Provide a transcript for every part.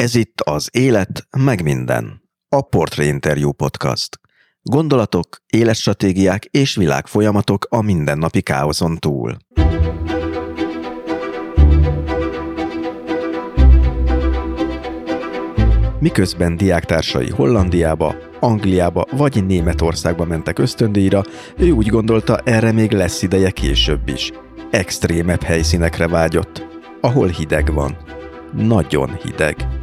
Ez itt az Élet, meg minden. A Portrait Interview Podcast. Gondolatok, életstratégiák és világfolyamatok a mindennapi káoszon túl. Miközben diáktársai Hollandiába, Angliába vagy Németországba mentek ösztöndíjra, ő úgy gondolta, erre még lesz ideje később is. Extrémebb helyszínekre vágyott, ahol hideg van. Nagyon hideg.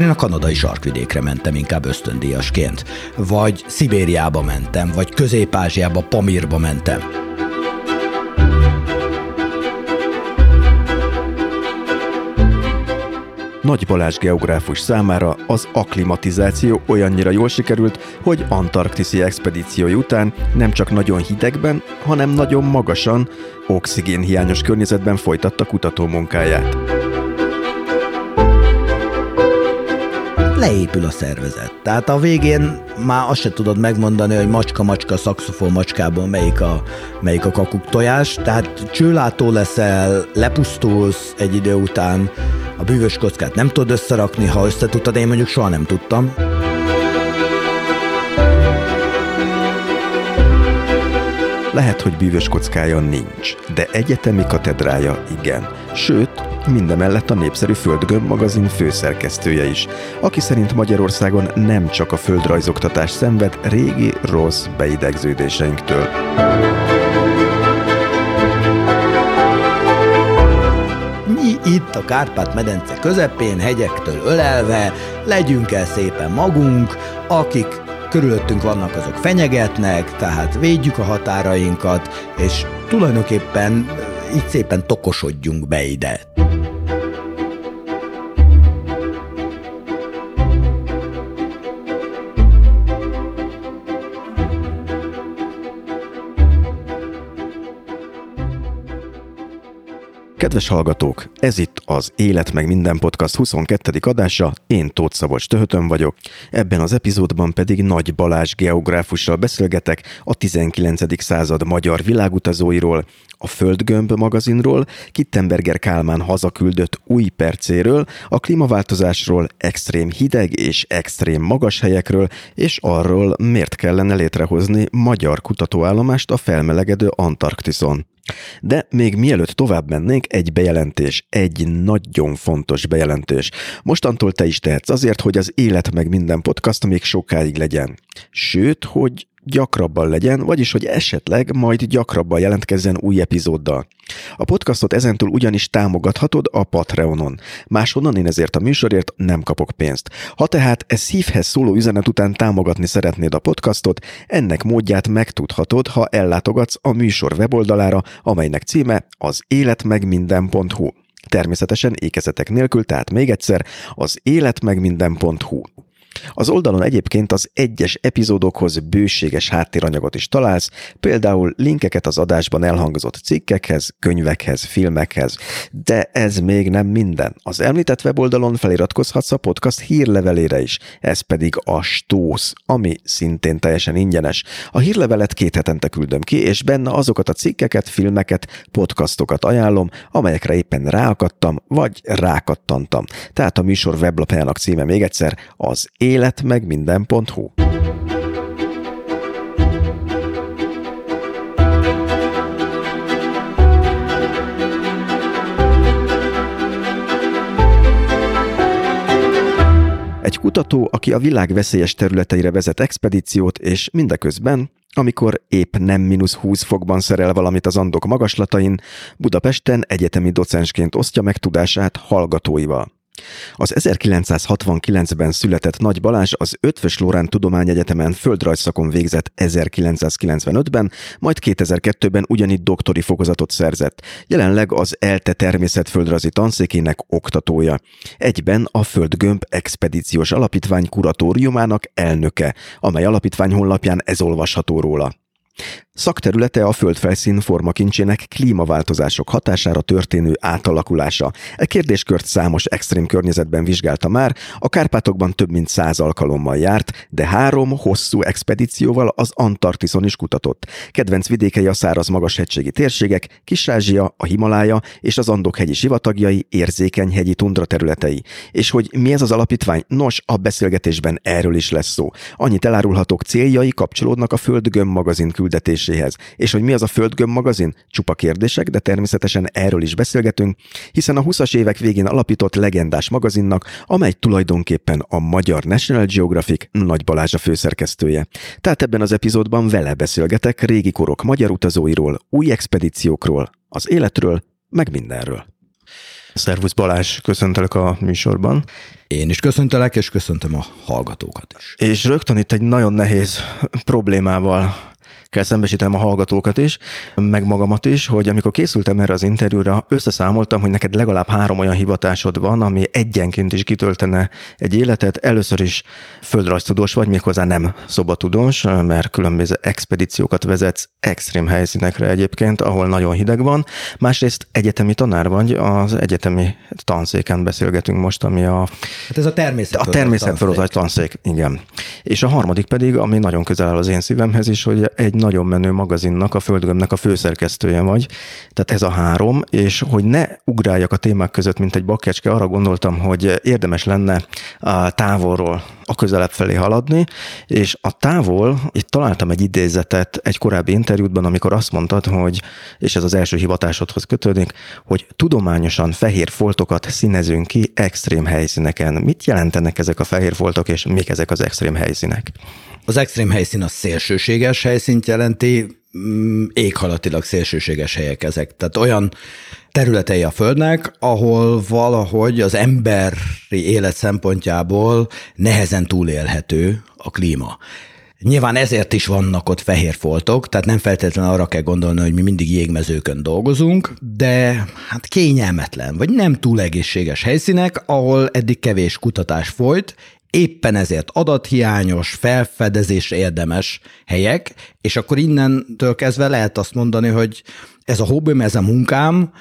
Én a kanadai sarkvidékre mentem inkább ösztöndíjasként, vagy Szibériába mentem, vagy Közép-Ázsiába, Pamirba mentem. Nagy Balázs geográfus számára az akklimatizáció olyannyira jól sikerült, hogy antarktiszi expedíciói után nem csak nagyon hidegben, hanem nagyon magasan, oxigénhiányos környezetben folytatta kutatómunkáját. Leépül a szervezet. Tehát a végén már azt se tudod megmondani, hogy macska-macska, szakszofon macskából melyik a, melyik a kakuk tojás. Tehát csőlátó leszel, lepusztulsz egy idő után, a bűvös kockát nem tudod összerakni, ha össze tudtad, én mondjuk soha nem tudtam. Lehet, hogy bűvös kockája nincs, de egyetemi katedrája igen. Sőt, mindemellett a népszerű Földgömb magazin főszerkesztője is, aki szerint Magyarországon nem csak a földrajzoktatás szenved régi rossz beidegződéseinktől. Mi itt a Kárpát-medence közepén, hegyektől ölelve, legyünk el szépen magunk, akik körülöttünk vannak, azok fenyegetnek, tehát védjük a határainkat, és tulajdonképpen így szépen tokosodjunk be ide. Kedves hallgatók, ez itt az Élet meg minden podcast 22. adása, én Tóth Szabolcs Töhötön vagyok, ebben az epizódban pedig Nagy Balázs geográfussal beszélgetek a 19. század magyar világutazóiról, a Földgömb magazinról, Kittenberger Kálmán hazaküldött új percéről, a klímaváltozásról, extrém hideg és extrém magas helyekről, és arról, miért kellene létrehozni magyar kutatóállomást a felmelegedő Antarktiszon. De még mielőtt tovább mennénk, egy bejelentés, egy nagyon fontos bejelentés. Mostantól te is tehetsz azért, hogy az Élet meg minden podcast még sokáig legyen. Sőt, hogy gyakrabban legyen, vagyis hogy esetleg majd gyakrabban jelentkezzen új epizóddal. A podcastot ezentúl ugyanis támogathatod a Patreonon. Máshonnan én ezért a műsorért nem kapok pénzt. Ha tehát ez szívhez szóló üzenet után támogatni szeretnéd a podcastot, ennek módját megtudhatod, ha ellátogatsz a műsor weboldalára, amelynek címe az életmegminden.hu. Természetesen ékezetek nélkül, tehát még egyszer az életmegminden.hu. Az oldalon egyébként az egyes epizódokhoz bőséges háttéranyagot is találsz, például linkeket az adásban elhangzott cikkekhez, könyvekhez, filmekhez. De ez még nem minden. Az említett weboldalon feliratkozhatsz a podcast hírlevelére is, ez pedig a Stósz, ami szintén teljesen ingyenes. A hírlevelet két hetente küldöm ki, és benne azokat a cikkeket, filmeket, podcastokat ajánlom, amelyekre éppen ráakadtam, vagy rákattantam. Tehát a műsor weblapjának címe még egyszer az életmegminden.hu. Egy kutató, aki a világ veszélyes területeire vezet expedíciót, és mindeközben, amikor épp nem mínusz 20 fokban szerel valamit az Andok magaslatain, Budapesten egyetemi docensként osztja meg tudását hallgatóival. Az 1969-ben született Nagy Balázs az Ötvös Lórán Tudományegyetemen földrajzszakon végzett 1995-ben, majd 2002-ben ugyanitt doktori fokozatot szerzett. Jelenleg az ELTE természetföldrajzi tanszékének oktatója. Egyben a Földgömb Expedíciós Alapítvány kuratóriumának elnöke, amely alapítvány honlapján ez olvasható róla. Szakterülete a földfelszín formakincsének klímaváltozások hatására történő átalakulása. E kérdéskört számos extrém környezetben vizsgálta már, a Kárpátokban több mint száz alkalommal járt, de három hosszú expedícióval az Antarktiszon is kutatott. Kedvenc vidékei a száraz magashegységi térségek, Kis-Ázsia, a Himalája és az Andok hegyi sivatagjai, érzékeny hegyi tundra területei. És hogy mi ez az alapítvány? Nos, a beszélgetésben erről is lesz szó. Annyit elárulhatok, céljai kapcsolódnak a Földgömb magazin küldetéséhez. És hogy mi az a Földgömb magazin? Csupa kérdések, de természetesen erről is beszélgetünk, hiszen a 20-as évek végén alapított legendás magazinnak, amely tulajdonképpen a magyar National Geographic Nagy Balázs a főszerkesztője. Tehát ebben az epizódban vele beszélgetek régi korok magyar utazóiról, új expedíciókról, az életről, meg mindenről. Szervusz Balázs, köszöntelek a műsorban. Én is köszöntelek, és köszöntöm a hallgatókat is. És rögtön itt egy nagyon nehéz problémával kell szembesítenem a hallgatókat is, meg magamat is, hogy amikor készültem erre az interjúra, összeszámoltam, hogy neked legalább három olyan hivatásod van, ami egyenként is kitöltene egy életet. Először is földrajztudós vagy, méghozzá nem szobatudós, mert különböző expedíciókat vezetsz extrém helyszínekre egyébként, ahol nagyon hideg van. Másrészt egyetemi tanár vagy, az egyetemi tanszéken beszélgetünk most, ami a... Hát ez a természet. A természetföldrajz tanszék, igen. És a harmadik pedig, ami nagyon közel áll az én szívemhez is, hogy egy nagyon menő magazinnak, a Földgömbnek a főszerkesztője vagy. Tehát ez a három, és hogy ne ugráljak a témák között, mint egy bakkecske, arra gondoltam, hogy érdemes lenne a távolról a közelebb felé haladni, és a távol, itt találtam egy idézetet egy korábbi interjútban, amikor azt mondtad, hogy, és ez az első hivatásodhoz kötődik, hogy tudományosan fehér foltokat színezünk ki extrém helyszíneken. Mit jelentenek ezek a fehér foltok, és mik ezek az extrém helyszínek? Az extrém helyszín a szélsőséges helyszínt jelenti, mm, éghalatilag szélsőséges helyek ezek. Tehát olyan területei a Földnek, ahol valahogy az emberi élet szempontjából nehezen túlélhető a klíma. Nyilván ezért is vannak ott fehér foltok, tehát nem feltétlenül arra kell gondolni, hogy mi mindig jégmezőkön dolgozunk, de hát kényelmetlen, vagy nem túl egészséges helyszínek, ahol eddig kevés kutatás folyt, éppen ezért adathiányos, felfedezésre érdemes helyek, és akkor innentől kezdve lehet azt mondani, hogy ez a hobbim, ez a munkám,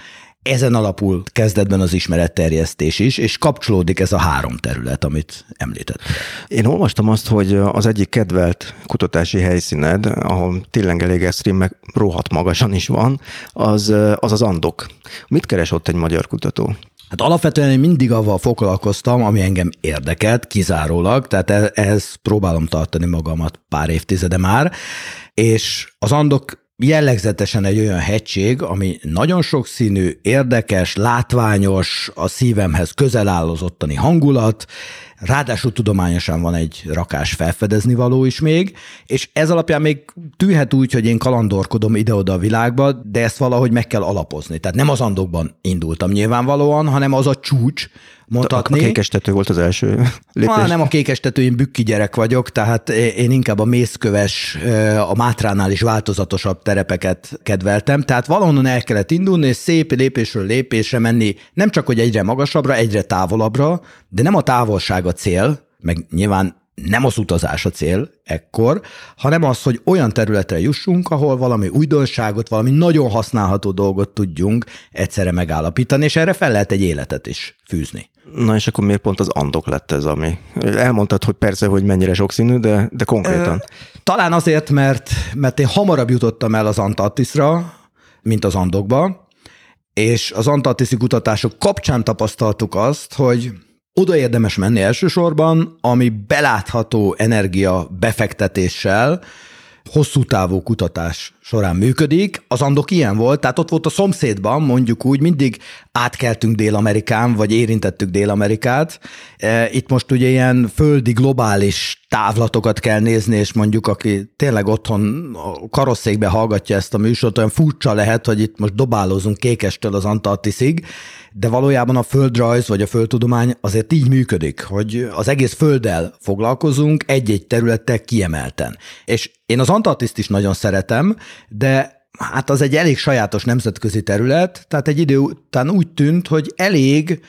ezen alapul kezdetben az ismeretterjesztés is, és kapcsolódik ez a három terület, amit említett. Én olvastam azt, hogy az egyik kedvelt kutatási helyszíned, ahol tényleg elég extrém, meg rohadt magasan is van, az az, az Andok. Mit keres ott egy magyar kutató? Hát alapvetően én mindig avval foglalkoztam, ami engem érdekelt, kizárólag, tehát e- ehhez próbálom tartani magamat pár évtizede már, és az Andok jellegzetesen egy olyan hegység, ami nagyon sokszínű, érdekes, látványos, a szívemhez közel áll az ottani hangulat, ráadásul tudományosan van egy rakás felfedezni való is még, és ez alapján még tűhet úgy, hogy én kalandorkodom ide-oda a világba, de ezt valahogy meg kell alapozni. Tehát nem az andokban indultam nyilvánvalóan, hanem az a csúcs, mondhatni. A kékestető volt az első lépés. Ma nem a kékestető, én bükki gyerek vagyok, tehát én inkább a mészköves, a Mátránál is változatosabb terepeket kedveltem, tehát valahonnan el kellett indulni, és szép lépésről lépésre menni, nem csak, hogy egyre magasabbra, egyre távolabbra, de nem a távolság a cél, meg nyilván nem az utazás a cél ekkor, hanem az, hogy olyan területre jussunk, ahol valami újdonságot, valami nagyon használható dolgot tudjunk egyszerre megállapítani, és erre fel lehet egy életet is fűzni. Na és akkor miért pont az andok lett ez, ami... Elmondtad, hogy persze, hogy mennyire sokszínű, de, de konkrétan. Talán azért, mert, mert én hamarabb jutottam el az Antarktiszra, mint az andokba, és az antarktiszi kutatások kapcsán tapasztaltuk azt, hogy oda érdemes menni elsősorban, ami belátható energia befektetéssel, hosszú távú kutatás során működik. Az Andok ilyen volt, tehát ott volt a szomszédban, mondjuk úgy, mindig átkeltünk Dél-Amerikán, vagy érintettük Dél-Amerikát. E, itt most ugye ilyen földi globális távlatokat kell nézni, és mondjuk aki tényleg otthon a karosszékbe hallgatja ezt a műsort, olyan furcsa lehet, hogy itt most dobálózunk kékestől az Antarktiszig, de valójában a földrajz vagy a földtudomány azért így működik, hogy az egész földdel foglalkozunk egy-egy területtel kiemelten. És én az Antarktiszt is nagyon szeretem, de hát az egy elég sajátos nemzetközi terület, tehát egy idő után úgy tűnt, hogy elég,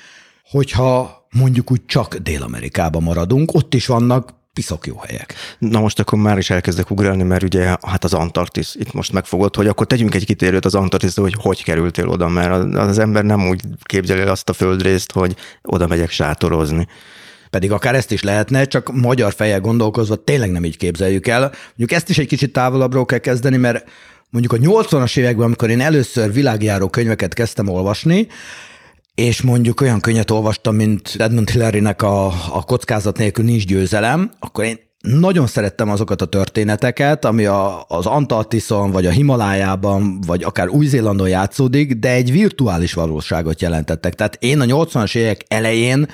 hogyha mondjuk úgy csak Dél-Amerikában maradunk, ott is vannak piszok jó helyek. Na most akkor már is elkezdek ugrálni, mert ugye hát az Antarktisz itt most megfogott, hogy akkor tegyünk egy kitérőt az Antarktiszra, hogy hogy kerültél oda, mert az ember nem úgy képzeli azt a földrészt, hogy oda megyek sátorozni. Pedig akár ezt is lehetne, csak magyar fejjel gondolkozva tényleg nem így képzeljük el. Mondjuk ezt is egy kicsit távolabbról kell kezdeni, mert mondjuk a 80-as években, amikor én először világjáró könyveket kezdtem olvasni, és mondjuk olyan könyvet olvastam, mint Edmund Hillary-nek a, a kockázat nélkül nincs győzelem, akkor én nagyon szerettem azokat a történeteket, ami a, az Antarktiszon, vagy a Himalájában, vagy akár Új-Zélandon játszódik, de egy virtuális valóságot jelentettek. Tehát én a 80-as évek elején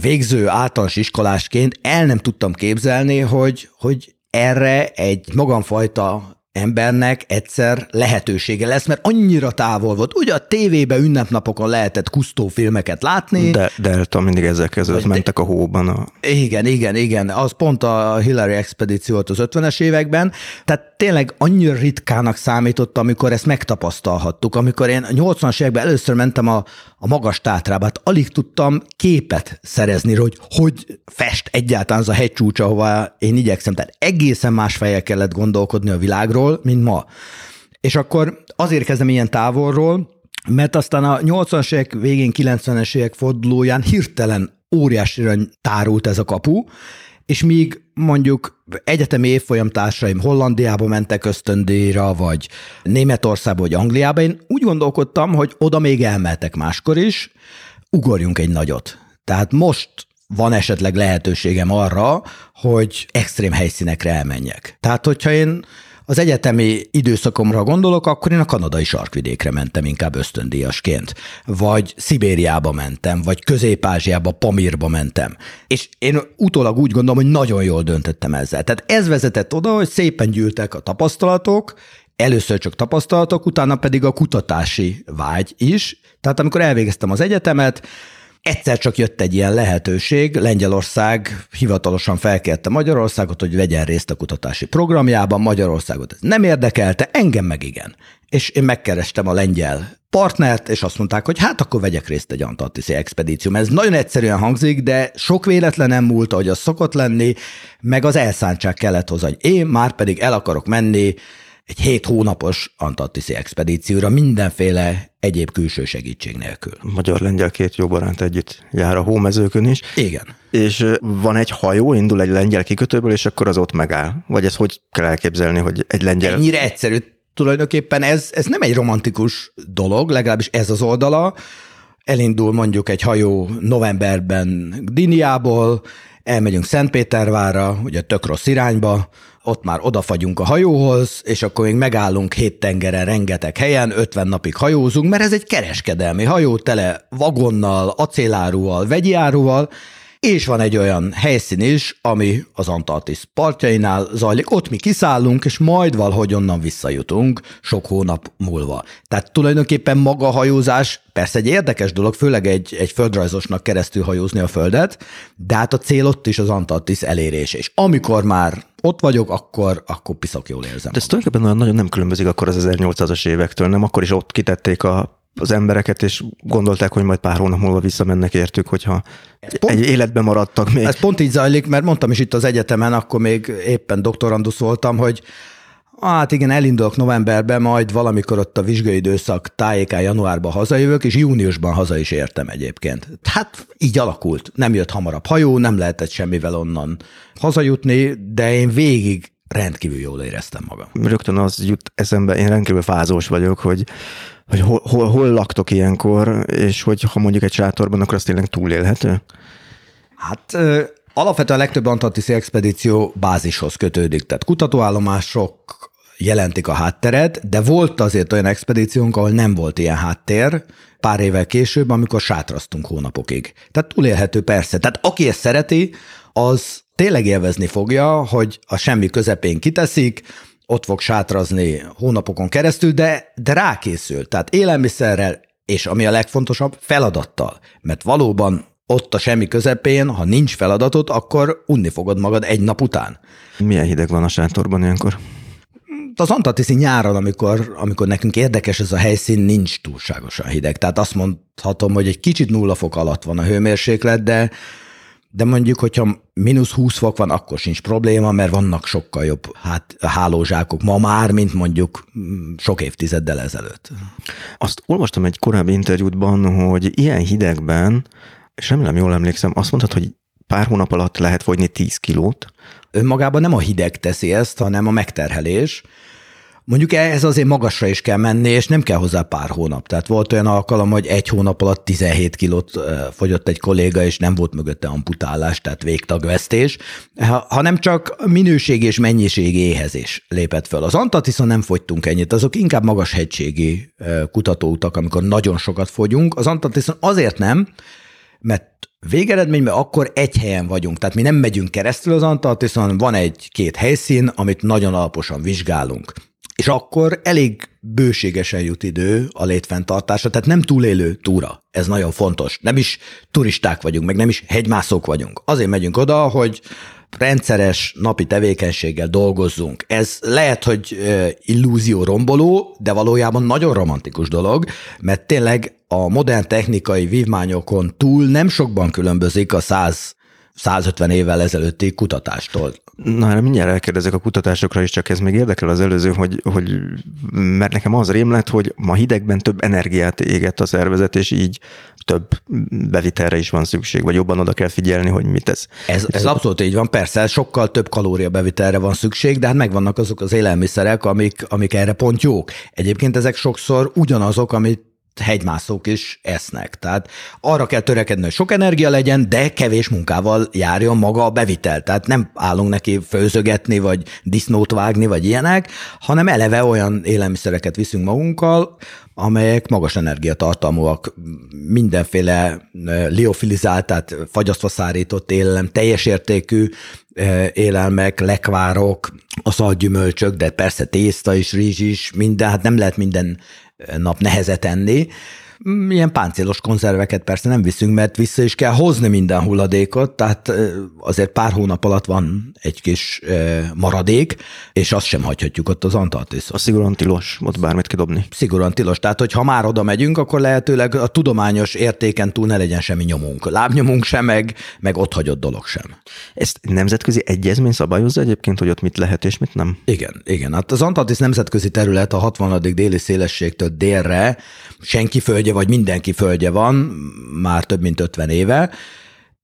végző általános iskolásként el nem tudtam képzelni, hogy, hogy erre egy magamfajta embernek egyszer lehetősége lesz, mert annyira távol volt. Ugye a tévébe ünnepnapokon lehetett kusztó filmeket látni. De Delta mindig ezzel kezdett, mentek a hóban. A... Igen, igen, igen. Az pont a Hillary expedíció volt az 50-es években. Tehát tényleg annyira ritkának számított, amikor ezt megtapasztalhattuk. Amikor én 80-as években először mentem a, a magas tátrába, hát alig tudtam képet szerezni, hogy hogy fest egyáltalán az a hegycsúcs, ahova én igyekszem. Tehát egészen más fejjel kellett gondolkodni a világról, mint ma. És akkor azért kezdem ilyen távolról, mert aztán a 80-as évek végén, 90-es évek fordulóján hirtelen óriásira tárult ez a kapu, és míg mondjuk egyetemi évfolyam társaim Hollandiába mentek ösztöndíjra, vagy Németországba, vagy Angliába, én úgy gondolkodtam, hogy oda még elmehetek máskor is, ugorjunk egy nagyot. Tehát most van esetleg lehetőségem arra, hogy extrém helyszínekre elmenjek. Tehát, hogyha én az egyetemi időszakomra gondolok, akkor én a kanadai sarkvidékre mentem inkább ösztöndíjasként, vagy Szibériába mentem, vagy Közép-Ázsiába, Pamirba mentem. És én utólag úgy gondolom, hogy nagyon jól döntöttem ezzel. Tehát ez vezetett oda, hogy szépen gyűltek a tapasztalatok, először csak tapasztalatok, utána pedig a kutatási vágy is. Tehát amikor elvégeztem az egyetemet, Egyszer csak jött egy ilyen lehetőség, Lengyelország hivatalosan felkérte Magyarországot, hogy vegyen részt a kutatási programjában, Magyarországot ez nem érdekelte, engem meg igen. És én megkerestem a lengyel partnert, és azt mondták, hogy hát akkor vegyek részt egy antarktiszi expedíció. Ez nagyon egyszerűen hangzik, de sok véletlen nem múlt, ahogy az szokott lenni, meg az elszántság kellett hozzá, hogy én már pedig el akarok menni egy hét hónapos antarktiszi expedícióra mindenféle egyéb külső segítség nélkül. Magyar-lengyel két jó barát együtt jár a hómezőkön is. Igen. És van egy hajó, indul egy lengyel kikötőből, és akkor az ott megáll. Vagy ez hogy kell elképzelni, hogy egy lengyel... Ennyire egyszerű. Tulajdonképpen ez, ez nem egy romantikus dolog, legalábbis ez az oldala. Elindul mondjuk egy hajó novemberben Diniából, elmegyünk Szentpétervára, ugye tök rossz irányba, ott már odafagyunk a hajóhoz, és akkor még megállunk hét tengeren rengeteg helyen, 50 napig hajózunk, mert ez egy kereskedelmi hajó tele vagonnal, acéláruval, vegyi áruval, és van egy olyan helyszín is, ami az Antarktisz partjainál zajlik. Ott mi kiszállunk, és majd valahogy onnan visszajutunk sok hónap múlva. Tehát tulajdonképpen maga a hajózás persze egy érdekes dolog, főleg egy, egy földrajzosnak keresztül hajózni a Földet, de hát a cél ott is az Antarktisz elérése. És amikor már ott vagyok, akkor, akkor piszok jól érzem. De ez tulajdonképpen nagyon nem különbözik akkor az 1800-as évektől, nem? Akkor is ott kitették a az embereket, és gondolták, hogy majd pár hónap múlva visszamennek értük, hogyha pont, egy életben maradtak még. Ez pont így zajlik, mert mondtam is itt az egyetemen, akkor még éppen doktorandusz voltam, hogy Hát igen, elindulok novemberben, majd valamikor ott a vizsgai időszak tájékán januárban hazajövök, és júniusban haza is értem egyébként. Hát így alakult. Nem jött hamarabb hajó, nem lehetett semmivel onnan hazajutni, de én végig rendkívül jól éreztem magam. Rögtön az jut eszembe, én rendkívül fázós vagyok, hogy hogy hol, hol, hol laktok ilyenkor, és hogy ha mondjuk egy sátorban, akkor az tényleg túlélhető? Hát alapvetően a legtöbb antarktiszi expedíció bázishoz kötődik, tehát kutatóállomások jelentik a hátteret, de volt azért olyan expedíciónk, ahol nem volt ilyen háttér, pár évvel később, amikor sátraztunk hónapokig. Tehát túlélhető persze. Tehát aki ezt szereti, az tényleg élvezni fogja, hogy a semmi közepén kiteszik, ott fog sátrazni hónapokon keresztül, de, de rákészül. Tehát élelmiszerrel, és ami a legfontosabb, feladattal. Mert valóban ott a semmi közepén, ha nincs feladatot, akkor unni fogod magad egy nap után. Milyen hideg van a sátorban ilyenkor? Az Antarktiszi nyáron, amikor, amikor nekünk érdekes ez a helyszín, nincs túlságosan hideg. Tehát azt mondhatom, hogy egy kicsit nulla fok alatt van a hőmérséklet, de de mondjuk, hogyha mínusz 20 fok van, akkor sincs probléma, mert vannak sokkal jobb hát, hálózsákok ma már, mint mondjuk mm, sok évtizeddel ezelőtt. Azt olvastam egy korábbi interjútban, hogy ilyen hidegben, és remélem jól emlékszem, azt mondtad, hogy pár hónap alatt lehet fogyni 10 kilót. Önmagában nem a hideg teszi ezt, hanem a megterhelés. Mondjuk ehhez azért magasra is kell menni, és nem kell hozzá pár hónap. Tehát volt olyan alkalom, hogy egy hónap alatt 17 kilót fogyott egy kolléga, és nem volt mögötte amputálás, tehát végtagvesztés, hanem csak minőség és mennyiség éhezés lépett föl. Az Antatiszon nem fogytunk ennyit, azok inkább magas hegységi kutatóutak, amikor nagyon sokat fogyunk. Az Antatiszon azért nem, mert végeredményben akkor egy helyen vagyunk, tehát mi nem megyünk keresztül az Antarktiszon, van egy-két helyszín, amit nagyon alaposan vizsgálunk és akkor elég bőségesen jut idő a létfenntartásra, tehát nem túlélő túra. Ez nagyon fontos. Nem is turisták vagyunk, meg nem is hegymászók vagyunk. Azért megyünk oda, hogy rendszeres napi tevékenységgel dolgozzunk. Ez lehet, hogy illúzió romboló, de valójában nagyon romantikus dolog, mert tényleg a modern technikai vívmányokon túl nem sokban különbözik a 100 150 évvel ezelőtti kutatástól. Na, erre mindjárt elkérdezek a kutatásokra is, csak ez még érdekel az előző, hogy, hogy mert nekem az rém lett, hogy ma hidegben több energiát éget a szervezet, és így több bevitelre is van szükség, vagy jobban oda kell figyelni, hogy mit tesz. Ez, ez abszolút így van, persze, sokkal több kalória bevitelre van szükség, de hát megvannak azok az élelmiszerek, amik, amik erre pont jók. Egyébként ezek sokszor ugyanazok, amit hegymászók is esznek. Tehát arra kell törekedni, hogy sok energia legyen, de kevés munkával járjon maga a bevitel. Tehát nem állunk neki főzögetni, vagy disznót vágni, vagy ilyenek, hanem eleve olyan élelmiszereket viszünk magunkkal, amelyek magas energiatartalmúak, mindenféle liofilizált, tehát fagyasztva szárított élelem, teljes értékű élelmek, lekvárok, a szalgyümölcsök, de persze tészta is, rizs is, minden, hát nem lehet minden nap nehezet enni. Ilyen páncélos konzerveket persze nem viszünk, mert vissza is kell hozni minden hulladékot, tehát azért pár hónap alatt van egy kis maradék, és azt sem hagyhatjuk ott az Antarktiszon. A szigorúan tilos, ott bármit kidobni. Szigorúan tilos, tehát hogy ha már oda megyünk, akkor lehetőleg a tudományos értéken túl ne legyen semmi nyomunk. Lábnyomunk sem, meg, meg ott hagyott dolog sem. Ezt nemzetközi egyezmény szabályozza egyébként, hogy ott mit lehet és mit nem? Igen, igen. Hát az Antarktisz nemzetközi terület a 60. déli szélességtől délre senki földje vagy mindenki földje van, már több mint 50 éve,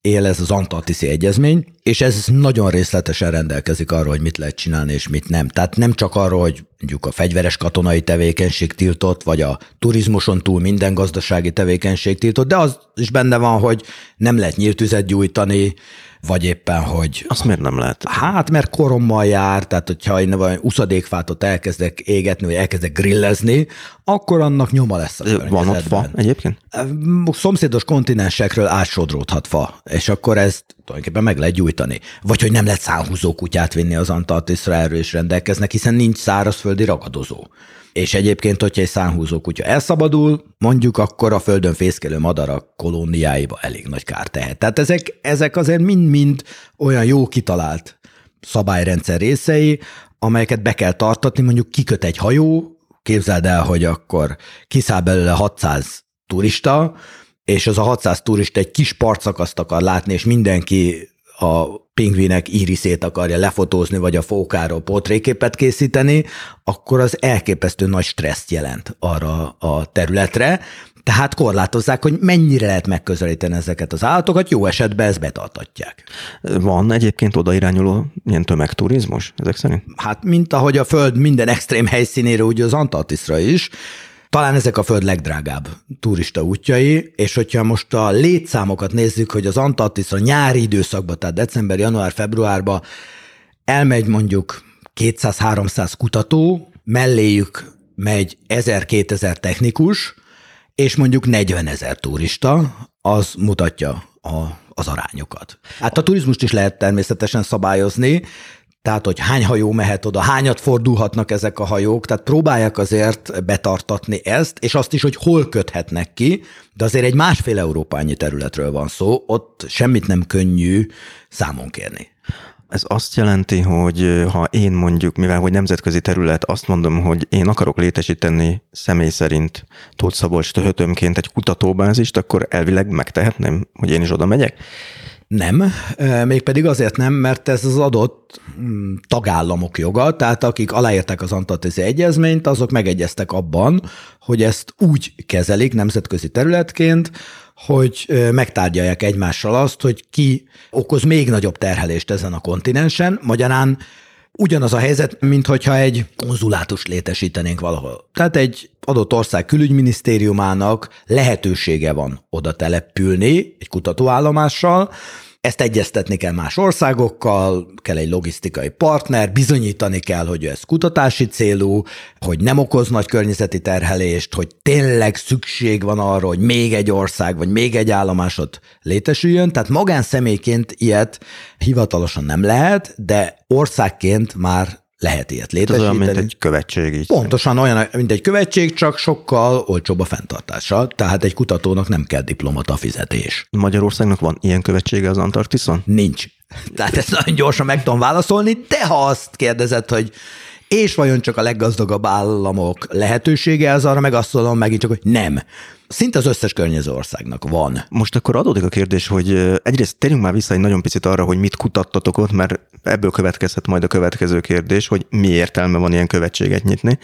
él ez az Antarktiszi Egyezmény, és ez nagyon részletesen rendelkezik arról, hogy mit lehet csinálni és mit nem. Tehát nem csak arról, hogy mondjuk a fegyveres katonai tevékenység tiltott, vagy a turizmuson túl minden gazdasági tevékenység tiltott, de az is benne van, hogy nem lehet nyílt tüzet gyújtani, vagy éppen, hogy... Azt miért nem lehet? Hát, mert korommal jár, tehát hogyha én vagy uszadékfát ott elkezdek égetni, vagy elkezdek grillezni, akkor annak nyoma lesz a Van ott fa egyébként? Szomszédos kontinensekről átsodródhat fa, és akkor ezt tulajdonképpen meg lehet gyújtani. Vagy hogy nem lehet szánhúzó kutyát vinni az Antarktiszra, erről is rendelkeznek, hiszen nincs szárazföldi ragadozó. És egyébként, hogyha egy szánhúzó kutya elszabadul, mondjuk akkor a földön fészkelő madarak kolóniáiba elég nagy kár tehet. Tehát ezek, ezek azért mind-mind olyan jó kitalált szabályrendszer részei, amelyeket be kell tartatni, mondjuk kiköt egy hajó, képzeld el, hogy akkor kiszáll belőle 600 turista, és az a 600 turista egy kis partszakaszt akar látni, és mindenki a pingvinek íriszét akarja lefotózni, vagy a fókáról portréképet készíteni, akkor az elképesztő nagy stresszt jelent arra a területre, tehát korlátozzák, hogy mennyire lehet megközelíteni ezeket az állatokat, jó esetben ezt betartatják. Van egyébként oda irányuló ilyen tömegturizmus ezek szerint? Hát, mint ahogy a Föld minden extrém helyszínére, úgy az Antarktiszra is, talán ezek a föld legdrágább turista útjai, és hogyha most a létszámokat nézzük, hogy az Antarktiszra nyári időszakban, tehát december, január, februárban elmegy mondjuk 200-300 kutató, melléjük megy 1000-2000 technikus, és mondjuk 40 ezer turista, az mutatja a, az arányokat. Hát a turizmust is lehet természetesen szabályozni, tehát, hogy hány hajó mehet oda, hányat fordulhatnak ezek a hajók, tehát próbálják azért betartatni ezt, és azt is, hogy hol köthetnek ki, de azért egy másfél európányi területről van szó, ott semmit nem könnyű számon kérni. Ez azt jelenti, hogy ha én mondjuk, mivel hogy nemzetközi terület, azt mondom, hogy én akarok létesíteni személy szerint Tóth Szabolcs töhötömként egy kutatóbázist, akkor elvileg megtehetném, hogy én is oda megyek? Nem, mégpedig azért nem, mert ez az adott mm, tagállamok joga, tehát akik aláírták az Antarktiszi Egyezményt, azok megegyeztek abban, hogy ezt úgy kezelik nemzetközi területként, hogy megtárgyalják egymással azt, hogy ki okoz még nagyobb terhelést ezen a kontinensen. Magyarán ugyanaz a helyzet, mint hogyha egy konzulátust létesítenénk valahol. Tehát egy adott ország külügyminisztériumának lehetősége van oda települni egy kutatóállomással, ezt egyeztetni kell más országokkal, kell egy logisztikai partner, bizonyítani kell, hogy ez kutatási célú, hogy nem okoz nagy környezeti terhelést, hogy tényleg szükség van arra, hogy még egy ország vagy még egy állomásot létesüljön. Tehát magánszemélyként ilyet hivatalosan nem lehet, de országként már lehet ilyet létesíteni. Ez olyan, mint egy követség. Így. Pontosan olyan, mint egy követség, csak sokkal olcsóbb a fenntartása. Tehát egy kutatónak nem kell diplomata fizetés. Magyarországnak van ilyen követsége az Antarktiszon? Nincs. Tehát ezt nagyon gyorsan meg tudom válaszolni, de ha azt kérdezed, hogy és vajon csak a leggazdagabb államok lehetősége az arra, meg azt mondom megint csak, hogy nem. Szinte az összes környező országnak van. Most akkor adódik a kérdés, hogy egyrészt térjünk már vissza egy nagyon picit arra, hogy mit kutattatok ott, mert ebből következhet majd a következő kérdés, hogy mi értelme van ilyen követséget nyitni.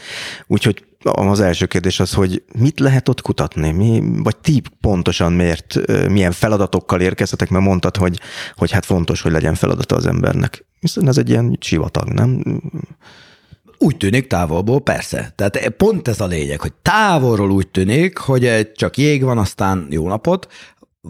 Úgyhogy az első kérdés az, hogy mit lehet ott kutatni, mi, vagy ti pontosan miért, milyen feladatokkal érkeztetek, mert mondtad, hogy, hogy hát fontos, hogy legyen feladata az embernek. Hiszen ez egy ilyen sivatag, nem? Úgy tűnik távolból, persze. Tehát pont ez a lényeg, hogy távolról úgy tűnik, hogy csak jég van, aztán jó napot,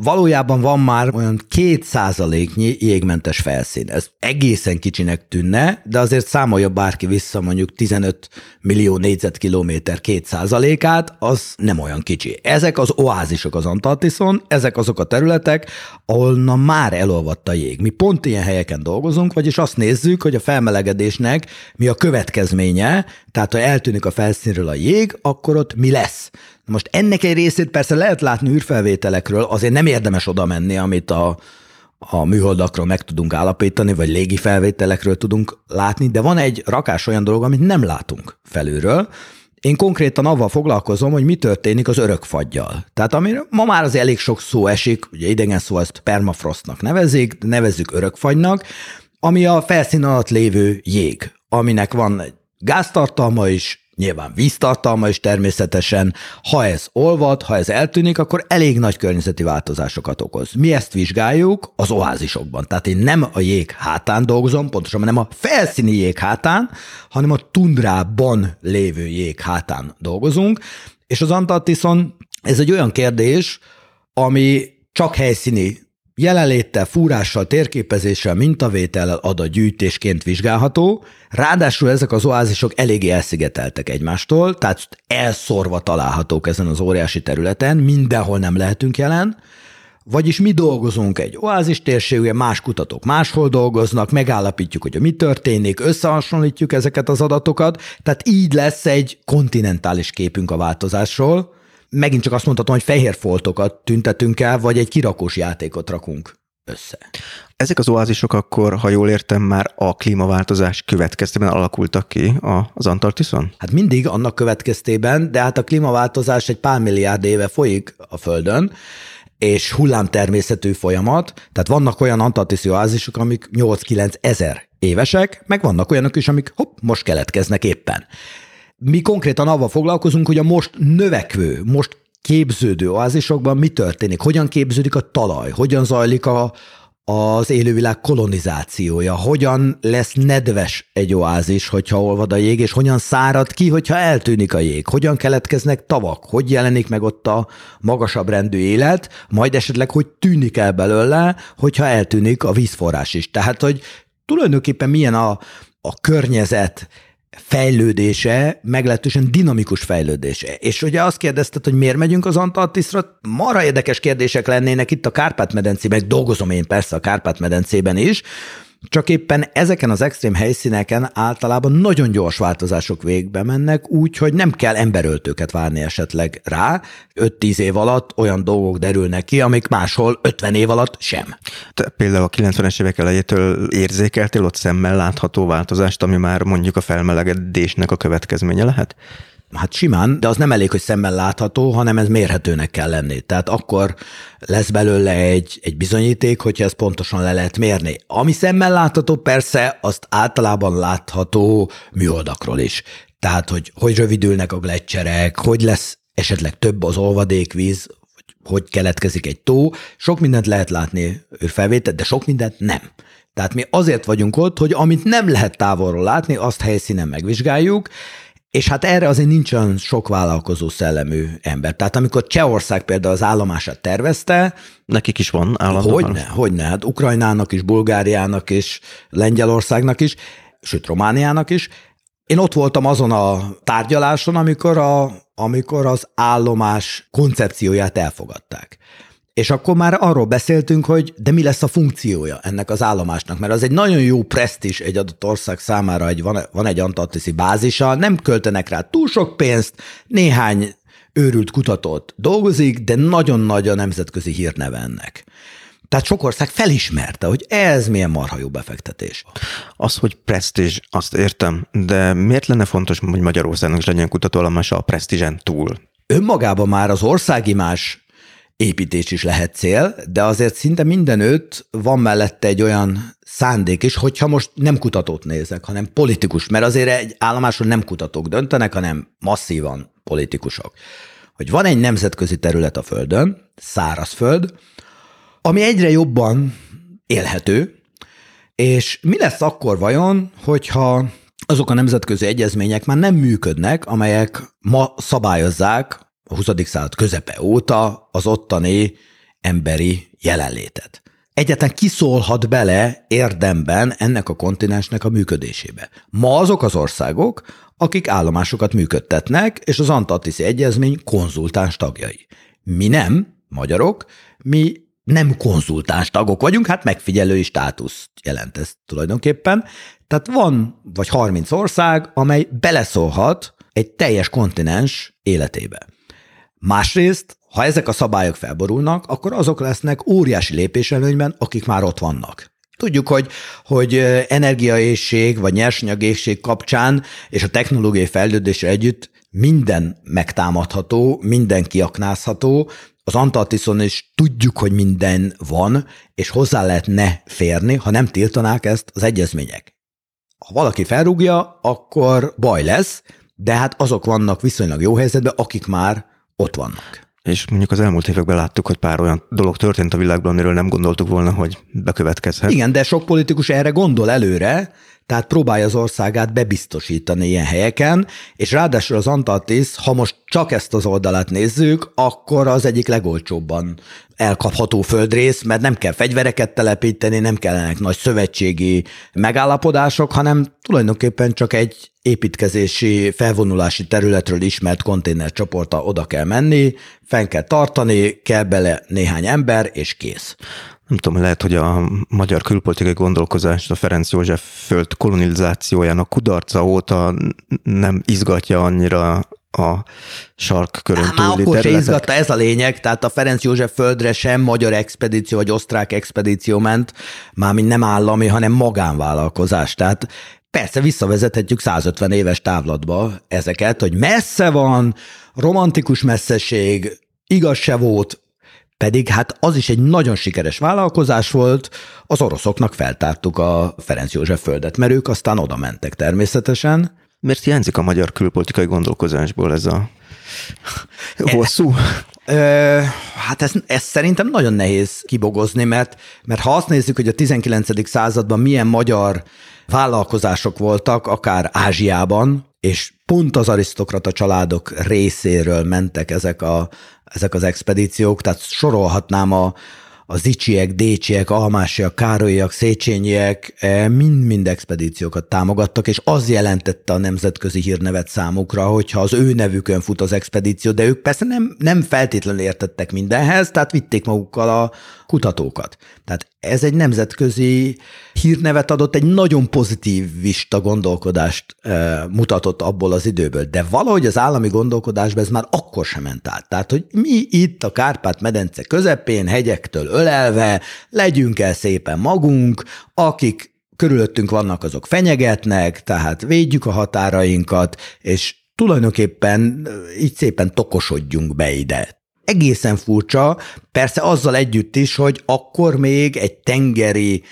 Valójában van már olyan két százaléknyi jégmentes felszín. Ez egészen kicsinek tűnne, de azért számolja bárki vissza mondjuk 15 millió négyzetkilométer két százalékát, az nem olyan kicsi. Ezek az oázisok az Antarktiszon, ezek azok a területek, ahol már elolvadt a jég. Mi pont ilyen helyeken dolgozunk, vagyis azt nézzük, hogy a felmelegedésnek mi a következménye, tehát ha eltűnik a felszínről a jég, akkor ott mi lesz. Most ennek egy részét persze lehet látni űrfelvételekről, azért nem érdemes oda menni, amit a, a műholdakról meg tudunk állapítani, vagy légi felvételekről tudunk látni, de van egy rakás olyan dolog, amit nem látunk felülről. Én konkrétan avval foglalkozom, hogy mi történik az örökfaggyal. Tehát ami ma már az elég sok szó esik, ugye idegen szó ezt permafrostnak nevezik, nevezzük örökfagynak, ami a felszín alatt lévő jég, aminek van egy gáztartalma is, Nyilván víztartalma is természetesen, ha ez olvad, ha ez eltűnik, akkor elég nagy környezeti változásokat okoz. Mi ezt vizsgáljuk az oázisokban. Tehát én nem a jég hátán dolgozom, pontosan nem a felszíni jég hátán, hanem a tundrában lévő jég hátán dolgozunk, és az Antarktiszon ez egy olyan kérdés, ami csak helyszíni jelenléttel, fúrással, térképezéssel, mintavétellel adatgyűjtésként vizsgálható, ráadásul ezek az oázisok eléggé elszigeteltek egymástól, tehát elszorva találhatók ezen az óriási területen, mindenhol nem lehetünk jelen, vagyis mi dolgozunk egy oázis térségben, más kutatók máshol dolgoznak, megállapítjuk, hogy mi történik, összehasonlítjuk ezeket az adatokat, tehát így lesz egy kontinentális képünk a változásról, megint csak azt mondhatom, hogy fehér foltokat tüntetünk el, vagy egy kirakós játékot rakunk össze. Ezek az oázisok akkor, ha jól értem, már a klímaváltozás következtében alakultak ki az Antarktiszon? Hát mindig annak következtében, de hát a klímaváltozás egy pár milliárd éve folyik a Földön, és hullámtermészetű folyamat, tehát vannak olyan antarktiszi oázisok, amik 8-9 ezer évesek, meg vannak olyanok is, amik hopp, most keletkeznek éppen. Mi konkrétan avval foglalkozunk, hogy a most növekvő, most képződő oázisokban mi történik, hogyan képződik a talaj, hogyan zajlik a, az élővilág kolonizációja, hogyan lesz nedves egy oázis, hogyha olvad a jég, és hogyan szárad ki, hogyha eltűnik a jég, hogyan keletkeznek tavak, hogy jelenik meg ott a magasabb rendű élet, majd esetleg hogy tűnik el belőle, hogyha eltűnik a vízforrás is. Tehát, hogy tulajdonképpen milyen a, a környezet, fejlődése, meglehetősen dinamikus fejlődése. És ugye azt kérdezted, hogy miért megyünk az Antarktiszra, mara érdekes kérdések lennének itt a Kárpát-medencében, dolgozom én persze a Kárpát-medencében is, csak éppen ezeken az extrém helyszíneken általában nagyon gyors változások végbe mennek, úgy, hogy nem kell emberöltőket várni esetleg rá. 5-10 év alatt olyan dolgok derülnek ki, amik máshol 50 év alatt sem. Te például a 90-es évek elejétől érzékeltél ott szemmel látható változást, ami már mondjuk a felmelegedésnek a következménye lehet? Hát simán, de az nem elég, hogy szemmel látható, hanem ez mérhetőnek kell lenni. Tehát akkor lesz belőle egy, egy bizonyíték, hogyha ezt pontosan le lehet mérni. Ami szemmel látható, persze, azt általában látható műoldakról is. Tehát, hogy hogy rövidülnek a gletszerek, hogy lesz esetleg több az olvadékvíz, hogy keletkezik egy tó. Sok mindent lehet látni felvételt, de sok mindent nem. Tehát mi azért vagyunk ott, hogy amit nem lehet távolról látni, azt helyszínen megvizsgáljuk, és hát erre azért nincs olyan sok vállalkozó szellemű ember. Tehát amikor Csehország például az állomását tervezte, Nekik is van állandó. Hogyne, hogyne. Hát Ukrajnának is, Bulgáriának is, Lengyelországnak is, sőt Romániának is. Én ott voltam azon a tárgyaláson, amikor, a, amikor az állomás koncepcióját elfogadták. És akkor már arról beszéltünk, hogy de mi lesz a funkciója ennek az állomásnak, mert az egy nagyon jó presztis egy adott ország számára, egy, van, van egy antarktiszi bázisa, nem költenek rá túl sok pénzt, néhány őrült kutatót dolgozik, de nagyon nagy a nemzetközi hírneve ennek. Tehát sok ország felismerte, hogy ez milyen marha jó befektetés. Az, hogy presztízs, azt értem, de miért lenne fontos, hogy Magyarországnak is legyen kutatóállomása a presztízsen túl? Önmagában már az országimás építés is lehet cél, de azért szinte mindenütt van mellette egy olyan szándék is, hogyha most nem kutatót nézek, hanem politikus, mert azért egy állomáson nem kutatók döntenek, hanem masszívan politikusok. Hogy van egy nemzetközi terület a Földön, szárazföld, ami egyre jobban élhető, és mi lesz akkor vajon, hogyha azok a nemzetközi egyezmények már nem működnek, amelyek ma szabályozzák a 20. század közepe óta az ottani emberi jelenlétet. Egyetlen kiszólhat bele érdemben ennek a kontinensnek a működésébe. Ma azok az országok, akik állomásokat működtetnek, és az Antarktiszi Egyezmény konzultáns tagjai. Mi nem, magyarok, mi nem konzultáns tagok vagyunk, hát megfigyelői státusz jelent ez tulajdonképpen. Tehát van vagy 30 ország, amely beleszólhat egy teljes kontinens életébe. Másrészt, ha ezek a szabályok felborulnak, akkor azok lesznek óriási lépéselőnyben, akik már ott vannak. Tudjuk, hogy, hogy energiaészség vagy nyersanyagészség kapcsán és a technológiai fejlődésre együtt minden megtámadható, minden kiaknázható, az Antarktiszon is tudjuk, hogy minden van, és hozzá lehetne férni, ha nem tiltanák ezt az egyezmények. Ha valaki felrúgja, akkor baj lesz, de hát azok vannak viszonylag jó helyzetben, akik már ott vannak. És mondjuk az elmúlt években láttuk, hogy pár olyan dolog történt a világban, amiről nem gondoltuk volna, hogy bekövetkezhet. Igen, de sok politikus erre gondol előre, tehát próbálja az országát bebiztosítani ilyen helyeken, és ráadásul az Antarktisz, ha most csak ezt az oldalát nézzük, akkor az egyik legolcsóbban elkapható földrész, mert nem kell fegyvereket telepíteni, nem kellenek nagy szövetségi megállapodások, hanem tulajdonképpen csak egy építkezési, felvonulási területről ismert konténercsoporta oda kell menni, fenn kell tartani, kell bele néhány ember, és kész nem tudom, lehet, hogy a magyar külpolitikai gondolkozást a Ferenc József föld kolonizációjának kudarca óta nem izgatja annyira a sarkkörön túli Már akkor se izgatta ez a lényeg, tehát a Ferenc József földre sem magyar expedíció vagy osztrák expedíció ment, mármint nem állami, hanem magánvállalkozás. Tehát persze visszavezethetjük 150 éves távlatba ezeket, hogy messze van, romantikus messzeség, igaz se volt, pedig hát az is egy nagyon sikeres vállalkozás volt, az oroszoknak feltártuk a Ferenc József földet, mert ők aztán oda mentek természetesen. Miért hiányzik a magyar külpolitikai gondolkozásból ez a hosszú? Ö, hát ezt, ezt szerintem nagyon nehéz kibogozni, mert, mert ha azt nézzük, hogy a 19. században milyen magyar vállalkozások voltak, akár Ázsiában, és pont az arisztokrata családok részéről mentek ezek, a, ezek az expedíciók, tehát sorolhatnám a, a Zicsiek, Décsiek, Almásiak, Károlyiak, Széchenyiek e, mind-mind expedíciókat támogattak, és az jelentette a nemzetközi hírnevet számukra, hogyha az ő nevükön fut az expedíció, de ők persze nem, nem feltétlenül értettek mindenhez, tehát vitték magukkal a kutatókat. Tehát ez egy nemzetközi hírnevet adott, egy nagyon vista gondolkodást e, mutatott abból az időből, de valahogy az állami gondolkodásban ez már akkor sem ment át. Tehát, hogy mi itt a Kárpát-medence közepén, hegyektől ölelve, legyünk el szépen magunk, akik körülöttünk vannak, azok fenyegetnek, tehát védjük a határainkat, és tulajdonképpen így szépen tokosodjunk be ide. Egészen furcsa, persze azzal együtt is, hogy akkor még egy tengeri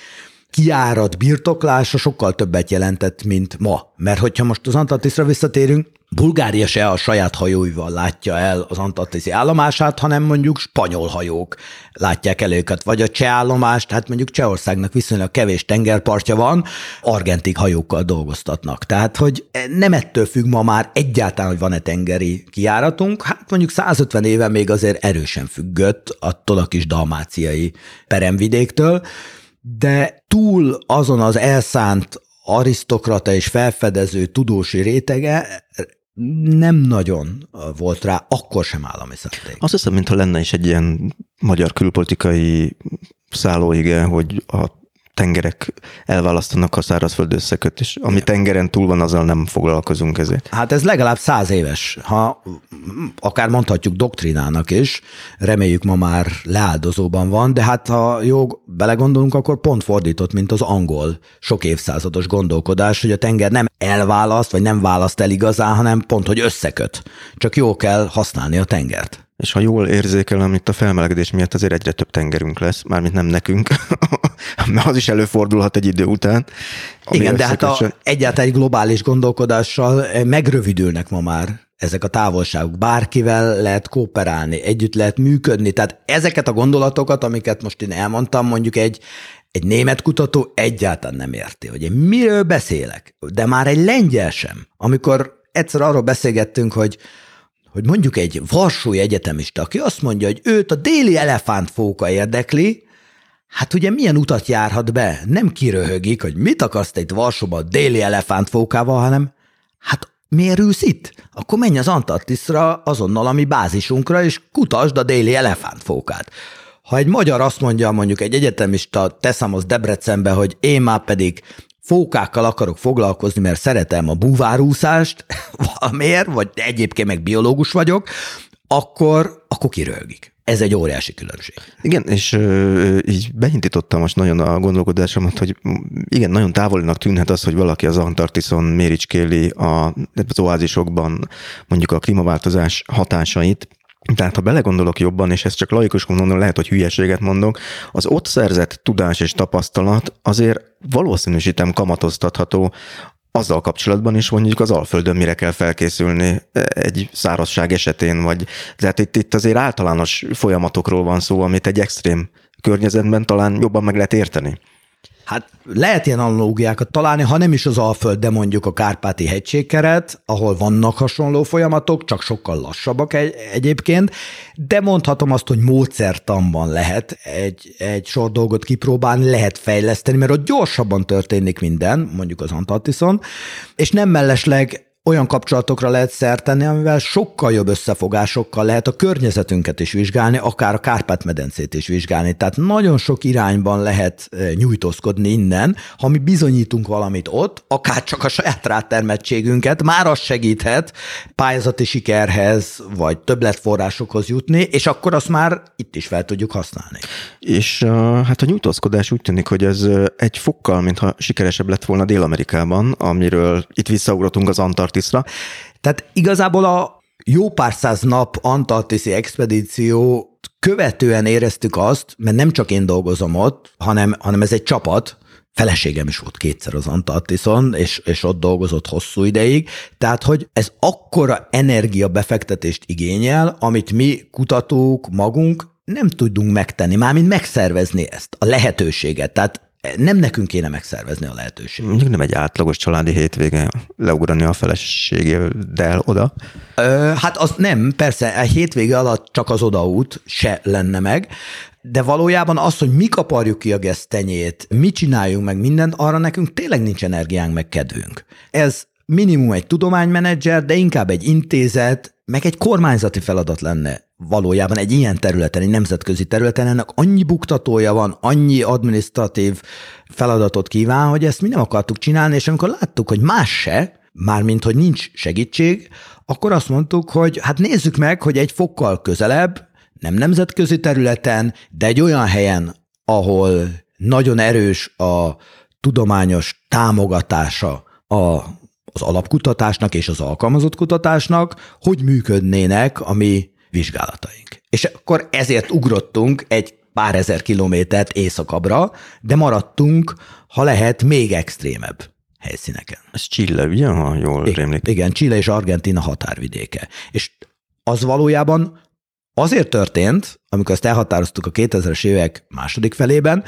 kiárat birtoklása sokkal többet jelentett, mint ma. Mert hogyha most az Antarktiszra visszatérünk, Bulgária se a saját hajóival látja el az antarktiszi állomását, hanem mondjuk spanyol hajók látják el őket, vagy a cseh állomást, hát mondjuk Csehországnak viszonylag kevés tengerpartja van, argentik hajókkal dolgoztatnak. Tehát, hogy nem ettől függ ma már egyáltalán, hogy van-e tengeri kiáratunk, hát mondjuk 150 éve még azért erősen függött attól a kis dalmáciai peremvidéktől, de túl azon az elszánt arisztokrata és felfedező tudósi rétege nem nagyon volt rá, akkor sem állami szándék. Azt hiszem, mintha lenne is egy ilyen magyar külpolitikai szállóige, hogy a tengerek elválasztanak a szárazföld összeköt, és ami tengeren túl van, azzal nem foglalkozunk ezért. Hát ez legalább száz éves, ha akár mondhatjuk doktrinának is, reméljük ma már leáldozóban van, de hát ha jó belegondolunk, akkor pont fordított, mint az angol sok évszázados gondolkodás, hogy a tenger nem elválaszt, vagy nem választ el igazán, hanem pont, hogy összeköt. Csak jó kell használni a tengert. És ha jól érzékelem, itt a felmelegedés miatt azért egyre több tengerünk lesz, mármint nem nekünk, mert az is előfordulhat egy idő után. Igen, de hát a, egyáltalán egy globális gondolkodással eh, megrövidülnek ma már ezek a távolságok. Bárkivel lehet kooperálni, együtt lehet működni. Tehát ezeket a gondolatokat, amiket most én elmondtam, mondjuk egy, egy német kutató egyáltalán nem érti, hogy én miről beszélek. De már egy lengyel sem. Amikor egyszer arról beszélgettünk, hogy hogy mondjuk egy Varsói egyetemista, aki azt mondja, hogy őt a déli elefántfóka érdekli, hát ugye milyen utat járhat be? Nem kiröhögik, hogy mit akarsz te itt Varsóban a déli elefántfókával, hanem hát miért ülsz itt? Akkor menj az Antarktiszra azonnal a mi bázisunkra, és kutasd a déli elefántfókát. Ha egy magyar azt mondja, mondjuk egy egyetemista, teszem az Debrecenbe, hogy én már pedig fókákkal akarok foglalkozni, mert szeretem a búvárúszást, valamiért, vagy egyébként meg biológus vagyok, akkor, akkor kirölgik. Ez egy óriási különbség. Igen, és ö, így beintítottam most nagyon a gondolkodásomat, hogy igen, nagyon távolinak tűnhet az, hogy valaki az Antarktiszon méricskéli a, az oázisokban mondjuk a klímaváltozás hatásait, tehát ha belegondolok jobban, és ezt csak laikus mondom, lehet, hogy hülyeséget mondok, az ott szerzett tudás és tapasztalat azért valószínűsítem kamatoztatható azzal kapcsolatban is mondjuk az Alföldön mire kell felkészülni egy szárazság esetén, vagy tehát itt, itt azért általános folyamatokról van szó, amit egy extrém környezetben talán jobban meg lehet érteni. Hát lehet ilyen analógiákat találni, ha nem is az Alföld, de mondjuk a Kárpáti hegységkeret, ahol vannak hasonló folyamatok, csak sokkal lassabbak egy, egyébként, de mondhatom azt, hogy módszertanban lehet egy, egy sor dolgot kipróbálni, lehet fejleszteni, mert ott gyorsabban történik minden, mondjuk az Antarktiszon, és nem mellesleg olyan kapcsolatokra lehet szert tenni, amivel sokkal jobb összefogásokkal lehet a környezetünket is vizsgálni, akár a Kárpát-medencét is vizsgálni. Tehát nagyon sok irányban lehet eh, nyújtózkodni innen, ha mi bizonyítunk valamit ott, akár csak a saját rátermettségünket, már az segíthet pályázati sikerhez, vagy többletforrásokhoz jutni, és akkor azt már itt is fel tudjuk használni. És uh, hát a nyújtózkodás úgy tűnik, hogy ez egy fokkal, mintha sikeresebb lett volna Dél-Amerikában, amiről itt visszaugratunk az Antart Antarktiszra. Tehát igazából a jó pár száz nap antarktiszi expedíció követően éreztük azt, mert nem csak én dolgozom ott, hanem, hanem ez egy csapat, feleségem is volt kétszer az Antarktiszon, és, és ott dolgozott hosszú ideig, tehát hogy ez akkora energiabefektetést igényel, amit mi kutatók magunk nem tudunk megtenni, mármint megszervezni ezt, a lehetőséget. Tehát nem nekünk kéne megszervezni a lehetőséget. Mondjuk nem egy átlagos családi hétvége leugrani a feleségével oda. Ö, hát az nem, persze, a hétvége alatt csak az odaút se lenne meg, de valójában az, hogy mi kaparjuk ki a gesztenyét, mi csináljunk meg mindent, arra nekünk tényleg nincs energiánk meg kedvünk. Ez minimum egy tudománymenedzser, de inkább egy intézet, meg egy kormányzati feladat lenne valójában egy ilyen területen, egy nemzetközi területen. Ennek annyi buktatója van, annyi administratív feladatot kíván, hogy ezt mi nem akartuk csinálni, és amikor láttuk, hogy más se, mármint, hogy nincs segítség, akkor azt mondtuk, hogy hát nézzük meg, hogy egy fokkal közelebb, nem nemzetközi területen, de egy olyan helyen, ahol nagyon erős a tudományos támogatása a az alapkutatásnak és az alkalmazott kutatásnak, hogy működnének a mi vizsgálataink. És akkor ezért ugrottunk egy pár ezer kilométert északabbra, de maradtunk, ha lehet, még extrémebb helyszíneken. Ez Chile, ugye, ha jól rémlik? Igen, Chile és Argentina határvidéke. És az valójában azért történt, amikor ezt elhatároztuk a 2000-es évek második felében,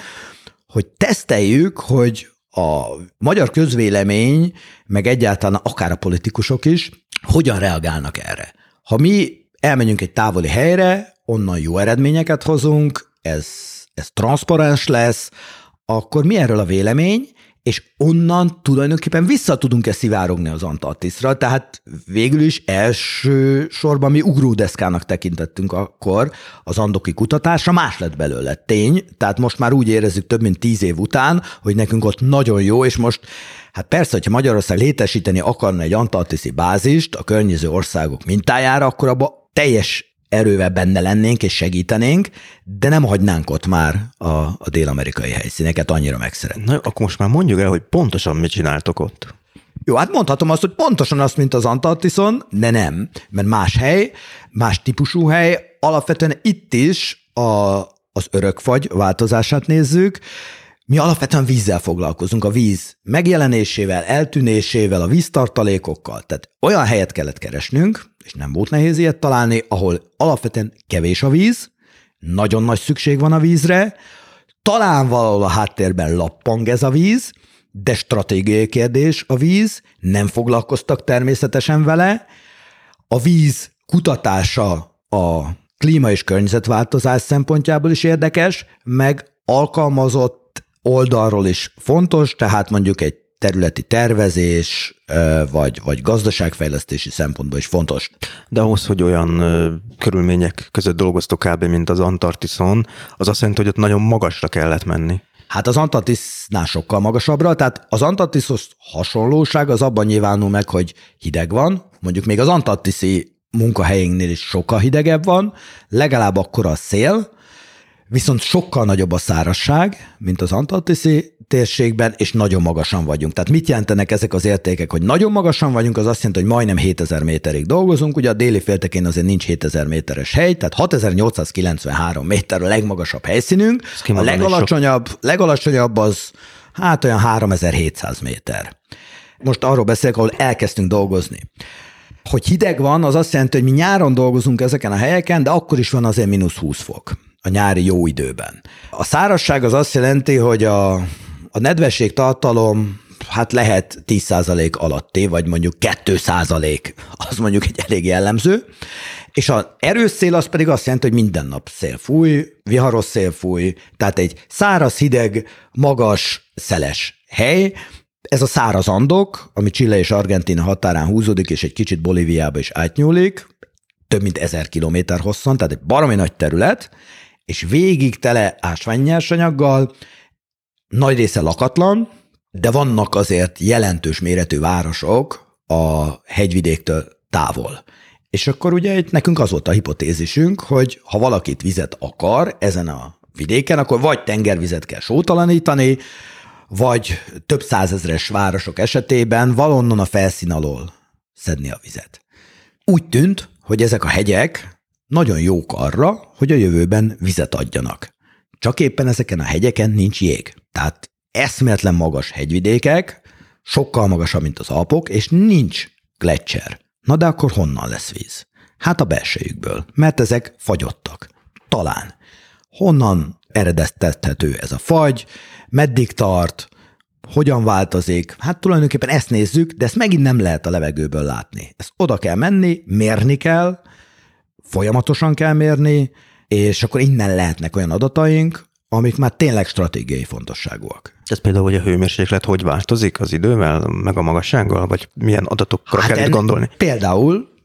hogy teszteljük, hogy a magyar közvélemény, meg egyáltalán akár a politikusok is, hogyan reagálnak erre. Ha mi elmegyünk egy távoli helyre, onnan jó eredményeket hozunk, ez, ez transzparens lesz, akkor mi erről a vélemény, és onnan tulajdonképpen vissza tudunk-e szivárogni az Antarktiszra, tehát végül is első sorban mi ugródeszkának tekintettünk akkor az andoki kutatásra, más lett belőle, tény, tehát most már úgy érezzük több mint tíz év után, hogy nekünk ott nagyon jó, és most Hát persze, hogyha Magyarország létesíteni akarna egy antarktiszi bázist a környező országok mintájára, akkor abba teljes erővel benne lennénk és segítenénk, de nem hagynánk ott már a, a dél-amerikai helyszíneket, annyira megszeretnénk. Na, akkor most már mondjuk el, hogy pontosan mit csináltok ott. Jó, hát mondhatom azt, hogy pontosan azt, mint az Antarktiszon, de nem, mert más hely, más típusú hely, alapvetően itt is a, az örökfagy változását nézzük, mi alapvetően vízzel foglalkozunk, a víz megjelenésével, eltűnésével, a víztartalékokkal. Tehát olyan helyet kellett keresnünk, és nem volt nehéz ilyet találni, ahol alapvetően kevés a víz, nagyon nagy szükség van a vízre, talán valahol a háttérben lappang ez a víz, de stratégiai kérdés a víz, nem foglalkoztak természetesen vele. A víz kutatása a klíma és környezetváltozás szempontjából is érdekes, meg alkalmazott oldalról is fontos, tehát mondjuk egy területi tervezés, vagy, vagy gazdaságfejlesztési szempontból is fontos. De ahhoz, hogy olyan körülmények között dolgoztok kb. mint az Antarktiszon, az azt jelenti, hogy ott nagyon magasra kellett menni. Hát az Antarktisznál sokkal magasabbra, tehát az Antarktiszhoz hasonlóság az abban nyilvánul meg, hogy hideg van, mondjuk még az antarktiszi munkahelyénknél is sokkal hidegebb van, legalább akkor a szél, viszont sokkal nagyobb a szárasság, mint az Antarktiszi térségben, és nagyon magasan vagyunk. Tehát mit jelentenek ezek az értékek, hogy nagyon magasan vagyunk, az azt jelenti, hogy majdnem 7000 méterig dolgozunk, ugye a déli féltekén azért nincs 7000 méteres hely, tehát 6893 méter a legmagasabb helyszínünk, a legalacsonyabb, legalacsonyabb az hát olyan 3700 méter. Most arról beszélek, ahol elkezdtünk dolgozni. Hogy hideg van, az azt jelenti, hogy mi nyáron dolgozunk ezeken a helyeken, de akkor is van azért mínusz 20 fok a nyári jó időben. A szárasság az azt jelenti, hogy a, a nedvesség tartalom hát lehet 10% alatti, vagy mondjuk 2% az mondjuk egy elég jellemző, és az erős szél az pedig azt jelenti, hogy minden nap szél fúj, viharos szél fúj, tehát egy száraz, hideg, magas, szeles hely, ez a száraz andok, ami Chile és Argentina határán húzódik, és egy kicsit Bolíviába is átnyúlik, több mint ezer kilométer hosszan, tehát egy baromi nagy terület, és végig tele ásványnyersanyaggal, nagy része lakatlan, de vannak azért jelentős méretű városok a hegyvidéktől távol. És akkor ugye itt nekünk az volt a hipotézisünk, hogy ha valakit vizet akar ezen a vidéken, akkor vagy tengervizet kell sótalanítani, vagy több százezres városok esetében valonnan a felszín alól szedni a vizet. Úgy tűnt, hogy ezek a hegyek nagyon jók arra, hogy a jövőben vizet adjanak. Csak éppen ezeken a hegyeken nincs jég. Tehát eszméletlen magas hegyvidékek, sokkal magasabb, mint az Alpok, és nincs gletszer. Na de akkor honnan lesz víz? Hát a belsejükből, mert ezek fagyottak. Talán. Honnan eredeztethető ez a fagy, meddig tart, hogyan változik? Hát tulajdonképpen ezt nézzük, de ezt megint nem lehet a levegőből látni. Ezt oda kell menni, mérni kell, folyamatosan kell mérni, és akkor innen lehetnek olyan adataink, amik már tényleg stratégiai fontosságúak. Ez például, hogy a hőmérséklet hogy változik az idővel, meg a magassággal, vagy milyen adatokra hát kell itt gondolni? Például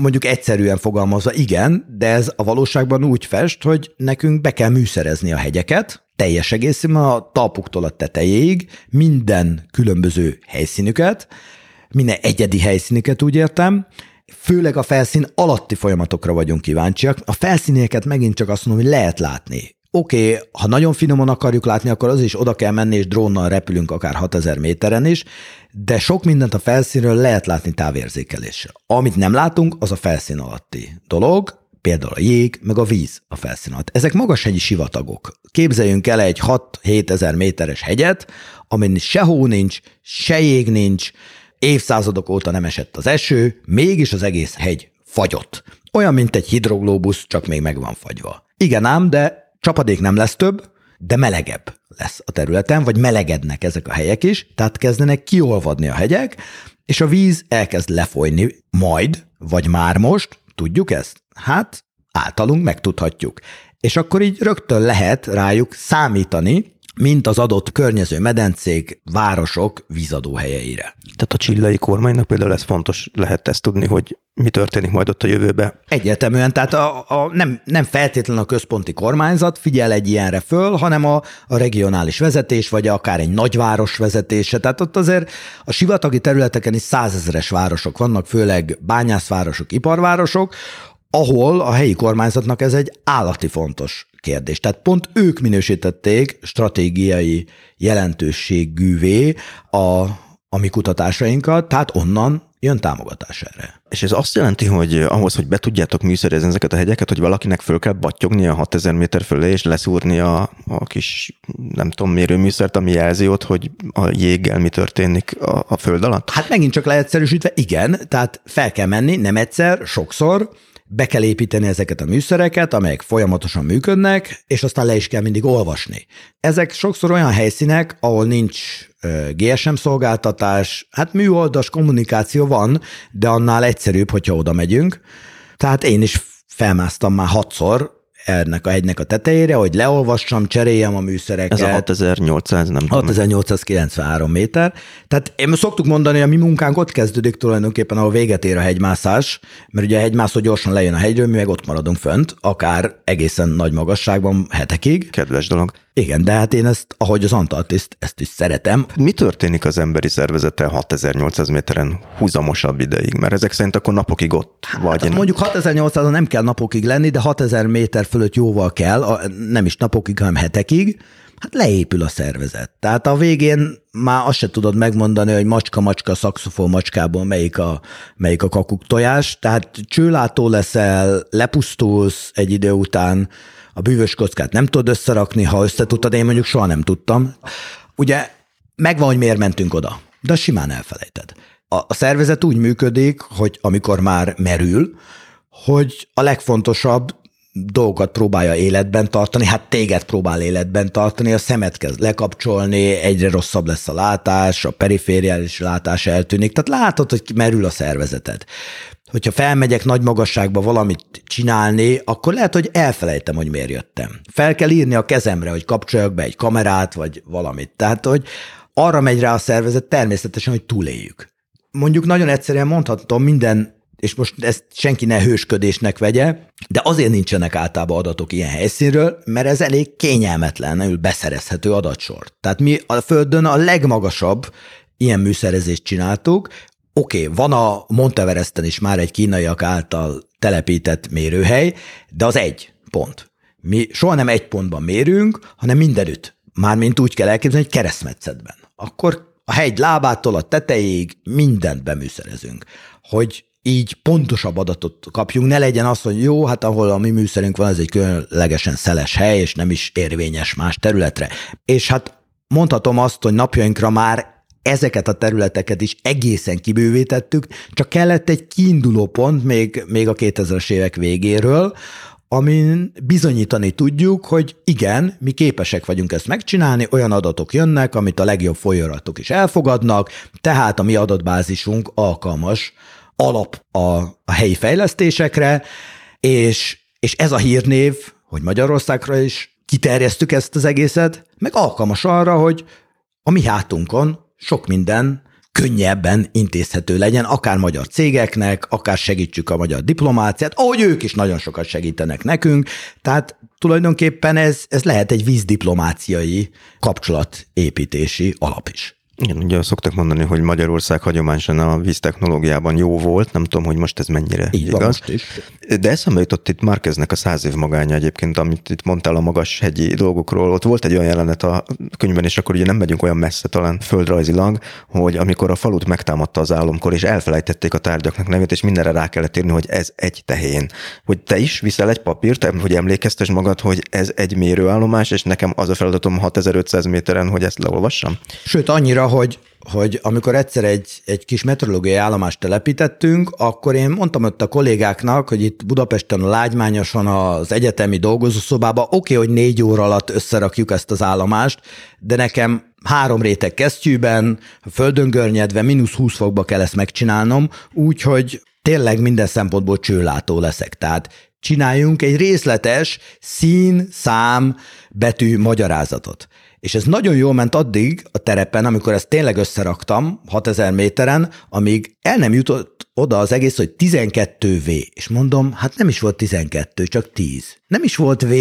mondjuk egyszerűen fogalmazva igen, de ez a valóságban úgy fest, hogy nekünk be kell műszerezni a hegyeket, teljes egészében a talpuktól a tetejéig, minden különböző helyszínüket, minden egyedi helyszínüket úgy értem, főleg a felszín alatti folyamatokra vagyunk kíváncsiak. A felszínéket megint csak azt mondom, hogy lehet látni. oké, okay, ha nagyon finoman akarjuk látni, akkor az is oda kell menni, és drónnal repülünk akár 6000 méteren is, de sok mindent a felszínről lehet látni távérzékeléssel. Amit nem látunk, az a felszín alatti dolog, például a jég, meg a víz a felszín alatt. Ezek magashegyi sivatagok. Képzeljünk el egy 6-7 ezer méteres hegyet, amin se hó nincs, se jég nincs, évszázadok óta nem esett az eső, mégis az egész hegy fagyott. Olyan, mint egy hidroglóbusz, csak még meg van fagyva. Igen ám, de csapadék nem lesz több, de melegebb lesz a területen, vagy melegednek ezek a helyek is, tehát kezdenek kiolvadni a hegyek, és a víz elkezd lefolyni majd, vagy már most, tudjuk ezt? Hát általunk megtudhatjuk. És akkor így rögtön lehet rájuk számítani, mint az adott környező medencék, városok vízadóhelyeire. Tehát a csillai kormánynak például ez fontos lehet ezt tudni, hogy mi történik majd ott a jövőbe. Egyértelműen, tehát a, a, nem, nem feltétlenül a központi kormányzat figyel egy ilyenre föl, hanem a, a regionális vezetés, vagy akár egy nagyváros vezetése. Tehát ott azért a sivatagi területeken is százezeres városok vannak, főleg bányászvárosok, iparvárosok, ahol a helyi kormányzatnak ez egy állati fontos kérdés. Tehát pont ők minősítették stratégiai jelentőségűvé a, a mi kutatásainkat, tehát onnan jön támogatás erre. És ez azt jelenti, hogy ahhoz, hogy be tudjátok műszerezni ezeket a hegyeket, hogy valakinek föl kell battyogni a 6000 méter fölé, és leszúrni a, a kis, nem tudom, mérőműszert, ami jelzi ott, hogy a jéggel mi történik a, a föld alatt? Hát megint csak leegyszerűsítve, igen, tehát fel kell menni, nem egyszer, sokszor, be kell építeni ezeket a műszereket, amelyek folyamatosan működnek, és aztán le is kell mindig olvasni. Ezek sokszor olyan helyszínek, ahol nincs GSM szolgáltatás, hát műoldas kommunikáció van, de annál egyszerűbb, hogyha oda megyünk. Tehát én is felmásztam már hatszor ennek a hegynek a tetejére, hogy leolvassam, cseréljem a műszereket. Ez a 6800, nem 6893 méter. Tehát én szoktuk mondani, hogy a mi munkánk ott kezdődik tulajdonképpen, ahol véget ér a hegymászás, mert ugye a hegymászó gyorsan lejön a hegyről, mi meg ott maradunk fönt, akár egészen nagy magasságban hetekig. Kedves dolog. Igen, de hát én ezt, ahogy az Antarktiszt, ezt is szeretem. Mi történik az emberi szervezettel 6800 méteren húzamosabb ideig? Mert ezek szerint akkor napokig ott hát, vagy. Hát mondjuk 6800 nem kell napokig lenni, de 6000 méter fölött jóval kell, nem is napokig, hanem hetekig, hát leépül a szervezet. Tehát a végén már azt se tudod megmondani, hogy macska-macska, szakszofó macskából melyik a, melyik a kakuk tojás, tehát csőlátó leszel, lepusztulsz egy idő után, a bűvös kockát nem tudod összerakni, ha összetudtad, én mondjuk soha nem tudtam. Ugye megvan, hogy miért mentünk oda, de simán elfelejted. A, a szervezet úgy működik, hogy amikor már merül, hogy a legfontosabb dolgokat próbálja életben tartani, hát téged próbál életben tartani, a szemet kezd lekapcsolni, egyre rosszabb lesz a látás, a perifériális látás eltűnik, tehát látod, hogy merül a szervezeted hogyha felmegyek nagy magasságba valamit csinálni, akkor lehet, hogy elfelejtem, hogy miért jöttem. Fel kell írni a kezemre, hogy kapcsoljak be egy kamerát, vagy valamit. Tehát, hogy arra megy rá a szervezet természetesen, hogy túléljük. Mondjuk nagyon egyszerűen mondhatom minden, és most ezt senki ne hősködésnek vegye, de azért nincsenek általában adatok ilyen helyszínről, mert ez elég kényelmetlenül beszerezhető adatsor. Tehát mi a Földön a legmagasabb ilyen műszerezést csináltuk, Oké, okay, van a Monteveresten is már egy kínaiak által telepített mérőhely, de az egy pont. Mi soha nem egy pontban mérünk, hanem mindenütt. Mármint úgy kell elképzelni, hogy keresztmetszetben. Akkor a hegy lábától a tetejéig mindent beműszerezünk, hogy így pontosabb adatot kapjunk, ne legyen az, hogy jó, hát ahol a mi műszerünk van, ez egy különlegesen szeles hely, és nem is érvényes más területre. És hát mondhatom azt, hogy napjainkra már ezeket a területeket is egészen kibővítettük, csak kellett egy kiinduló pont még, még a 2000-es évek végéről, amin bizonyítani tudjuk, hogy igen, mi képesek vagyunk ezt megcsinálni, olyan adatok jönnek, amit a legjobb folyóratok is elfogadnak, tehát a mi adatbázisunk alkalmas alap a, a helyi fejlesztésekre, és, és ez a hírnév, hogy Magyarországra is kiterjesztük ezt az egészet, meg alkalmas arra, hogy a mi hátunkon sok minden könnyebben intézhető legyen, akár magyar cégeknek, akár segítsük a magyar diplomáciát, ahogy ők is nagyon sokat segítenek nekünk, tehát tulajdonképpen ez, ez lehet egy vízdiplomáciai kapcsolatépítési alap is. Igen, ugye szoktak mondani, hogy Magyarország hagyományosan a víztechnológiában jó volt, nem tudom, hogy most ez mennyire Így igaz. van most is. De eszembe jutott itt Márkeznek a száz év magánya egyébként, amit itt mondtál a magas hegyi dolgokról. Ott volt egy olyan jelenet a könyvben, és akkor ugye nem megyünk olyan messze talán földrajzilag, hogy amikor a falut megtámadta az álomkor, és elfelejtették a tárgyaknak nevét, és mindenre rá kellett írni, hogy ez egy tehén. Hogy te is viszel egy papírt, hogy emlékeztes magad, hogy ez egy mérőállomás, és nekem az a feladatom 6500 méteren, hogy ezt leolvassam? Sőt, annyira, hogy, hogy amikor egyszer egy, egy kis meteorológiai állomást telepítettünk, akkor én mondtam ott a kollégáknak, hogy itt Budapesten a Lágymányoson az egyetemi dolgozószobában oké, okay, hogy négy óra alatt összerakjuk ezt az állomást, de nekem három réteg kesztyűben, földön görnyedve, mínusz 20 fokba kell ezt megcsinálnom, úgyhogy tényleg minden szempontból csőlátó leszek. Tehát csináljunk egy részletes szín, szám, betű magyarázatot. És ez nagyon jól ment addig a terepen, amikor ezt tényleg összeraktam 6000 méteren, amíg el nem jutott oda az egész, hogy 12V. És mondom, hát nem is volt 12, csak 10. Nem is volt V,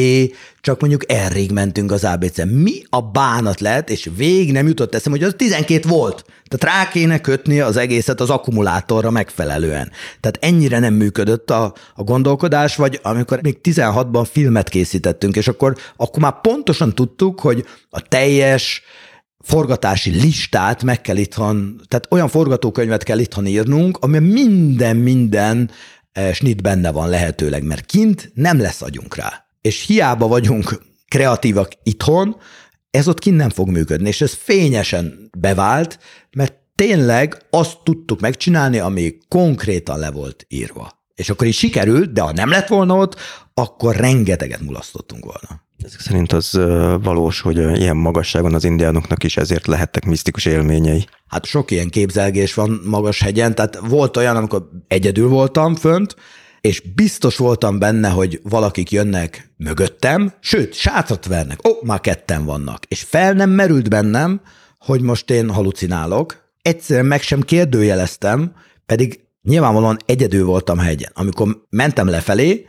csak mondjuk errig mentünk az ABC. Mi a bánat lett, és vég nem jutott eszem, hogy az 12 volt. Tehát rá kéne kötni az egészet az akkumulátorra megfelelően. Tehát ennyire nem működött a, a gondolkodás, vagy amikor még 16-ban filmet készítettünk, és akkor, akkor már pontosan tudtuk, hogy a teljes forgatási listát meg kell itthon, tehát olyan forgatókönyvet kell itthon írnunk, ami minden, minden snit benne van lehetőleg, mert kint nem lesz agyunk rá. És hiába vagyunk kreatívak itthon, ez ott kint nem fog működni, és ez fényesen bevált, mert tényleg azt tudtuk megcsinálni, ami konkrétan le volt írva. És akkor is sikerült, de ha nem lett volna ott, akkor rengeteget mulasztottunk volna. Ezek szerint az valós, hogy ilyen magasságon az indiánoknak is ezért lehettek misztikus élményei. Hát sok ilyen képzelgés van magas hegyen, tehát volt olyan, amikor egyedül voltam fönt, és biztos voltam benne, hogy valakik jönnek mögöttem, sőt, sátrat vernek, ó, már ketten vannak, és fel nem merült bennem, hogy most én halucinálok, egyszerűen meg sem kérdőjeleztem, pedig nyilvánvalóan egyedül voltam hegyen. Amikor mentem lefelé,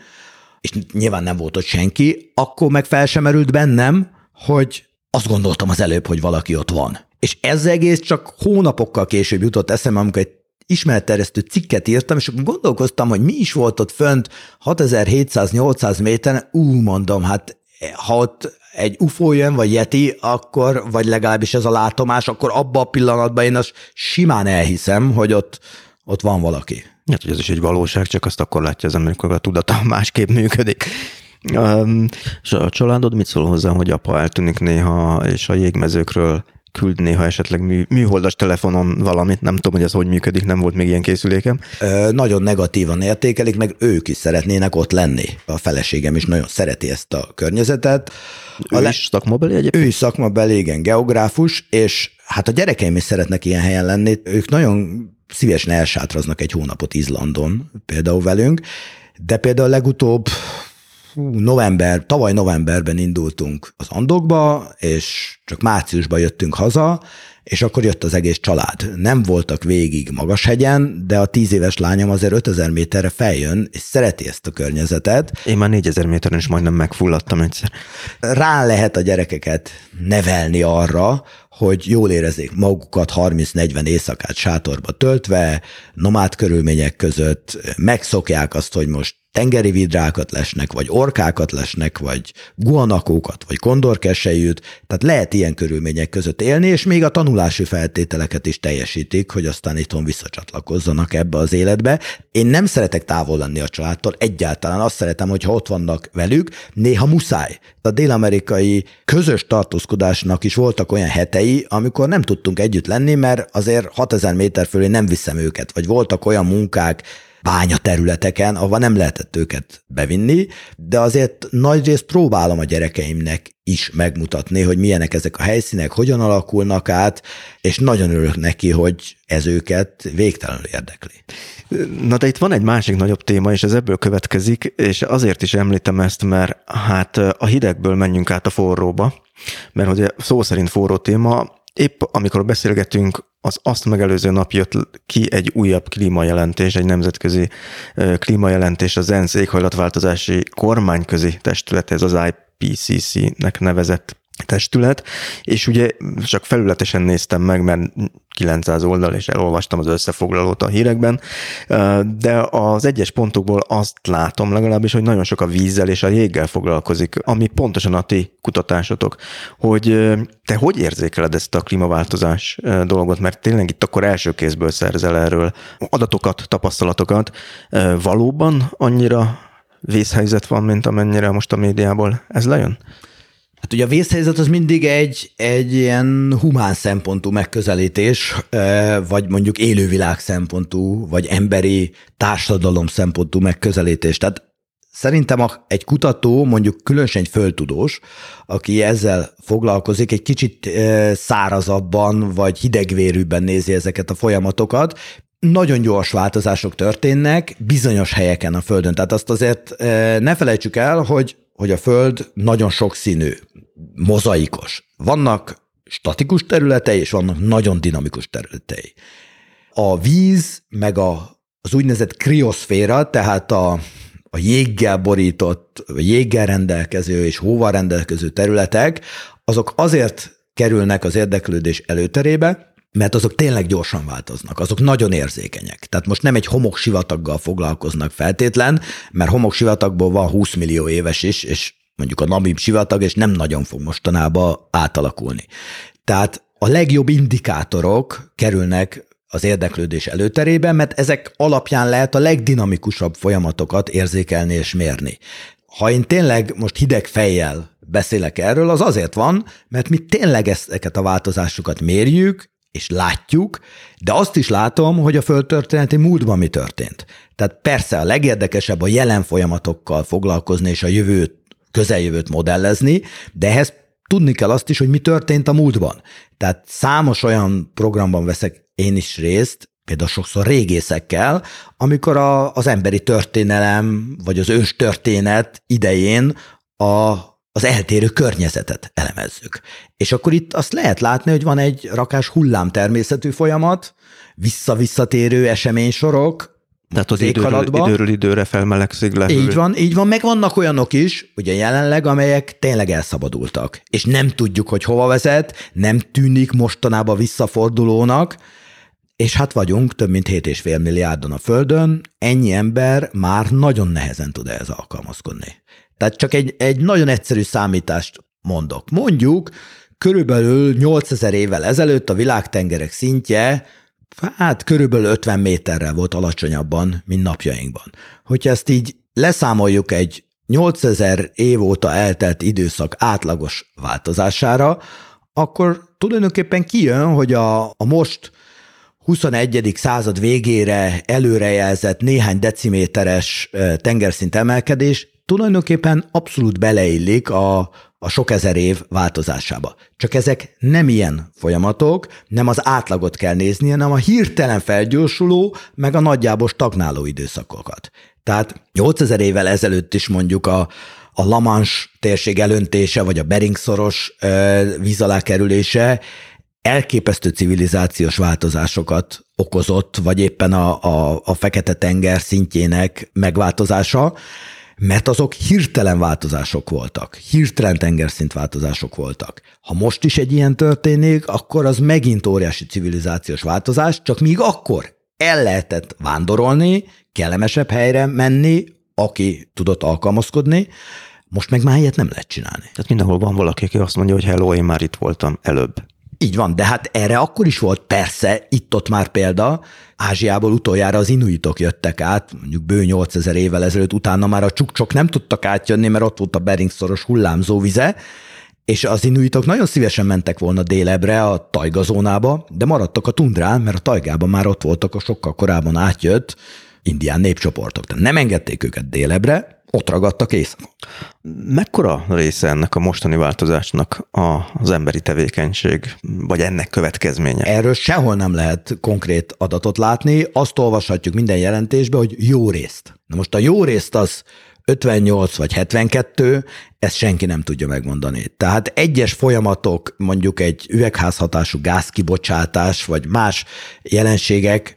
és nyilván nem volt ott senki, akkor meg fel sem merült bennem, hogy azt gondoltam az előbb, hogy valaki ott van. És ez egész csak hónapokkal később jutott eszembe, amikor egy ismeretterjesztő cikket írtam, és akkor gondolkoztam, hogy mi is volt ott fönt 6700-800 méteren, ú, mondom, hát ha ott egy UFO jön, vagy Yeti, akkor, vagy legalábbis ez a látomás, akkor abban a pillanatban én azt simán elhiszem, hogy ott, ott van valaki. Hát, hogy ez is egy valóság, csak azt akkor látja az ember, amikor a tudata másképp működik. Um, és a családod mit szól hozzá, hogy apa eltűnik néha, és a jégmezőkről küld néha esetleg mű, műholdas telefonon valamit, nem tudom, hogy ez hogy működik, nem volt még ilyen készülékem. Ö, nagyon negatívan értékelik, meg ők is szeretnének ott lenni. A feleségem is nagyon szereti ezt a környezetet. Ő a le- is szakmabeli egyébként? Ő is szakmabeli, igen, geográfus, és hát a gyerekeim is szeretnek ilyen helyen lenni. Ők nagyon szívesen elsátraznak egy hónapot Izlandon, például velünk, de például legutóbb november, tavaly novemberben indultunk az Andokba, és csak márciusban jöttünk haza, és akkor jött az egész család. Nem voltak végig magas hegyen, de a tíz éves lányom azért 5000 méterre feljön, és szereti ezt a környezetet. Én már 4000 méteren is majdnem megfulladtam egyszer. Rá lehet a gyerekeket nevelni arra, hogy jól érezzék magukat 30-40 éjszakát sátorba töltve, nomád körülmények között, megszokják azt, hogy most tengeri vidrákat lesnek, vagy orkákat lesnek, vagy guanakókat, vagy kondorkesejűt, tehát lehet ilyen körülmények között élni, és még a tanulási feltételeket is teljesítik, hogy aztán itthon visszacsatlakozzanak ebbe az életbe. Én nem szeretek távol lenni a családtól, egyáltalán azt szeretem, hogyha ott vannak velük, néha muszáj. A dél-amerikai közös tartózkodásnak is voltak olyan hetei, amikor nem tudtunk együtt lenni, mert azért 6000 méter fölé nem viszem őket, vagy voltak olyan munkák, bánya területeken, ahova nem lehetett őket bevinni, de azért nagyrészt próbálom a gyerekeimnek is megmutatni, hogy milyenek ezek a helyszínek, hogyan alakulnak át, és nagyon örülök neki, hogy ez őket végtelenül érdekli. Na de itt van egy másik nagyobb téma, és ez ebből következik, és azért is említem ezt, mert hát a hidegből menjünk át a forróba, mert hogy szó szerint forró téma, épp amikor beszélgetünk, az azt megelőző nap jött ki egy újabb klímajelentés, egy nemzetközi klímajelentés, az ENSZ éghajlatváltozási kormányközi testület, ez az IPCC-nek nevezett testület, és ugye csak felületesen néztem meg, mert 900 oldal, és elolvastam az összefoglalót a hírekben, de az egyes pontokból azt látom legalábbis, hogy nagyon sok a vízzel és a jéggel foglalkozik, ami pontosan a ti kutatásotok, hogy te hogy érzékeled ezt a klímaváltozás dolgot, mert tényleg itt akkor első kézből szerzel erről adatokat, tapasztalatokat, valóban annyira vészhelyzet van, mint amennyire most a médiából ez lejön? Hát ugye a vészhelyzet az mindig egy, egy ilyen humán szempontú megközelítés, vagy mondjuk élővilág szempontú, vagy emberi társadalom szempontú megközelítés. Tehát Szerintem egy kutató, mondjuk különösen egy földtudós, aki ezzel foglalkozik, egy kicsit szárazabban vagy hidegvérűbben nézi ezeket a folyamatokat, nagyon gyors változások történnek bizonyos helyeken a Földön. Tehát azt azért ne felejtsük el, hogy hogy a Föld nagyon sokszínű, mozaikos. Vannak statikus területei, és vannak nagyon dinamikus területei. A víz, meg a, az úgynevezett krioszféra, tehát a, a jéggel borított, jéggel rendelkező és hóval rendelkező területek, azok azért kerülnek az érdeklődés előterébe, mert azok tényleg gyorsan változnak, azok nagyon érzékenyek. Tehát most nem egy homoksivataggal foglalkoznak feltétlen, mert homoksivatagból van 20 millió éves is, és mondjuk a Namib sivatag, és nem nagyon fog mostanában átalakulni. Tehát a legjobb indikátorok kerülnek az érdeklődés előterébe, mert ezek alapján lehet a legdinamikusabb folyamatokat érzékelni és mérni. Ha én tényleg most hideg fejjel beszélek erről, az azért van, mert mi tényleg ezeket a változásokat mérjük, és látjuk, de azt is látom, hogy a földtörténeti múltban mi történt. Tehát persze a legérdekesebb a jelen folyamatokkal foglalkozni és a jövőt, közeljövőt modellezni, de ehhez tudni kell azt is, hogy mi történt a múltban. Tehát számos olyan programban veszek én is részt, például sokszor régészekkel, amikor a, az emberi történelem, vagy az ős történet idején a az eltérő környezetet elemezzük. És akkor itt azt lehet látni, hogy van egy rakás hullám természetű folyamat, vissza-visszatérő eseménysorok, tehát az időről, időről időre felmelegszik le. Így van, így van, meg vannak olyanok is, ugye jelenleg, amelyek tényleg elszabadultak, és nem tudjuk, hogy hova vezet, nem tűnik mostanában visszafordulónak, és hát vagyunk több mint 7,5 milliárdon a Földön, ennyi ember már nagyon nehezen tud ehhez alkalmazkodni. Tehát csak egy, egy nagyon egyszerű számítást mondok. Mondjuk, körülbelül 8000 évvel ezelőtt a világtengerek szintje hát körülbelül 50 méterrel volt alacsonyabban, mint napjainkban. Hogyha ezt így leszámoljuk egy 8000 év óta eltelt időszak átlagos változására, akkor tulajdonképpen kijön, hogy a, a most 21. század végére előrejelzett néhány deciméteres tengerszint emelkedés tulajdonképpen abszolút beleillik a, a sok ezer év változásába. Csak ezek nem ilyen folyamatok, nem az átlagot kell nézni, hanem a hirtelen felgyorsuló, meg a nagyjából stagnáló időszakokat. Tehát 8000 évvel ezelőtt is mondjuk a, a Lamans térség elöntése, vagy a Bering-szoros víz alá kerülése elképesztő civilizációs változásokat okozott, vagy éppen a, a, a Fekete-tenger szintjének megváltozása, mert azok hirtelen változások voltak, hirtelen tengerszint változások voltak. Ha most is egy ilyen történik, akkor az megint óriási civilizációs változás, csak míg akkor el lehetett vándorolni, kellemesebb helyre menni, aki tudott alkalmazkodni, most meg már ilyet nem lehet csinálni. Tehát mindenhol van valaki, aki azt mondja, hogy hello, én már itt voltam előbb. Így van, de hát erre akkor is volt persze, itt-ott már példa, Ázsiából utoljára az inuitok jöttek át, mondjuk bő 8000 évvel ezelőtt, utána már a csukcsok nem tudtak átjönni, mert ott volt a Beringszoros hullámzó vize, és az inuitok nagyon szívesen mentek volna délebre, a tajgazónába, de maradtak a tundrán, mert a tajgában már ott voltak a sokkal korábban átjött indián népcsoportok. Tehát nem engedték őket délebre, ott ragadtak északon. Mekkora része ennek a mostani változásnak az emberi tevékenység, vagy ennek következménye? Erről sehol nem lehet konkrét adatot látni. Azt olvashatjuk minden jelentésben, hogy jó részt. Na most a jó részt az 58 vagy 72, ezt senki nem tudja megmondani. Tehát egyes folyamatok, mondjuk egy üvegházhatású gázkibocsátás, vagy más jelenségek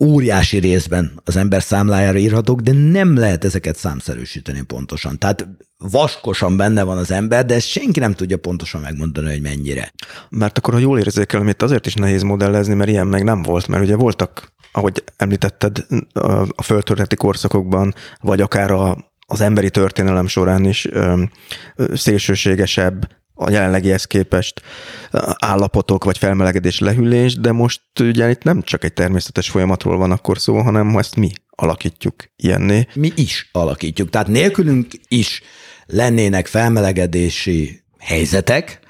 óriási részben az ember számlájára írhatók, de nem lehet ezeket számszerűsíteni pontosan. Tehát vaskosan benne van az ember, de ezt senki nem tudja pontosan megmondani, hogy mennyire. Mert akkor, ha jól érzékelem, itt azért is nehéz modellezni, mert ilyen meg nem volt, mert ugye voltak, ahogy említetted, a földtörténeti korszakokban, vagy akár a, az emberi történelem során is ö, szélsőségesebb a jelenlegihez képest állapotok vagy felmelegedés, lehűlés, de most ugye itt nem csak egy természetes folyamatról van akkor szó, hanem ezt mi alakítjuk ilyenné. Mi is alakítjuk. Tehát nélkülünk is lennének felmelegedési helyzetek,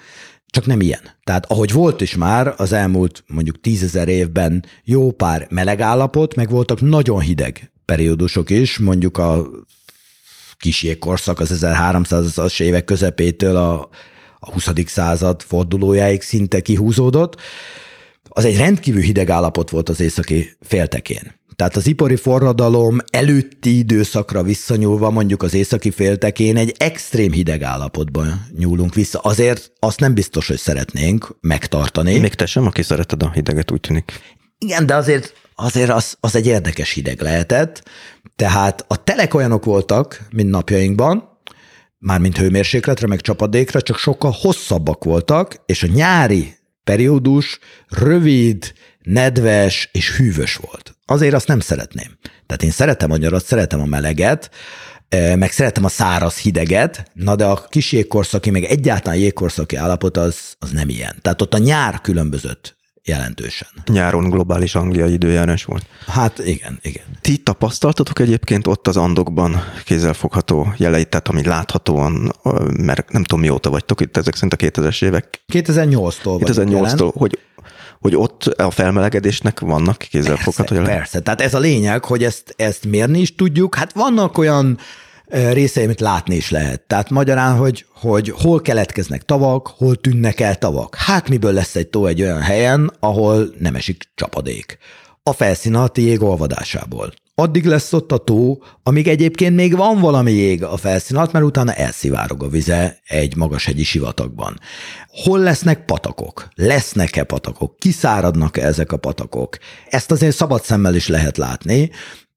csak nem ilyen. Tehát ahogy volt is már az elmúlt mondjuk tízezer évben jó pár meleg állapot, meg voltak nagyon hideg periódusok is, mondjuk a kis jégkorszak az 1300-as évek közepétől a a 20. század fordulójáig szinte kihúzódott, az egy rendkívül hideg állapot volt az északi féltekén. Tehát az ipari forradalom előtti időszakra visszanyúlva mondjuk az északi féltekén egy extrém hideg állapotban nyúlunk vissza. Azért azt nem biztos, hogy szeretnénk megtartani. Még te sem, aki szereted a hideget, úgy tűnik. Igen, de azért, azért az, az egy érdekes hideg lehetett. Tehát a telek olyanok voltak, mint napjainkban, mármint hőmérsékletre, meg csapadékra, csak sokkal hosszabbak voltak, és a nyári periódus rövid, nedves és hűvös volt. Azért azt nem szeretném. Tehát én szeretem a nyarat, szeretem a meleget, meg szeretem a száraz hideget, na de a kis jégkorszaki, meg egyáltalán jégkorszaki állapot az, az nem ilyen. Tehát ott a nyár különbözött jelentősen. Nyáron globális Anglia időjárás volt. Hát igen, igen. Ti tapasztaltatok egyébként ott az Andokban kézzelfogható jeleit, tehát ami láthatóan, mert nem tudom mióta vagytok itt, ezek szerint a 2000-es évek. 2008-tól 2008-tól, hogy hogy ott a felmelegedésnek vannak kézzelfogható jelei? Persze, tehát ez a lényeg, hogy ezt, ezt mérni is tudjuk. Hát vannak olyan részei, amit látni is lehet. Tehát magyarán, hogy, hogy hol keletkeznek tavak, hol tűnnek el tavak. Hát miből lesz egy tó egy olyan helyen, ahol nem esik csapadék. A felszín alatti jég olvadásából. Addig lesz ott a tó, amíg egyébként még van valami jég a felszín alatt, mert utána elszivárog a vize egy magas hegyi sivatagban. Hol lesznek patakok? Lesznek-e patakok? Kiszáradnak-e ezek a patakok? Ezt azért szabad szemmel is lehet látni,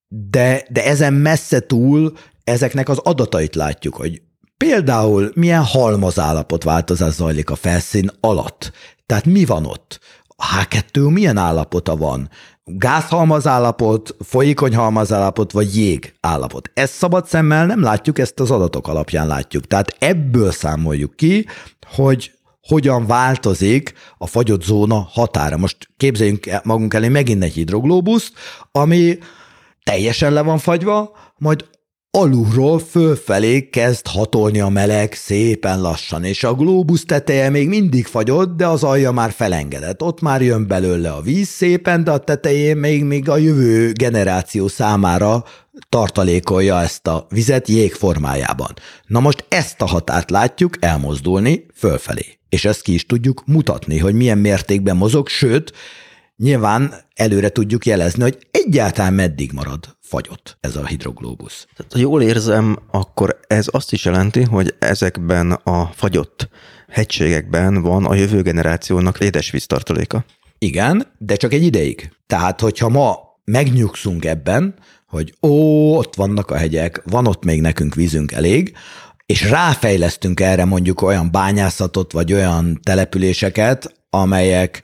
de, de ezen messze túl ezeknek az adatait látjuk, hogy például milyen halmazállapot zajlik a felszín alatt. Tehát mi van ott? A H2 milyen állapota van? Gázhalmaz állapot, folyékony halmaz állapot, vagy jég állapot. Ezt szabad szemmel nem látjuk, ezt az adatok alapján látjuk. Tehát ebből számoljuk ki, hogy hogyan változik a fagyott zóna határa. Most képzeljünk magunk elé megint egy hidroglóbuszt, ami teljesen le van fagyva, majd alulról fölfelé kezd hatolni a meleg szépen lassan, és a glóbusz teteje még mindig fagyott, de az alja már felengedett. Ott már jön belőle a víz szépen, de a tetején még, még a jövő generáció számára tartalékolja ezt a vizet jég formájában. Na most ezt a határt látjuk elmozdulni fölfelé. És ezt ki is tudjuk mutatni, hogy milyen mértékben mozog, sőt, nyilván előre tudjuk jelezni, hogy egyáltalán meddig marad fagyott ez a hidroglóbusz. Tehát, ha jól érzem, akkor ez azt is jelenti, hogy ezekben a fagyott hegységekben van a jövő generációnak édesvíztartaléka. Igen, de csak egy ideig. Tehát, hogyha ma megnyugszunk ebben, hogy ó, ott vannak a hegyek, van ott még nekünk vízünk elég, és ráfejlesztünk erre mondjuk olyan bányászatot, vagy olyan településeket, amelyek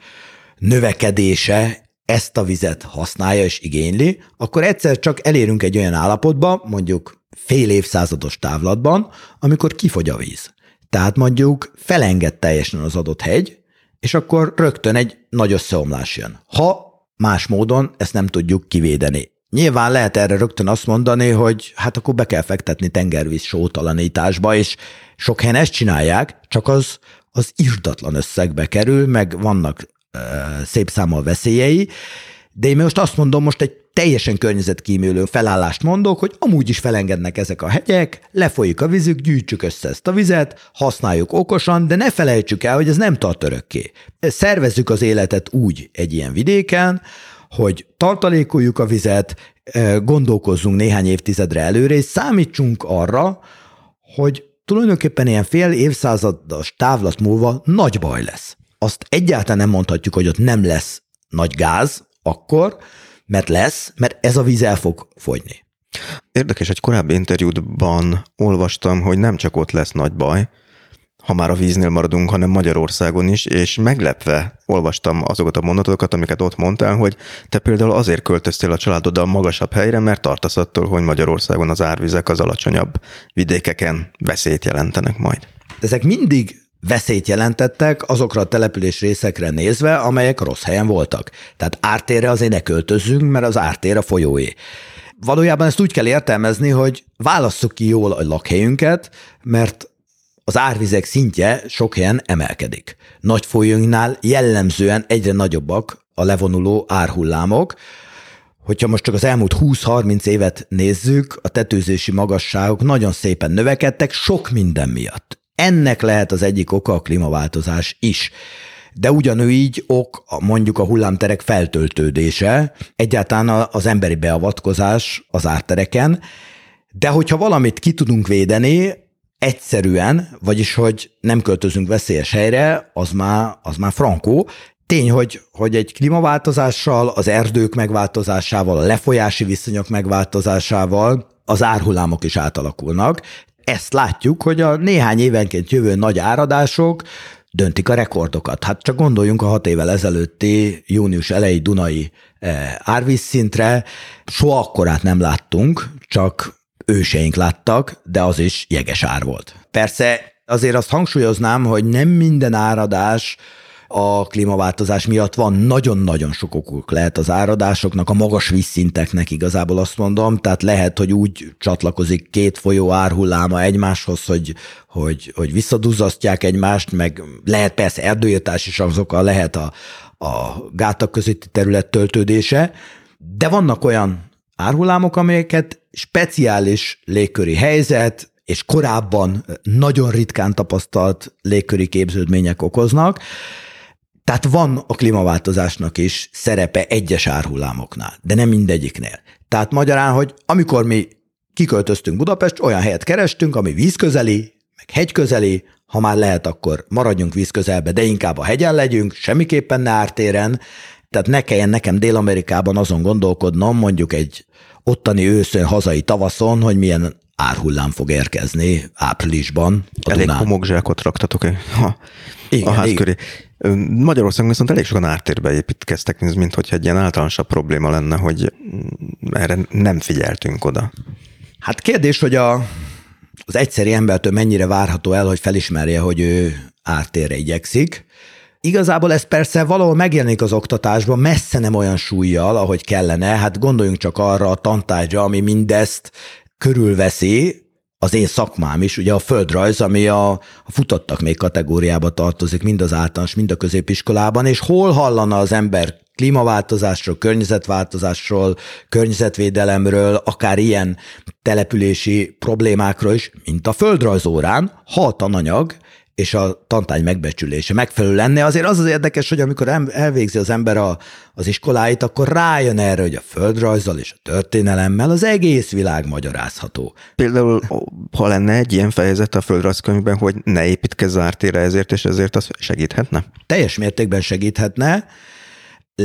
növekedése ezt a vizet használja és igényli, akkor egyszer csak elérünk egy olyan állapotba, mondjuk fél évszázados távlatban, amikor kifogy a víz. Tehát mondjuk felenged teljesen az adott hegy, és akkor rögtön egy nagy összeomlás jön. Ha más módon ezt nem tudjuk kivédeni. Nyilván lehet erre rögtön azt mondani, hogy hát akkor be kell fektetni tengervíz sótalanításba, és sok helyen ezt csinálják, csak az, az irdatlan összegbe kerül, meg vannak szép számmal veszélyei, de én most azt mondom, most egy teljesen környezetkímélő felállást mondok, hogy amúgy is felengednek ezek a hegyek, lefolyik a vízük, gyűjtsük össze ezt a vizet, használjuk okosan, de ne felejtsük el, hogy ez nem tart örökké. Szervezzük az életet úgy egy ilyen vidéken, hogy tartalékoljuk a vizet, gondolkozzunk néhány évtizedre előre, és számítsunk arra, hogy tulajdonképpen ilyen fél évszázados távlat múlva nagy baj lesz azt egyáltalán nem mondhatjuk, hogy ott nem lesz nagy gáz akkor, mert lesz, mert ez a víz el fog fogyni. Érdekes, egy korábbi interjútban olvastam, hogy nem csak ott lesz nagy baj, ha már a víznél maradunk, hanem Magyarországon is, és meglepve olvastam azokat a mondatokat, amiket ott mondtál, hogy te például azért költöztél a családoddal magasabb helyre, mert tartasz attól, hogy Magyarországon az árvizek az alacsonyabb vidékeken veszélyt jelentenek majd. Ezek mindig veszélyt jelentettek azokra a település részekre nézve, amelyek rossz helyen voltak. Tehát ártérre azért ne költözzünk, mert az ártér a folyóé. Valójában ezt úgy kell értelmezni, hogy válasszuk ki jól a lakhelyünket, mert az árvizek szintje sok helyen emelkedik. Nagy folyóinknál jellemzően egyre nagyobbak a levonuló árhullámok, Hogyha most csak az elmúlt 20-30 évet nézzük, a tetőzési magasságok nagyon szépen növekedtek sok minden miatt. Ennek lehet az egyik oka a klímaváltozás is. De ugyanúgy ok mondjuk a hullámterek feltöltődése, egyáltalán az emberi beavatkozás az ártereken, de hogyha valamit ki tudunk védeni, egyszerűen, vagyis hogy nem költözünk veszélyes helyre, az már, az már frankó. Tény, hogy, hogy egy klímaváltozással, az erdők megváltozásával, a lefolyási viszonyok megváltozásával az árhullámok is átalakulnak. Ezt látjuk, hogy a néhány évenként jövő nagy áradások döntik a rekordokat. Hát csak gondoljunk a hat évvel ezelőtti június elejé Dunai eh, árvízszintre, soha akkorát nem láttunk, csak őseink láttak, de az is jeges ár volt. Persze azért azt hangsúlyoznám, hogy nem minden áradás a klímaváltozás miatt van, nagyon-nagyon sok okuk lehet az áradásoknak, a magas vízszinteknek igazából azt mondom, tehát lehet, hogy úgy csatlakozik két folyó árhulláma egymáshoz, hogy, hogy, hogy visszaduzzasztják egymást, meg lehet persze erdőírtás is azokkal lehet a, a gátak közötti terület töltődése, de vannak olyan árhullámok, amelyeket speciális légköri helyzet, és korábban nagyon ritkán tapasztalt légköri képződmények okoznak. Tehát van a klímaváltozásnak is szerepe egyes árhullámoknál, de nem mindegyiknél. Tehát magyarán, hogy amikor mi kiköltöztünk Budapest, olyan helyet kerestünk, ami vízközeli, meg hegyközeli, ha már lehet, akkor maradjunk vízközelbe, de inkább a hegyen legyünk, semmiképpen ne ártéren, tehát ne kelljen nekem Dél-Amerikában azon gondolkodnom, mondjuk egy ottani őszön, hazai tavaszon, hogy milyen árhullám fog érkezni áprilisban. A elég homokzsákot raktatok ha, igen, a ház köré. Magyarországon viszont elég sokan ártérbe építkeztek, mint hogyha egy ilyen általánosabb probléma lenne, hogy erre nem figyeltünk oda. Hát kérdés, hogy a, az egyszeri embertől mennyire várható el, hogy felismerje, hogy ő ártérre igyekszik. Igazából ez persze valahol megjelenik az oktatásban, messze nem olyan súlyjal, ahogy kellene. Hát gondoljunk csak arra a tantárgyra, ami mindezt körülveszi, az én szakmám is, ugye a földrajz, ami a, a futottak még kategóriába tartozik, mind az általános, mind a középiskolában, és hol hallana az ember klímaváltozásról, környezetváltozásról, környezetvédelemről, akár ilyen települési problémákról is, mint a földrajzórán, ha a tananyag és a tantány megbecsülése megfelelő lenne. Azért az az érdekes, hogy amikor elvégzi az ember a, az iskoláit, akkor rájön erre, hogy a földrajzzal és a történelemmel az egész világ magyarázható. Például, ha lenne egy ilyen fejezet a földrajzkönyvben, hogy ne építkezz ártére ezért, és ezért az segíthetne? Teljes mértékben segíthetne,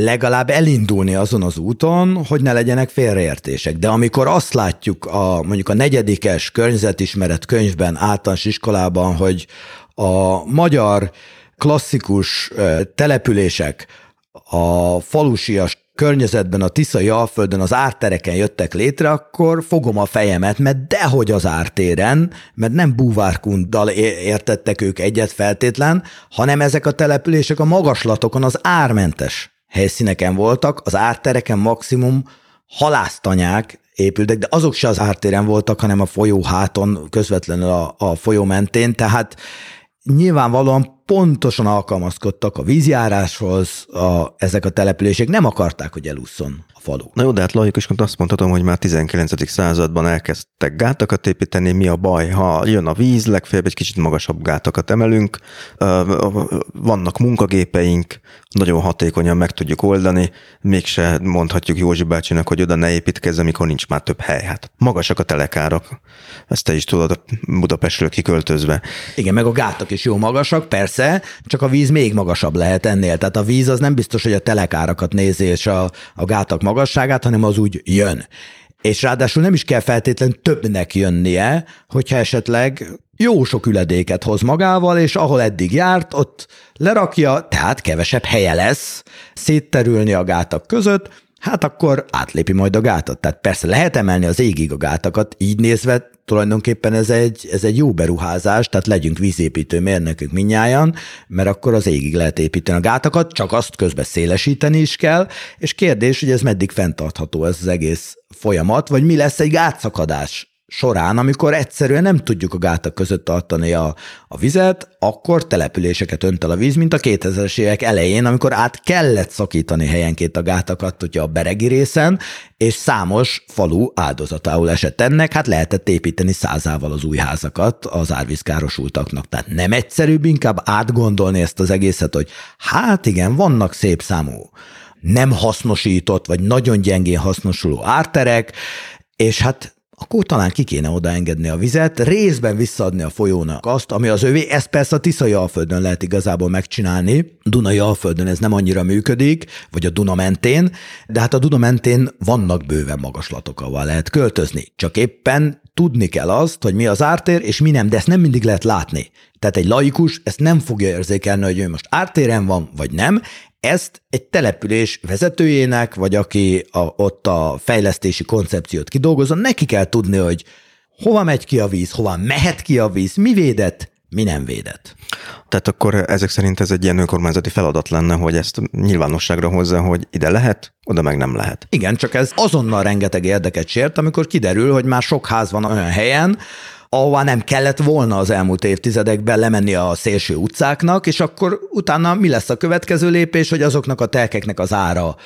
legalább elindulni azon az úton, hogy ne legyenek félreértések. De amikor azt látjuk a, mondjuk a negyedikes környezetismeret könyvben, általános iskolában, hogy a magyar klasszikus települések a falusias környezetben, a Tiszai Alföldön, az ártereken jöttek létre, akkor fogom a fejemet, mert dehogy az ártéren, mert nem búvárkunddal értettek ők egyet feltétlen, hanem ezek a települések a magaslatokon az ármentes helyszíneken voltak, az ártereken maximum halásztanyák épültek, de azok se az ártéren voltak, hanem a folyó háton, közvetlenül a, a folyó mentén, tehát nyilvánvalóan pontosan alkalmazkodtak a vízjáráshoz, a, ezek a települések nem akarták, hogy elúszson a falu. Na jó, de hát laikusként azt mondhatom, hogy már 19. században elkezdtek gátakat építeni, mi a baj, ha jön a víz, legfeljebb egy kicsit magasabb gátakat emelünk, vannak munkagépeink, nagyon hatékonyan meg tudjuk oldani, mégse mondhatjuk Józsi bácsinak, hogy oda ne építkezz, amikor nincs már több hely. Hát magasak a telekárak, ezt te is tudod Budapestről kiköltözve. Igen, meg a gátak is jó magasak, persze, csak a víz még magasabb lehet ennél. Tehát a víz az nem biztos, hogy a telekárakat nézi, és a, a gátak magasságát, hanem az úgy jön. És ráadásul nem is kell feltétlenül többnek jönnie, hogyha esetleg jó sok üledéket hoz magával, és ahol eddig járt, ott lerakja, tehát kevesebb helye lesz szétterülni a gátak között, hát akkor átlépi majd a gátat. Tehát persze lehet emelni az égig a gátakat, így nézve tulajdonképpen ez egy, ez egy jó beruházás, tehát legyünk vízépítő mérnökök minnyáján, mert akkor az égig lehet építeni a gátakat, csak azt közben szélesíteni is kell, és kérdés, hogy ez meddig fenntartható ez az egész folyamat, vagy mi lesz egy gátszakadás során, amikor egyszerűen nem tudjuk a gátak között tartani a, a vizet, akkor településeket önt el a víz, mint a 2000-es évek elején, amikor át kellett szakítani helyenként a gátakat, ugye a beregi részen, és számos falu áldozatául esett ennek, hát lehetett építeni százával az új házakat az árvízkárosultaknak. Tehát nem egyszerűbb inkább átgondolni ezt az egészet, hogy hát igen, vannak szép számú nem hasznosított, vagy nagyon gyengén hasznosuló árterek, és hát akkor talán ki kéne odaengedni a vizet, részben visszaadni a folyónak azt, ami az övé. Ezt persze a Tiszai Alföldön lehet igazából megcsinálni. Dunai Alföldön ez nem annyira működik, vagy a Duna mentén, de hát a Duna mentén vannak bőven magaslatok, ahol lehet költözni. Csak éppen tudni kell azt, hogy mi az ártér, és mi nem, de ezt nem mindig lehet látni. Tehát egy laikus ezt nem fogja érzékelni, hogy ő most ártéren van, vagy nem, ezt egy település vezetőjének, vagy aki a, ott a fejlesztési koncepciót kidolgozza, neki kell tudni, hogy hova megy ki a víz, hova mehet ki a víz, mi védett, mi nem védett. Tehát akkor ezek szerint ez egy ilyen önkormányzati feladat lenne, hogy ezt nyilvánosságra hozza, hogy ide lehet, oda meg nem lehet. Igen, csak ez azonnal rengeteg érdeket sért, amikor kiderül, hogy már sok ház van olyan helyen, ahová nem kellett volna az elmúlt évtizedekben lemenni a szélső utcáknak, és akkor utána mi lesz a következő lépés, hogy azoknak a telkeknek az ára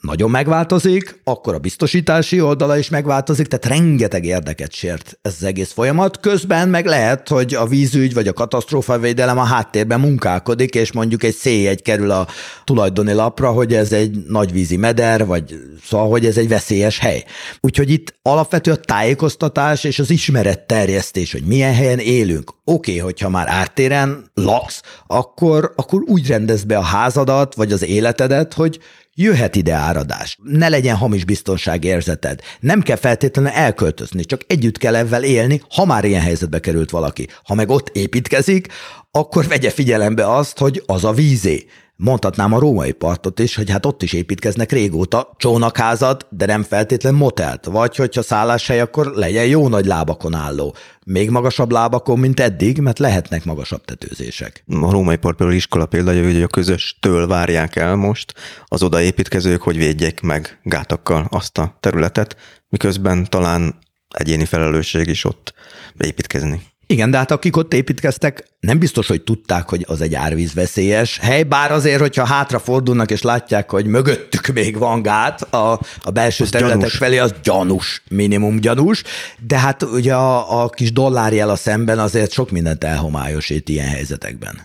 nagyon megváltozik, akkor a biztosítási oldala is megváltozik, tehát rengeteg érdeket sért ez az egész folyamat. Közben meg lehet, hogy a vízügy vagy a katasztrófavédelem a háttérben munkálkodik, és mondjuk egy széjegy kerül a tulajdoni lapra, hogy ez egy nagyvízi meder, vagy szóval, hogy ez egy veszélyes hely. Úgyhogy itt alapvető a tájékoztatás és az ismeret terjesztés, hogy milyen helyen élünk. Oké, okay, hogyha már ártéren laksz, akkor, akkor úgy rendez be a házadat, vagy az életedet, hogy jöhet ide áradás. Ne legyen hamis biztonságérzeted. Nem kell feltétlenül elköltözni, csak együtt kell ezzel élni, ha már ilyen helyzetbe került valaki. Ha meg ott építkezik, akkor vegye figyelembe azt, hogy az a vízé. Mondhatnám a római partot is, hogy hát ott is építkeznek régóta csónakházat, de nem feltétlen motelt, vagy hogyha szálláshely, akkor legyen jó nagy lábakon álló. Még magasabb lábakon, mint eddig, mert lehetnek magasabb tetőzések. A római part például iskola példája, hogy a közös től várják el most az odaépítkezők, hogy védjék meg gátakkal azt a területet, miközben talán egyéni felelősség is ott építkezni. Igen, de hát akik ott építkeztek, nem biztos, hogy tudták, hogy az egy árvízveszélyes hely, bár azért, hogyha hátra fordulnak és látják, hogy mögöttük még van gát a, a belső az területek gyanús. felé, az gyanús, minimum gyanús, de hát ugye a, a kis dollárjel a szemben azért sok mindent elhomályosít ilyen helyzetekben.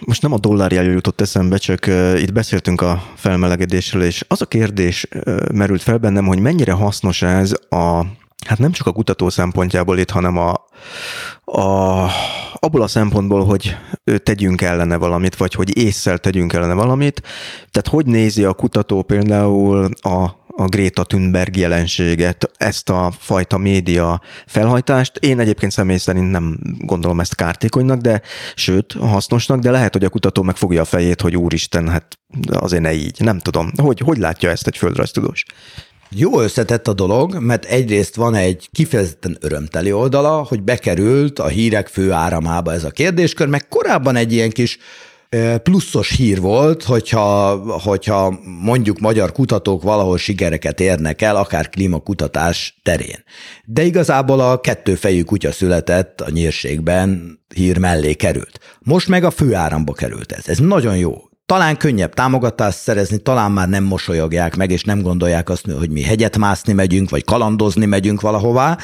Most nem a dollárjel jutott eszembe, csak itt beszéltünk a felmelegedésről, és az a kérdés merült fel bennem, hogy mennyire hasznos ez a hát nem csak a kutató szempontjából itt, hanem a, a, abból a szempontból, hogy tegyünk ellene valamit, vagy hogy észszel tegyünk ellene valamit. Tehát hogy nézi a kutató például a, a Greta Thunberg jelenséget, ezt a fajta média felhajtást. Én egyébként személy szerint nem gondolom ezt kártékonynak, de sőt, hasznosnak, de lehet, hogy a kutató megfogja a fejét, hogy úristen, hát azért ne így. Nem tudom. Hogy, hogy látja ezt egy földrajztudós? Jó összetett a dolog, mert egyrészt van egy kifejezetten örömteli oldala, hogy bekerült a hírek fő áramába ez a kérdéskör, meg korábban egy ilyen kis pluszos hír volt, hogyha, hogyha mondjuk magyar kutatók valahol sikereket érnek el, akár klímakutatás terén. De igazából a kettőfejű kutya született a nyírségben, hír mellé került. Most meg a főáramba került ez. Ez nagyon jó talán könnyebb támogatást szerezni, talán már nem mosolyogják meg, és nem gondolják azt, hogy mi hegyet mászni megyünk, vagy kalandozni megyünk valahová,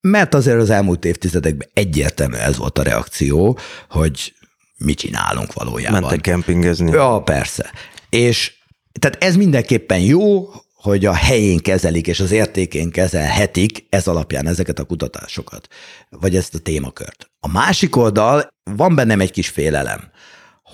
mert azért az elmúlt évtizedekben egyértelmű ez volt a reakció, hogy mit csinálunk valójában. Mentek kempingezni. Ja, persze. És tehát ez mindenképpen jó, hogy a helyén kezelik, és az értékén kezelhetik ez alapján ezeket a kutatásokat, vagy ezt a témakört. A másik oldal, van bennem egy kis félelem,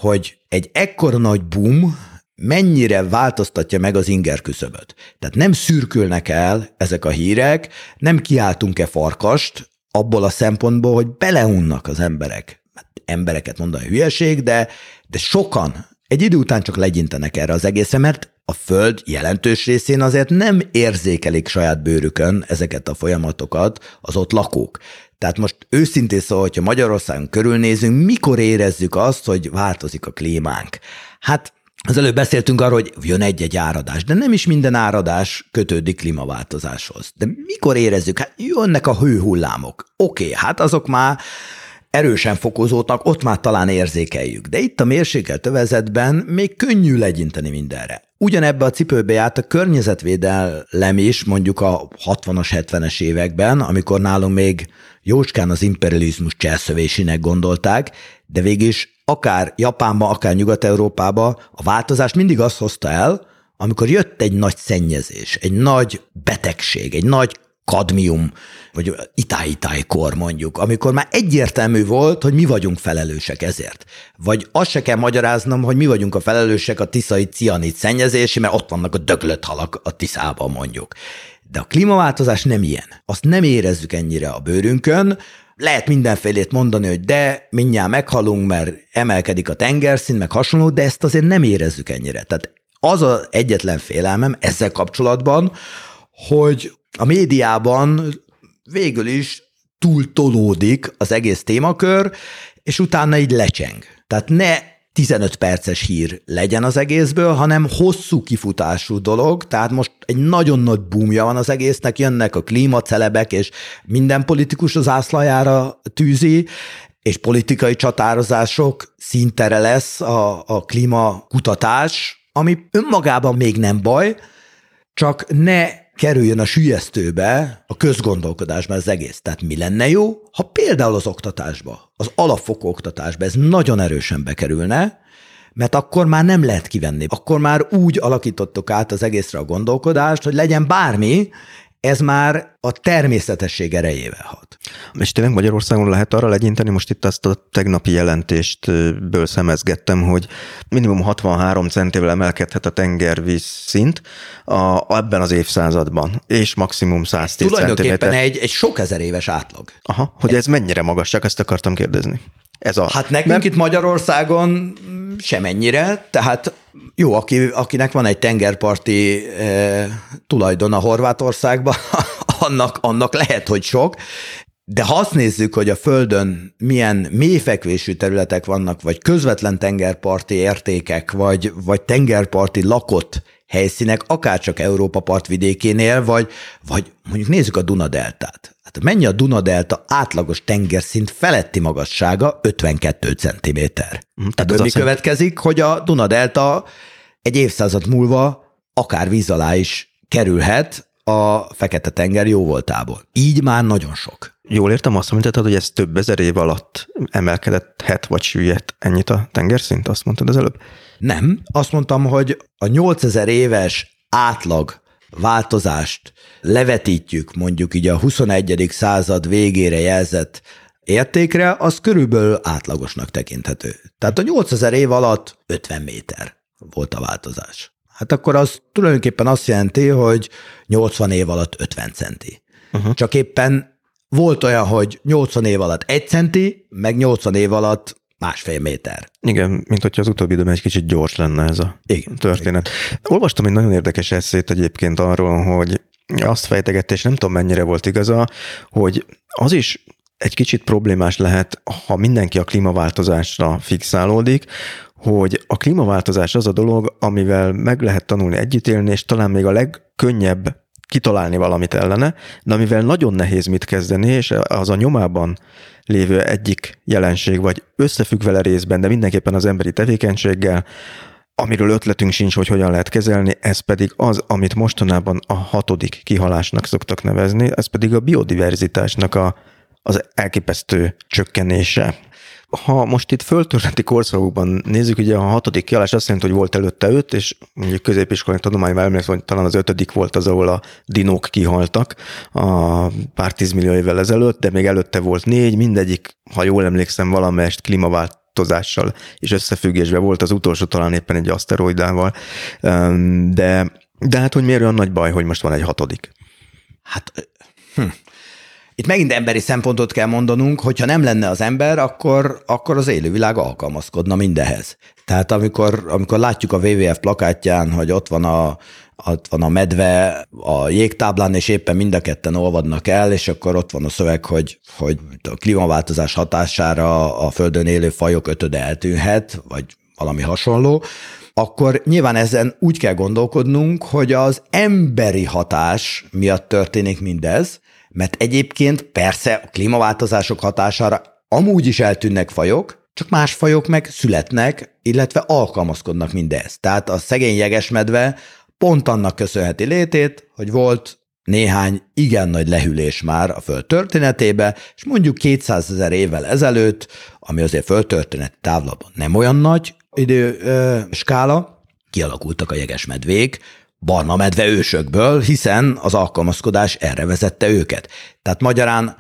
hogy egy ekkora nagy boom mennyire változtatja meg az inger küszöböt. Tehát nem szürkülnek el ezek a hírek, nem kiáltunk-e farkast abból a szempontból, hogy beleunnak az emberek. Hát embereket mondani hülyeség, de, de sokan egy idő után csak legyintenek erre az egészre, mert a Föld jelentős részén azért nem érzékelik saját bőrükön ezeket a folyamatokat az ott lakók. Tehát most őszintén szó, hogyha Magyarországon körülnézünk, mikor érezzük azt, hogy változik a klímánk? Hát az előbb beszéltünk arról, hogy jön egy-egy áradás, de nem is minden áradás kötődik klímaváltozáshoz. De mikor érezzük? Hát jönnek a hőhullámok. Oké, okay, hát azok már erősen fokozódnak, ott már talán érzékeljük. De itt a mérsékelt övezetben még könnyű legyinteni mindenre. Ugyanebbe a cipőbe járt a környezetvédelem is, mondjuk a 60-as, 70-es években, amikor nálunk még jócskán az imperializmus cselszövésének gondolták, de végig akár Japánba, akár Nyugat-Európába a változást mindig azt hozta el, amikor jött egy nagy szennyezés, egy nagy betegség, egy nagy kadmium, vagy itáj kor mondjuk, amikor már egyértelmű volt, hogy mi vagyunk felelősek ezért. Vagy azt se kell magyaráznom, hogy mi vagyunk a felelősek a tiszai cianid szennyezési, mert ott vannak a döglött halak a tiszában mondjuk. De a klímaváltozás nem ilyen. Azt nem érezzük ennyire a bőrünkön, lehet mindenfélét mondani, hogy de, mindjárt meghalunk, mert emelkedik a tengerszint, meg hasonló, de ezt azért nem érezzük ennyire. Tehát az az egyetlen félelmem ezzel kapcsolatban, hogy a médiában végül is túl tolódik az egész témakör, és utána így lecseng. Tehát ne 15 perces hír legyen az egészből, hanem hosszú kifutású dolog, tehát most egy nagyon nagy boomja van az egésznek, jönnek a klímacelebek, és minden politikus az ászlajára tűzi, és politikai csatározások szintere lesz a, a klímakutatás, ami önmagában még nem baj, csak ne kerüljön a sülyeztőbe, a közgondolkodásba az egész. Tehát mi lenne jó, ha például az oktatásba, az alapfokú oktatásba ez nagyon erősen bekerülne, mert akkor már nem lehet kivenni. Akkor már úgy alakítottuk át az egészre a gondolkodást, hogy legyen bármi, ez már a természetesség erejével hat. És tényleg Magyarországon lehet arra legyinteni, most itt azt a tegnapi jelentéstből szemezgettem, hogy minimum 63 centivel emelkedhet a tengervíz szint a, ebben az évszázadban, és maximum 110 Tulajdonképpen egy, egy sok ezer éves átlag. Aha, hogy ez mennyire magas, csak ezt akartam kérdezni. Ez a... Hát nekünk nem... itt Magyarországon semennyire, tehát jó, aki, akinek van egy tengerparti e, tulajdona Horvátországban, annak, annak lehet, hogy sok, de ha azt nézzük, hogy a Földön milyen mélyfekvésű területek vannak, vagy közvetlen tengerparti értékek, vagy, vagy tengerparti lakott helyszínek, akárcsak Európa partvidékénél, vagy, vagy mondjuk nézzük a Duna-deltát. Hát mennyi a Duna-delta átlagos tengerszint feletti magassága 52 cm. Mm, tehát az mi következik, hogy a Duna-delta egy évszázad múlva akár víz alá is kerülhet a Fekete-tenger jó voltából. Így már nagyon sok. Jól értem azt, amit hogy ez több ezer év alatt emelkedett het vagy süllyedt ennyit a tengerszint? Azt mondtad az előbb? Nem. Azt mondtam, hogy a 8000 éves átlag változást levetítjük mondjuk így a 21. század végére jelzett értékre, az körülbelül átlagosnak tekinthető. Tehát a 8000 év alatt 50 méter volt a változás. Hát akkor az tulajdonképpen azt jelenti, hogy 80 év alatt 50 centi. Uh-huh. Csak éppen volt olyan, hogy 80 év alatt 1 centi, meg 80 év alatt másfél méter. Igen, mint hogyha az utóbbi időben egy kicsit gyors lenne ez a Igen. történet. Igen. Olvastam egy nagyon érdekes eszét egyébként arról, hogy azt fejtegette, és nem tudom mennyire volt igaza, hogy az is egy kicsit problémás lehet, ha mindenki a klímaváltozásra fixálódik, hogy a klímaváltozás az a dolog, amivel meg lehet tanulni együtt élni, és talán még a legkönnyebb kitalálni valamit ellene, de amivel nagyon nehéz mit kezdeni, és az a nyomában lévő egyik jelenség, vagy összefügg vele részben, de mindenképpen az emberi tevékenységgel, amiről ötletünk sincs, hogy hogyan lehet kezelni, ez pedig az, amit mostanában a hatodik kihalásnak szoktak nevezni, ez pedig a biodiverzitásnak a, az elképesztő csökkenése ha most itt föltörleti korszakokban nézzük, ugye a hatodik kiállás azt jelenti, hogy volt előtte öt, és mondjuk középiskolai tudományban emlékszem, hogy talán az ötödik volt az, ahol a dinók kihaltak a pár tízmillió évvel ezelőtt, de még előtte volt négy, mindegyik, ha jól emlékszem, valamelyest klímaváltozással és összefüggésben volt az utolsó talán éppen egy aszteroidával, de, de hát hogy miért olyan nagy baj, hogy most van egy hatodik? Hát hm. Itt megint emberi szempontot kell mondanunk, hogyha nem lenne az ember, akkor, akkor az élővilág alkalmazkodna mindenhez. Tehát amikor, amikor látjuk a WWF plakátján, hogy ott van a, ott van a medve a jégtáblán, és éppen mind a ketten olvadnak el, és akkor ott van a szöveg, hogy, hogy a klímaváltozás hatására a Földön élő fajok ötöde eltűnhet, vagy valami hasonló, akkor nyilván ezen úgy kell gondolkodnunk, hogy az emberi hatás miatt történik mindez, mert egyébként persze a klímaváltozások hatására amúgy is eltűnnek fajok, csak más fajok meg születnek, illetve alkalmazkodnak mindez. Tehát a szegény jegesmedve pont annak köszönheti létét, hogy volt néhány igen nagy lehűlés már a Föld történetébe, és mondjuk 200 ezer évvel ezelőtt, ami azért földtörténet távlatban nem olyan nagy idő ö, skála, kialakultak a jegesmedvék, barna medve ősökből, hiszen az alkalmazkodás erre vezette őket. Tehát magyarán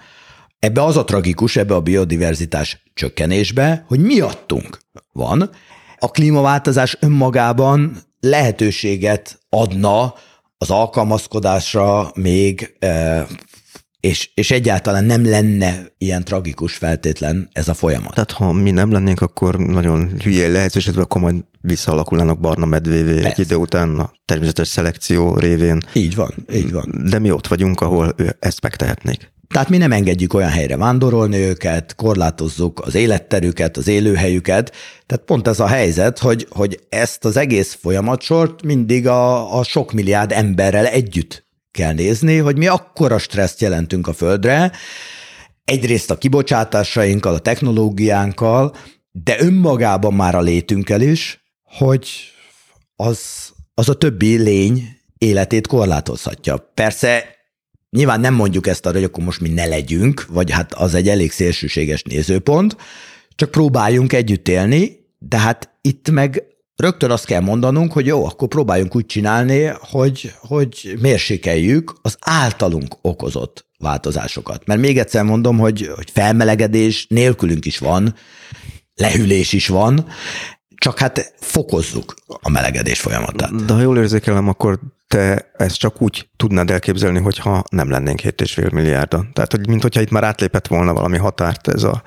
ebbe az a tragikus, ebbe a biodiverzitás csökkenésbe, hogy miattunk van. A klímaváltozás önmagában lehetőséget adna az alkalmazkodásra még, e, és, és egyáltalán nem lenne ilyen tragikus feltétlen ez a folyamat. Tehát ha mi nem lennénk, akkor nagyon hülye lehet, és akkor majd visszaalakulnának barna medvévé egy idő után a természetes szelekció révén. Így van, így van. De mi ott vagyunk, ahol ezt megtehetnék. Tehát mi nem engedjük olyan helyre vándorolni őket, korlátozzuk az életterüket, az élőhelyüket. Tehát pont ez a helyzet, hogy, hogy ezt az egész folyamatsort mindig a, a sok milliárd emberrel együtt kell nézni, hogy mi akkora stresszt jelentünk a Földre, egyrészt a kibocsátásainkkal, a technológiánkkal, de önmagában már a létünkkel is, hogy az, az a többi lény életét korlátozhatja. Persze Nyilván nem mondjuk ezt arra, hogy akkor most mi ne legyünk, vagy hát az egy elég szélsőséges nézőpont, csak próbáljunk együtt élni, de hát itt meg rögtön azt kell mondanunk, hogy jó, akkor próbáljunk úgy csinálni, hogy, hogy mérsékeljük az általunk okozott változásokat. Mert még egyszer mondom, hogy, hogy felmelegedés nélkülünk is van, lehűlés is van, csak hát fokozzuk a melegedés folyamatát. De ha jól érzékelem, akkor te ezt csak úgy tudnád elképzelni, hogyha nem lennénk 7,5 milliárdan. Tehát, hogy mint hogyha itt már átlépett volna valami határt ez a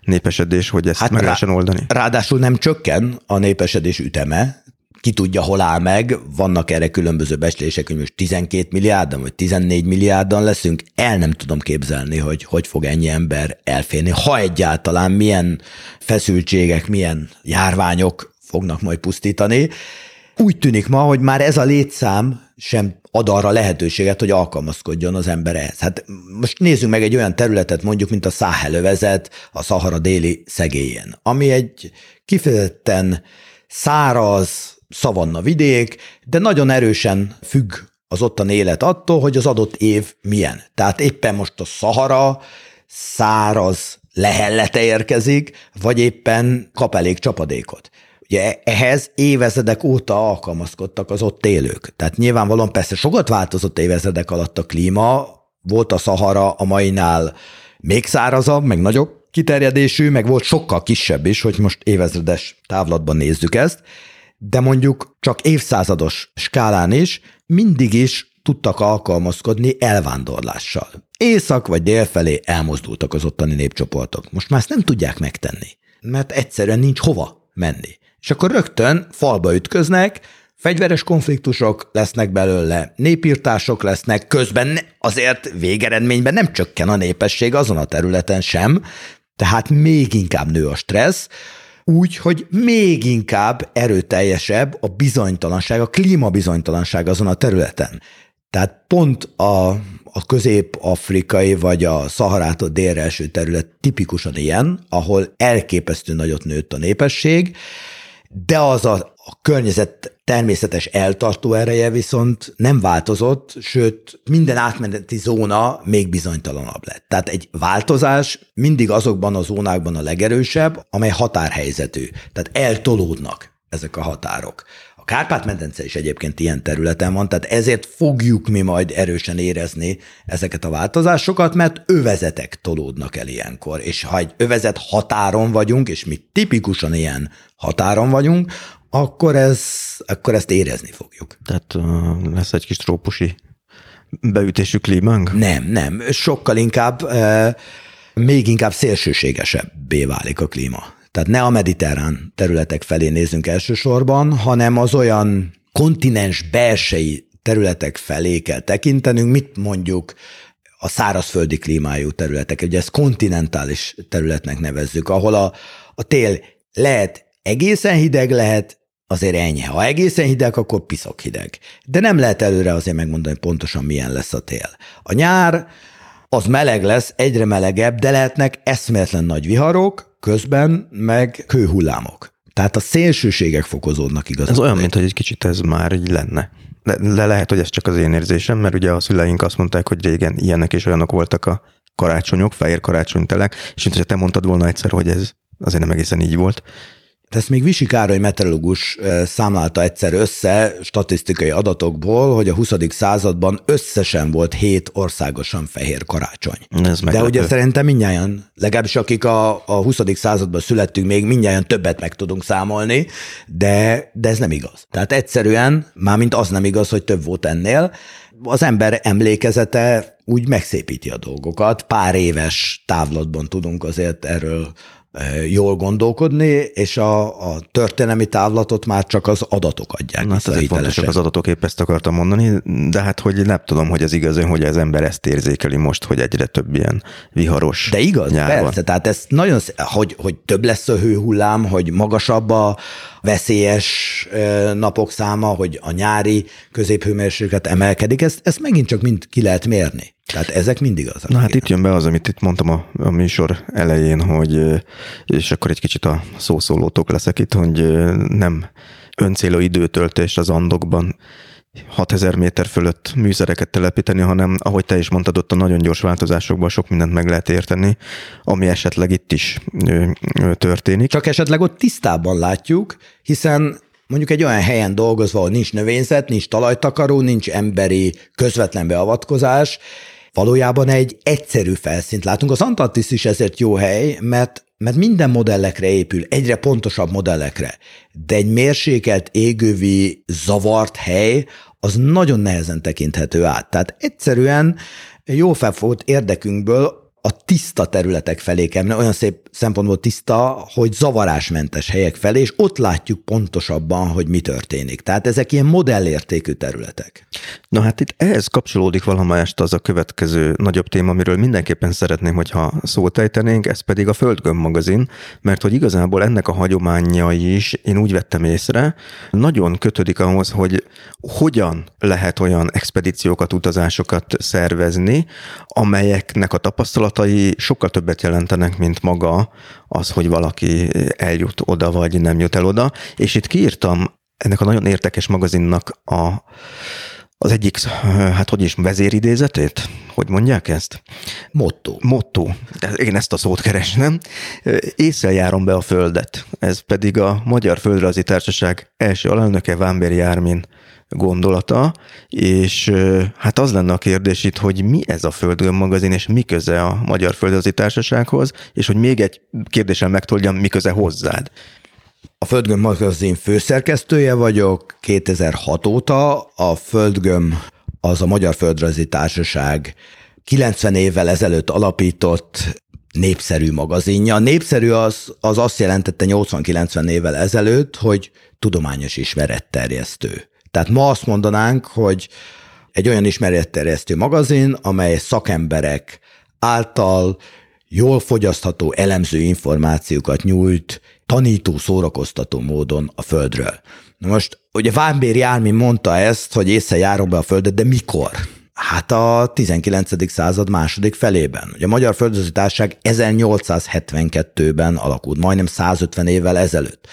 népesedés, hogy ezt hát meg lehessen oldani. Ráadásul nem csökken a népesedés üteme, ki tudja, hol áll meg, vannak erre különböző becslések, hogy most 12 milliárdan vagy 14 milliárdan leszünk, el nem tudom képzelni, hogy hogy fog ennyi ember elférni, ha egyáltalán milyen feszültségek, milyen járványok fognak majd pusztítani. Úgy tűnik ma, hogy már ez a létszám sem ad arra lehetőséget, hogy alkalmazkodjon az ember ehhez. Hát most nézzünk meg egy olyan területet, mondjuk, mint a Száhelövezet, a Szahara déli szegélyen, ami egy kifejezetten száraz, szavanna vidék, de nagyon erősen függ az ottan élet attól, hogy az adott év milyen. Tehát éppen most a Szahara száraz lehellete érkezik, vagy éppen kap elég csapadékot. Ugye ehhez évezredek óta alkalmazkodtak az ott élők. Tehát nyilvánvalóan persze sokat változott évezredek alatt a klíma, volt a Szahara a mainál még szárazabb, meg nagyobb kiterjedésű, meg volt sokkal kisebb is, hogy most évezredes távlatban nézzük ezt, de mondjuk csak évszázados skálán is mindig is tudtak alkalmazkodni elvándorlással. Észak vagy dél felé elmozdultak az ottani népcsoportok. Most már ezt nem tudják megtenni, mert egyszerűen nincs hova menni. És akkor rögtön falba ütköznek, fegyveres konfliktusok lesznek belőle, népírtások lesznek, közben azért végeredményben nem csökken a népesség azon a területen sem, tehát még inkább nő a stressz, úgy, hogy még inkább erőteljesebb a bizonytalanság, a klímabizonytalanság azon a területen. Tehát pont a, a közép-afrikai vagy a Szaharától délre eső terület tipikusan ilyen, ahol elképesztő nagyot nőtt a népesség, de az a, a környezet természetes eltartó ereje viszont nem változott, sőt minden átmeneti zóna még bizonytalanabb lett. Tehát egy változás mindig azokban a zónákban a legerősebb, amely határhelyzetű. Tehát eltolódnak ezek a határok. A Kárpát-medence is egyébként ilyen területen van, tehát ezért fogjuk mi majd erősen érezni ezeket a változásokat, mert övezetek tolódnak el ilyenkor. És ha egy övezet határon vagyunk, és mi tipikusan ilyen határon vagyunk, akkor, ez, akkor ezt érezni fogjuk. Tehát uh, lesz egy kis trópusi beütésű klímánk? Nem, nem. Sokkal inkább, uh, még inkább szélsőségesebbé válik a klíma. Tehát ne a mediterrán területek felé nézzünk elsősorban, hanem az olyan kontinens belsei területek felé kell tekintenünk, mit mondjuk a szárazföldi klímájú területek, ugye ezt kontinentális területnek nevezzük, ahol a, a tél lehet egészen hideg, lehet azért enyhe. Ha egészen hideg, akkor piszok hideg. De nem lehet előre azért megmondani pontosan milyen lesz a tél. A nyár az meleg lesz, egyre melegebb, de lehetnek eszméletlen nagy viharok, közben meg kőhullámok. Tehát a szélsőségek fokozódnak igazán. Ez olyan, mint hogy egy kicsit ez már így lenne. De, de lehet, hogy ez csak az én érzésem, mert ugye a szüleink azt mondták, hogy régen ilyenek és olyanok voltak a karácsonyok, fehér karácsonytelek, és mint hogyha te mondtad volna egyszer, hogy ez azért nem egészen így volt. Ezt még Visi Károly meteorológus számlálta egyszer össze statisztikai adatokból, hogy a 20. században összesen volt hét országosan fehér karácsony. Ez De ugye szerintem mindjárt, legalábbis akik a, a 20. században születtünk, még mindjárt többet meg tudunk számolni, de, de ez nem igaz. Tehát egyszerűen, mármint az nem igaz, hogy több volt ennél, az ember emlékezete úgy megszépíti a dolgokat. Pár éves távlatban tudunk azért erről jól gondolkodni, és a, a történelmi távlatot már csak az adatok adják. Na, hát pontosan az adatok épp ezt akartam mondani, de hát hogy nem tudom, hogy ez igaz, hogy az ember ezt érzékeli most, hogy egyre több ilyen viharos De igaz, nyár persze, van. tehát ez nagyon, hogy, hogy több lesz a hőhullám, hogy magasabb a veszélyes napok száma, hogy a nyári középhőmérséklet emelkedik, ezt, ezt megint csak mind ki lehet mérni. Tehát ezek mindig az. Na hát itt jön be az, amit itt mondtam a, a műsor elején, hogy és akkor egy kicsit a szószólótok leszek itt, hogy nem öncélú időtöltés az andokban 6000 méter fölött műszereket telepíteni, hanem ahogy te is mondtad, ott a nagyon gyors változásokban sok mindent meg lehet érteni, ami esetleg itt is történik. Csak esetleg ott tisztában látjuk, hiszen mondjuk egy olyan helyen dolgozva, ahol nincs növényzet, nincs talajtakaró, nincs emberi közvetlen beavatkozás, valójában egy egyszerű felszínt látunk. Az Antarktisz is ezért jó hely, mert, mert minden modellekre épül, egyre pontosabb modellekre. De egy mérsékelt, égővi, zavart hely, az nagyon nehezen tekinthető át. Tehát egyszerűen jó felfogott érdekünkből a tiszta területek felé kell, olyan szép szempontból tiszta, hogy zavarásmentes helyek felé, és ott látjuk pontosabban, hogy mi történik. Tehát ezek ilyen modellértékű területek. Na hát itt ehhez kapcsolódik valamelyest az a következő nagyobb téma, amiről mindenképpen szeretném, hogyha szót ejtenénk, ez pedig a Földgömb magazin, mert hogy igazából ennek a hagyományai is, én úgy vettem észre, nagyon kötődik ahhoz, hogy hogyan lehet olyan expedíciókat, utazásokat szervezni, amelyeknek a tapasztalatai sokkal többet jelentenek, mint maga az, hogy valaki eljut oda, vagy nem jut el oda. És itt kiírtam ennek a nagyon értekes magazinnak a, az egyik, hát hogy is, vezéridézetét? Hogy mondják ezt? Motto. Motto. Én ezt a szót keresnem. Észre járom be a földet. Ez pedig a Magyar Földrajzi Társaság első alelnöke Vámbéri Ármin gondolata, és hát az lenne a kérdés itt, hogy mi ez a Földgömb magazin, és mi köze a Magyar Földrajzi Társasághoz, és hogy még egy kérdéssel megtoldjam, mi köze hozzád. A Földgömb magazin főszerkesztője vagyok 2006 óta. A Földgömb az a Magyar Földrajzi Társaság 90 évvel ezelőtt alapított népszerű magazinja. Népszerű az, az azt jelentette 80-90 évvel ezelőtt, hogy tudományos ismeretterjesztő. Tehát ma azt mondanánk, hogy egy olyan ismeretterjesztő magazin, amely szakemberek által jól fogyasztható elemző információkat nyújt tanító, szórakoztató módon a Földről. Na most, ugye Vámbéri Ármin mondta ezt, hogy észre járom be a Földet, de mikor? Hát a 19. század második felében. Ugye a Magyar Társaság 1872-ben alakult, majdnem 150 évvel ezelőtt.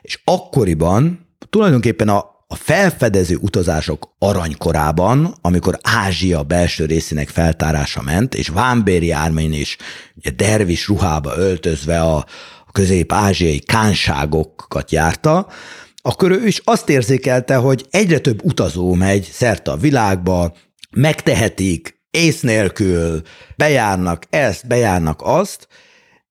És akkoriban tulajdonképpen a a felfedező utazások aranykorában, amikor Ázsia belső részének feltárása ment, és Vámbéri Ármin is ugye dervis ruhába öltözve a közép-ázsiai kánságokat járta, akkor ő is azt érzékelte, hogy egyre több utazó megy szerte a világba, megtehetik, ész nélkül, bejárnak ezt, bejárnak azt.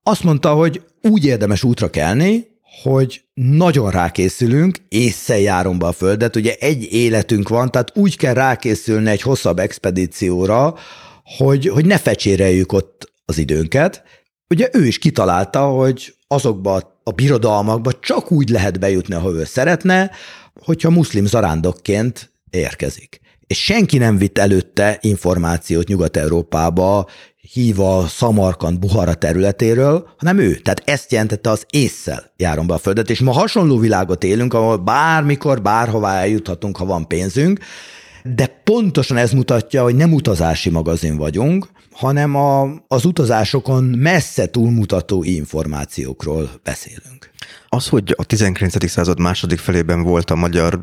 Azt mondta, hogy úgy érdemes útra kelni, hogy nagyon rákészülünk, észszel járom be a Földet, ugye egy életünk van, tehát úgy kell rákészülni egy hosszabb expedícióra, hogy, hogy ne fecséreljük ott az időnket. Ugye ő is kitalálta, hogy azokba a birodalmakba csak úgy lehet bejutni, ahol ő szeretne, hogyha muszlim zarándokként érkezik. És senki nem vitt előtte információt Nyugat-Európába, híva Szamarkand Buhara területéről, hanem ő. Tehát ezt jelentette az észszel járom be a földet, és ma hasonló világot élünk, ahol bármikor, bárhová eljuthatunk, ha van pénzünk, de pontosan ez mutatja, hogy nem utazási magazin vagyunk, hanem a, az utazásokon messze túlmutató információkról beszélünk. Az, hogy a 19. század második felében volt a magyar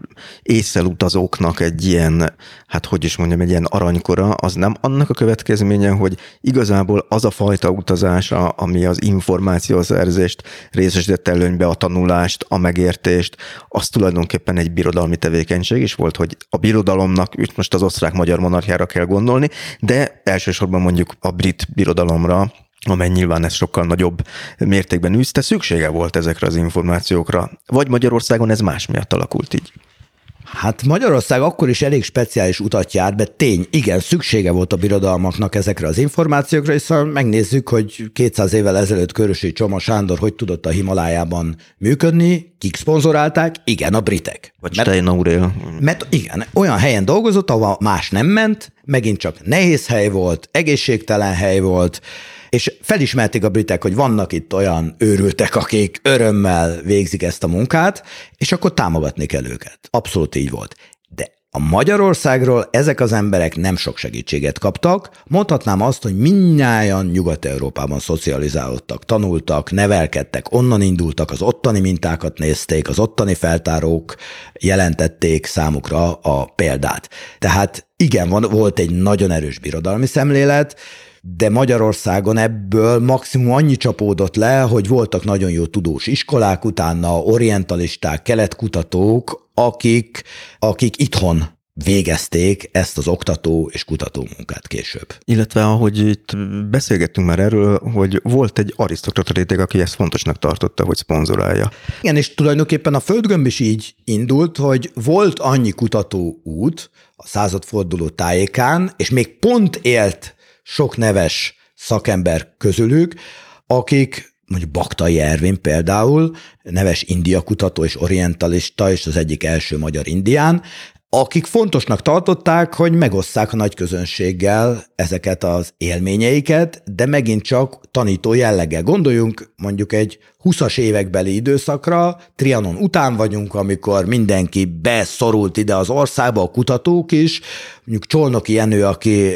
utazóknak egy ilyen, hát hogy is mondjam, egy ilyen aranykora, az nem annak a következménye, hogy igazából az a fajta utazása, ami az információszerzést részesített előnybe, a tanulást, a megértést, az tulajdonképpen egy birodalmi tevékenység is volt, hogy a birodalomnak, itt most az osztrák-magyar monarchiára kell gondolni, de elsősorban mondjuk a brit birodalomra, amely nyilván ez sokkal nagyobb mértékben űzte, szüksége volt ezekre az információkra. Vagy Magyarországon ez más miatt alakult így? Hát Magyarország akkor is elég speciális utat járt, de tény, igen, szüksége volt a birodalmaknak ezekre az információkra, szóval megnézzük, hogy 200 évvel ezelőtt Körösi Csoma Sándor hogy tudott a Himalájában működni, kik szponzorálták? Igen, a britek. Vagy mert, Stein Aurel. Mert igen, olyan helyen dolgozott, ahol más nem ment, megint csak nehéz hely volt, egészségtelen hely volt, és felismerték a britek, hogy vannak itt olyan őrültek, akik örömmel végzik ezt a munkát, és akkor támogatni kell őket. Abszolút így volt. De a Magyarországról ezek az emberek nem sok segítséget kaptak. Mondhatnám azt, hogy mindnyájan Nyugat-Európában szocializálódtak, tanultak, nevelkedtek, onnan indultak, az ottani mintákat nézték, az ottani feltárók jelentették számukra a példát. Tehát igen, van, volt egy nagyon erős birodalmi szemlélet, de Magyarországon ebből maximum annyi csapódott le, hogy voltak nagyon jó tudós iskolák utána, orientalisták, keletkutatók, akik, akik itthon végezték ezt az oktató és kutató munkát később. Illetve ahogy itt beszélgettünk már erről, hogy volt egy arisztokrata réteg, aki ezt fontosnak tartotta, hogy szponzorálja. Igen, és tulajdonképpen a földgömb is így indult, hogy volt annyi kutató út a századforduló tájékán, és még pont élt sok neves szakember közülük, akik mondjuk Baktai Ervin például, neves india kutató és orientalista, és az egyik első magyar indián, akik fontosnak tartották, hogy megosszák a nagy közönséggel ezeket az élményeiket, de megint csak tanító jelleggel. Gondoljunk mondjuk egy 20-as évekbeli időszakra, Trianon után vagyunk, amikor mindenki beszorult ide az országba, a kutatók is, mondjuk Csolnoki Jenő, aki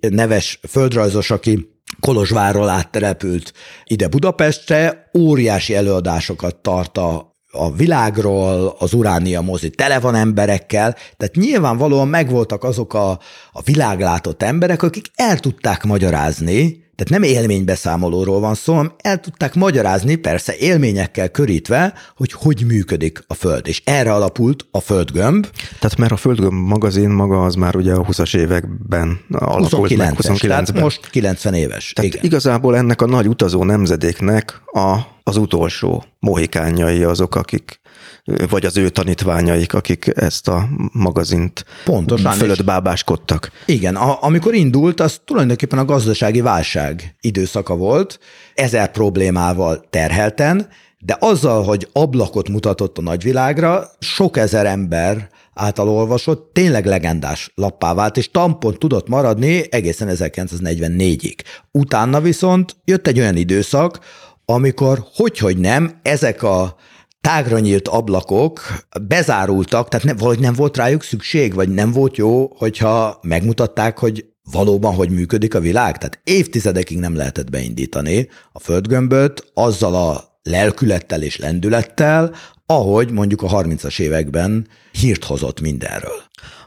neves földrajzos, aki Kolozsvárról áttelepült ide Budapestre, óriási előadásokat tart a a világról, az Uránia mozi tele van emberekkel, tehát nyilvánvalóan megvoltak azok a, a világlátott emberek, akik el tudták magyarázni, tehát nem élménybeszámolóról van szó, hanem el tudták magyarázni, persze élményekkel körítve, hogy hogy működik a Föld. És erre alapult a Földgömb. Tehát mert a Földgömb magazin maga az már ugye a 20-as években alakult 29 meg, 29 tehát most 90 éves. Tehát igen. igazából ennek a nagy utazó nemzedéknek a, az utolsó mohikányai azok, akik vagy az ő tanítványaik, akik ezt a magazint Pontosan, fölött bábáskodtak. Igen, a, amikor indult, az tulajdonképpen a gazdasági válság időszaka volt, ezer problémával terhelten, de azzal, hogy ablakot mutatott a nagyvilágra, sok ezer ember által olvasott, tényleg legendás lappá vált, és tampont tudott maradni egészen 1944-ig. Utána viszont jött egy olyan időszak, amikor, hogy nem, ezek a tágra nyílt ablakok bezárultak, tehát ne, vagy nem volt rájuk szükség, vagy nem volt jó, hogyha megmutatták, hogy valóban hogy működik a világ. Tehát évtizedekig nem lehetett beindítani a földgömböt azzal a lelkülettel és lendülettel, ahogy mondjuk a 30-as években hírt hozott mindenről.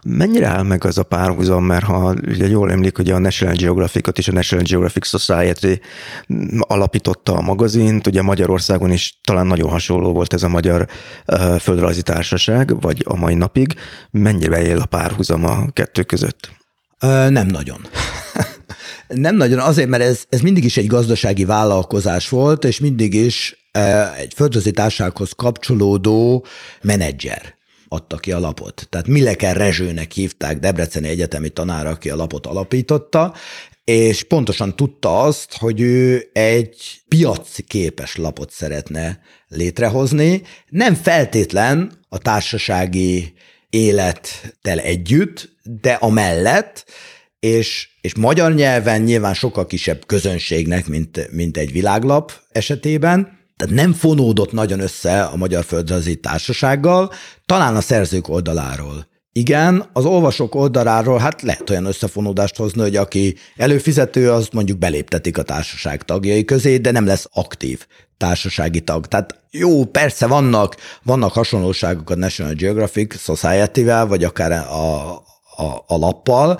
Mennyire áll meg az a párhuzam, mert ha ugye jól emlék, hogy a National Geographic-ot és a National Geographic Society alapította a magazint, ugye Magyarországon is talán nagyon hasonló volt ez a Magyar Földrajzi Társaság, vagy a mai napig. Mennyire él a párhuzam a kettő között? Nem nagyon. Nem nagyon, azért, mert ez, ez mindig is egy gazdasági vállalkozás volt, és mindig is egy földrajzi társasághoz kapcsolódó menedzser adta ki a lapot. Tehát Milleken Rezsőnek hívták Debreceni Egyetemi tanára, aki a lapot alapította, és pontosan tudta azt, hogy ő egy piaci képes lapot szeretne létrehozni, nem feltétlen a társasági élettel együtt, de amellett, és, és magyar nyelven nyilván sokkal kisebb közönségnek, mint, mint egy világlap esetében, tehát nem fonódott nagyon össze a Magyar Földrajzi Társasággal, talán a szerzők oldaláról. Igen, az olvasók oldaláról hát lehet olyan összefonódást hozni, hogy aki előfizető, az mondjuk beléptetik a társaság tagjai közé, de nem lesz aktív társasági tag. Tehát jó, persze vannak, vannak hasonlóságok a National Geographic Society-vel, vagy akár a, a, a lappal,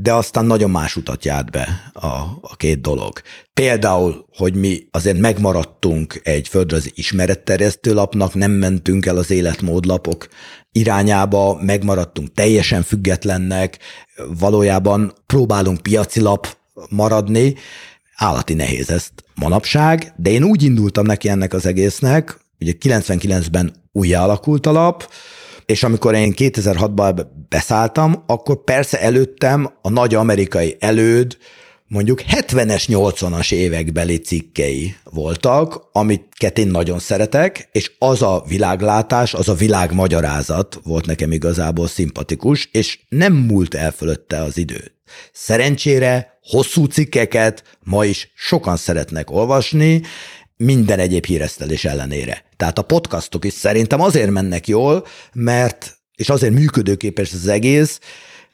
de aztán nagyon más utat járt be a, a két dolog. Például, hogy mi azért megmaradtunk egy földrajzi ismeretterjesztő lapnak, nem mentünk el az életmódlapok irányába, megmaradtunk teljesen függetlennek, valójában próbálunk piaci lap maradni, állati nehéz ezt manapság, de én úgy indultam neki ennek az egésznek, ugye 99-ben újjá alakult a lap, és amikor én 2006-ban beszálltam, akkor persze előttem a nagy amerikai előd, mondjuk 70-es, 80-as évekbeli cikkei voltak, amiket én nagyon szeretek, és az a világlátás, az a világmagyarázat volt nekem igazából szimpatikus, és nem múlt el fölötte az idő. Szerencsére hosszú cikkeket ma is sokan szeretnek olvasni, minden egyéb híresztelés ellenére. Tehát a podcastok is szerintem azért mennek jól, mert, és azért működőképes az egész,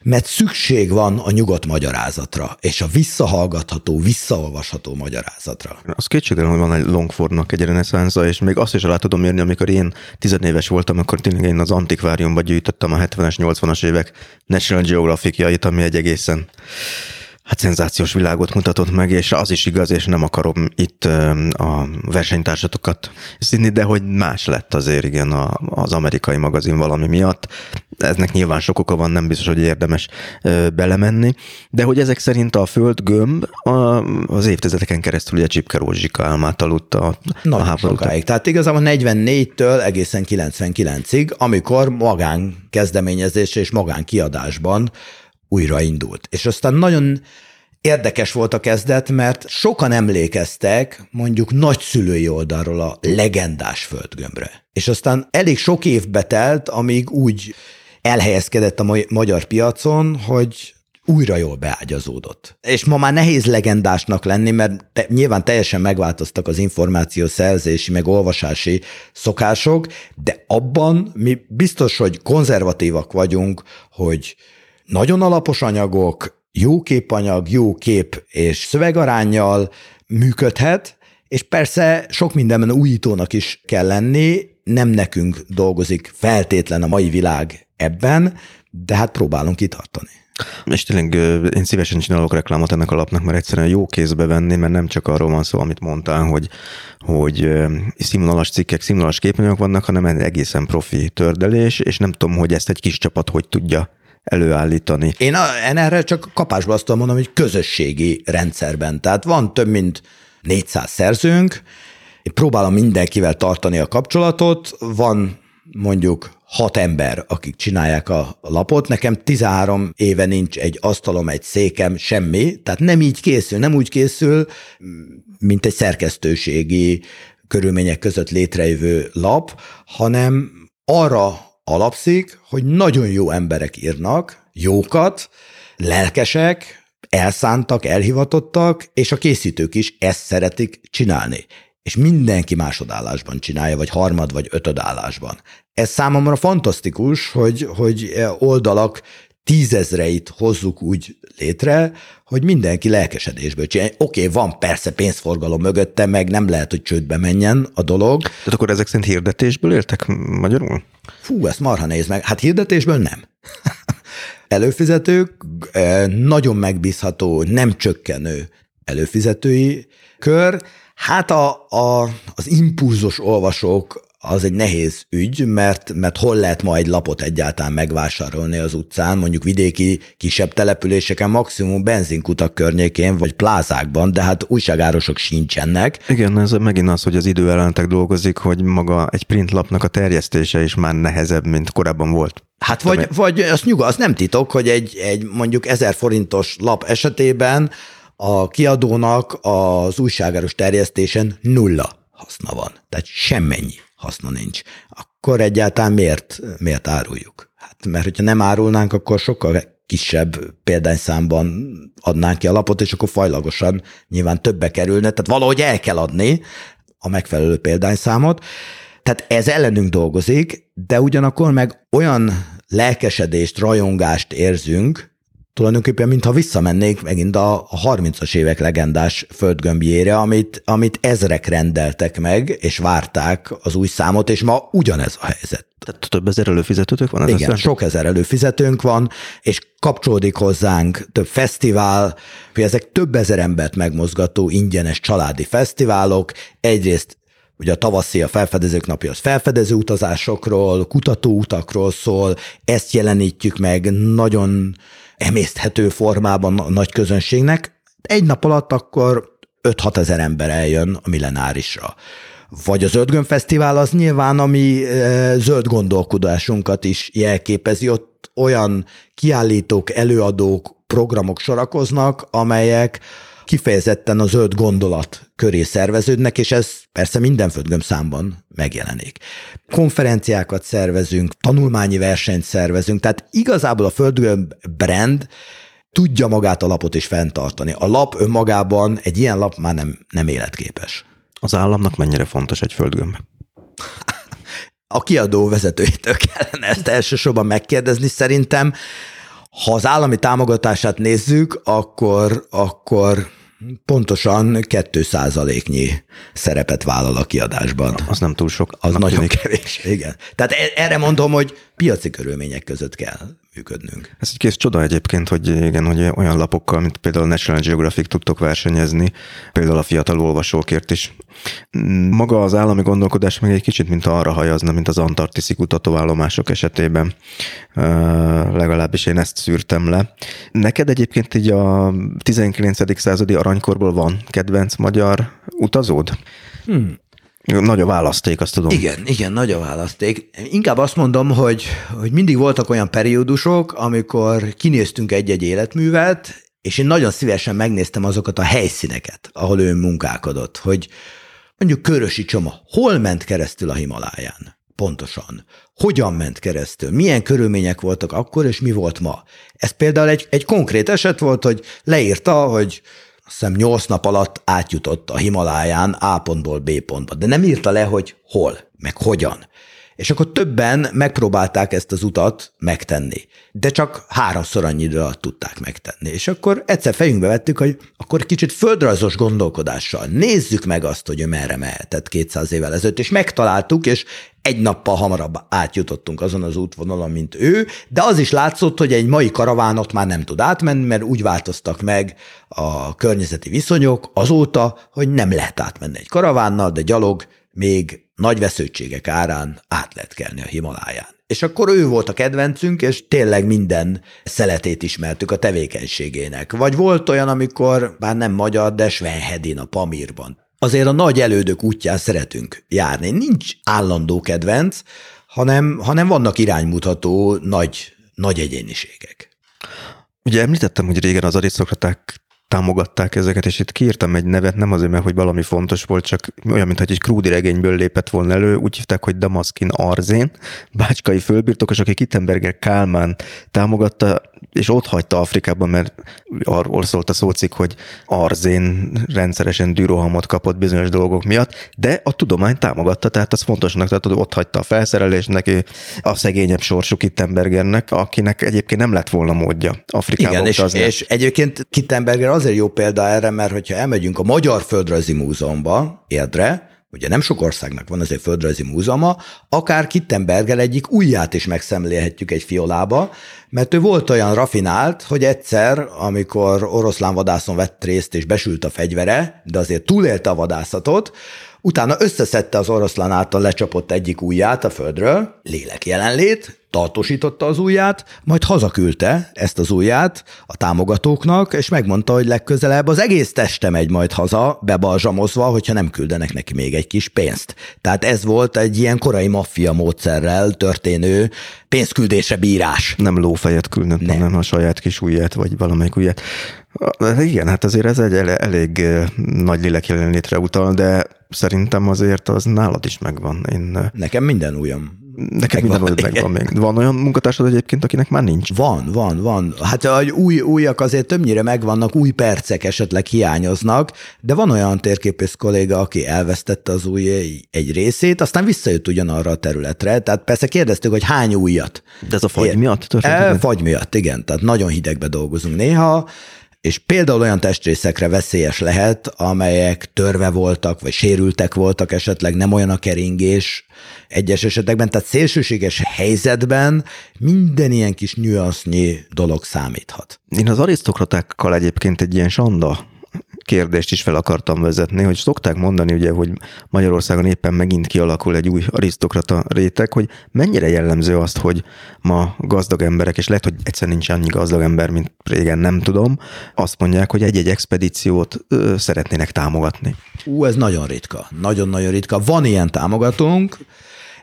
mert szükség van a nyugodt magyarázatra, és a visszahallgatható, visszaolvasható magyarázatra. Az kétségtelen, hogy van egy Longfordnak egy reneszánsza, és még azt is alá tudom érni, amikor én tizenéves voltam, akkor tényleg én az antikváriumba gyűjtöttem a 70-es, 80-as évek National Geographic-jait, ami egy egészen hát szenzációs világot mutatott meg, és az is igaz, és nem akarom itt a versenytársatokat színni, de hogy más lett azért igen az amerikai magazin valami miatt. Eznek nyilván sok oka van, nem biztos, hogy érdemes belemenni, de hogy ezek szerint a föld gömb az évtizedeken keresztül ugye Csipke Rózsika álmát aludta a, Nagyon a háborút. sokáig. Tehát igazából 44-től egészen 99-ig, amikor magán kezdeményezés és magán kiadásban újraindult. És aztán nagyon érdekes volt a kezdet, mert sokan emlékeztek mondjuk nagyszülői oldalról a legendás földgömbre. És aztán elég sok év betelt, amíg úgy elhelyezkedett a magyar piacon, hogy újra jól beágyazódott. És ma már nehéz legendásnak lenni, mert te, nyilván teljesen megváltoztak az információ szerzési, meg olvasási szokások, de abban mi biztos, hogy konzervatívak vagyunk, hogy nagyon alapos anyagok, jó képanyag, jó kép és szövegarányjal működhet, és persze sok mindenben újítónak is kell lenni, nem nekünk dolgozik feltétlen a mai világ ebben, de hát próbálunk kitartani. És tényleg én szívesen csinálok reklámot ennek a lapnak, mert egyszerűen jó kézbe venni, mert nem csak arról van szó, amit mondtál, hogy, hogy színvonalas cikkek, színvonalas képanyagok vannak, hanem egy egészen profi tördelés, és nem tudom, hogy ezt egy kis csapat hogy tudja előállítani. Én, erre csak kapásba azt mondom, hogy közösségi rendszerben. Tehát van több mint 400 szerzőnk, én próbálom mindenkivel tartani a kapcsolatot, van mondjuk hat ember, akik csinálják a lapot. Nekem 13 éve nincs egy asztalom, egy székem, semmi. Tehát nem így készül, nem úgy készül, mint egy szerkesztőségi körülmények között létrejövő lap, hanem arra alapszik, hogy nagyon jó emberek írnak, jókat, lelkesek, elszántak, elhivatottak, és a készítők is ezt szeretik csinálni. És mindenki másodállásban csinálja, vagy harmad, vagy ötödállásban. Ez számomra fantasztikus, hogy, hogy oldalak tízezreit hozzuk úgy létre, hogy mindenki lelkesedésből csinálja. Oké, okay, van persze pénzforgalom mögötte, meg nem lehet, hogy csődbe menjen a dolog. Tehát akkor ezek szerint hirdetésből éltek magyarul? Fú, ezt marha néz meg. Hát hirdetésből nem. Előfizetők, nagyon megbízható, nem csökkenő előfizetői kör. Hát a, a, az impulzus olvasók az egy nehéz ügy, mert, mert hol lehet ma egy lapot egyáltalán megvásárolni az utcán, mondjuk vidéki kisebb településeken, maximum benzinkutak környékén, vagy plázákban, de hát újságárosok sincsenek. Igen, ez megint az, hogy az időellentek dolgozik, hogy maga egy printlapnak a terjesztése is már nehezebb, mint korábban volt. Hát vagy, vagy az nyugodt, az nem titok, hogy egy, egy mondjuk ezer forintos lap esetében a kiadónak az újságáros terjesztésen nulla haszna van. Tehát semmennyi haszna nincs. Akkor egyáltalán miért, miért áruljuk? Hát mert hogyha nem árulnánk, akkor sokkal kisebb példányszámban adnánk ki a lapot, és akkor fajlagosan nyilván többe kerülne, tehát valahogy el kell adni a megfelelő példányszámot. Tehát ez ellenünk dolgozik, de ugyanakkor meg olyan lelkesedést, rajongást érzünk, tulajdonképpen mintha visszamennék megint a, a 30-as évek legendás földgömbjére, amit, amit ezrek rendeltek meg, és várták az új számot, és ma ugyanez a helyzet. Tehát több ezer előfizetőtök van? Ez Igen, aztán? sok ezer előfizetőnk van, és kapcsolódik hozzánk több fesztivál, hogy ezek több ezer embert megmozgató ingyenes családi fesztiválok, egyrészt Ugye a tavaszi a felfedezők napja az felfedező utazásokról, kutatóutakról szól, ezt jelenítjük meg nagyon emészthető formában a nagy közönségnek, egy nap alatt akkor 5-6 ezer ember eljön a millenárisra. Vagy a Zöldgömb Fesztivál az nyilván, ami e, zöld gondolkodásunkat is jelképezi, ott olyan kiállítók, előadók, programok sorakoznak, amelyek kifejezetten a zöld gondolat köré szerveződnek, és ez persze minden földgömb számban megjelenik. Konferenciákat szervezünk, tanulmányi versenyt szervezünk, tehát igazából a földgömb brand tudja magát a lapot is fenntartani. A lap önmagában, egy ilyen lap már nem, nem életképes. Az államnak mennyire fontos egy földgömb? A kiadó vezetőitől kellene ezt elsősorban megkérdezni. Szerintem ha az állami támogatását nézzük, akkor, akkor pontosan 2 százaléknyi szerepet vállal a kiadásban. Az nem túl sok. Az nagyon kevés, igen. Tehát e- erre mondom, hogy piaci körülmények között kell működnünk. Ez egy kész csoda egyébként, hogy igen, hogy olyan lapokkal, mint például a National Geographic tudtok versenyezni, például a fiatal olvasókért is. Maga az állami gondolkodás még egy kicsit, mint arra hajazna, mint az antarktiszi kutatóállomások esetében. Uh, legalábbis én ezt szűrtem le. Neked egyébként így a 19. századi aranykorból van kedvenc magyar utazód? Hmm. Nagy a választék, azt tudom. Igen, igen, nagy a választék. Inkább azt mondom, hogy, hogy mindig voltak olyan periódusok, amikor kinéztünk egy-egy életművet, és én nagyon szívesen megnéztem azokat a helyszíneket, ahol ő munkálkodott, hogy mondjuk Körösi Csoma, hol ment keresztül a Himaláján? Pontosan. Hogyan ment keresztül? Milyen körülmények voltak akkor, és mi volt ma? Ez például egy, egy konkrét eset volt, hogy leírta, hogy hiszem nyolc nap alatt átjutott a Himaláján A pontból B pontba, de nem írta le, hogy hol, meg hogyan. És akkor többen megpróbálták ezt az utat megtenni, de csak háromszor annyi idő alatt tudták megtenni. És akkor egyszer fejünkbe vettük, hogy akkor kicsit földrajzos gondolkodással nézzük meg azt, hogy ő merre mehetett 200 évvel ezelőtt, és megtaláltuk, és egy nappal hamarabb átjutottunk azon az útvonalon, mint ő, de az is látszott, hogy egy mai karavánot már nem tud átmenni, mert úgy változtak meg a környezeti viszonyok azóta, hogy nem lehet átmenni egy karavánnal, de gyalog még nagy vesződtségek árán át lehet kelni a Himaláján. És akkor ő volt a kedvencünk, és tényleg minden szeletét ismertük a tevékenységének. Vagy volt olyan, amikor, bár nem magyar, de Svenhedin a Pamirban. Azért a nagy elődök útján szeretünk járni. Nincs állandó kedvenc, hanem, hanem vannak iránymutató nagy, nagy egyéniségek. Ugye említettem, hogy régen az arisztokraták támogatták ezeket, és itt kiírtam egy nevet, nem azért, mert hogy valami fontos volt, csak olyan, mintha egy krúdi regényből lépett volna elő, úgy hívták, hogy Damaszkin Arzén, bácskai fölbirtokos, aki Kittenberger Kálmán támogatta, és ott hagyta Afrikában, mert arról szólt a szócik, hogy Arzén rendszeresen dűrohamot kapott bizonyos dolgok miatt, de a tudomány támogatta, tehát az fontosnak tehát ott hagyta a felszerelést neki, a szegényebb sorsú Kittenbergernek, akinek egyébként nem lett volna módja Afrikában Igen, és, és egyébként Kittenberger azért jó példa erre, mert hogyha elmegyünk a Magyar Földrajzi Múzeumba, Érdre, ugye nem sok országnak van azért földrajzi múzeuma, akár Kittenberger egyik ujját is megszemlélhetjük egy fiolába, mert ő volt olyan rafinált, hogy egyszer, amikor oroszlán vadászon vett részt és besült a fegyvere, de azért túlélte a vadászatot, utána összeszedte az oroszlán által lecsapott egyik ujját a földről, lélek jelenlét, tartósította az ujját, majd hazaküldte ezt az ujját a támogatóknak, és megmondta, hogy legközelebb az egész teste megy majd haza, bebalzsamozva, hogyha nem küldenek neki még egy kis pénzt. Tehát ez volt egy ilyen korai maffia módszerrel történő pénzküldése bírás. Nem lófejet küldött, nem. hanem a saját kis ujját, vagy valamelyik ujját. Igen, hát azért ez egy elég nagy lélek jelenlétre utal, de szerintem azért az nálad is megvan. Én... Nekem minden ujjam Neked minden van, megvan még. Van olyan munkatársad egyébként, akinek már nincs? Van, van, van. Hát a új, újak azért többnyire megvannak, új percek esetleg hiányoznak, de van olyan térképész kolléga, aki elvesztette az új egy részét, aztán visszajött ugyanarra a területre. Tehát persze kérdeztük, hogy hány újat. De ez a fagy miatt történt? E, fagy miatt, igen. Tehát nagyon hidegbe dolgozunk néha, és például olyan testrészekre veszélyes lehet, amelyek törve voltak, vagy sérültek voltak, esetleg nem olyan a keringés egyes esetekben, tehát szélsőséges helyzetben minden ilyen kis nüansznyi dolog számíthat. Én az arisztokratákkal egyébként egy ilyen sanda kérdést is fel akartam vezetni, hogy szokták mondani ugye, hogy Magyarországon éppen megint kialakul egy új arisztokrata réteg, hogy mennyire jellemző azt, hogy ma gazdag emberek, és lehet, hogy egyszer nincs annyi gazdag ember, mint régen, nem tudom, azt mondják, hogy egy-egy expedíciót ö, szeretnének támogatni. Ú, ez nagyon ritka. Nagyon-nagyon ritka. Van ilyen támogatónk,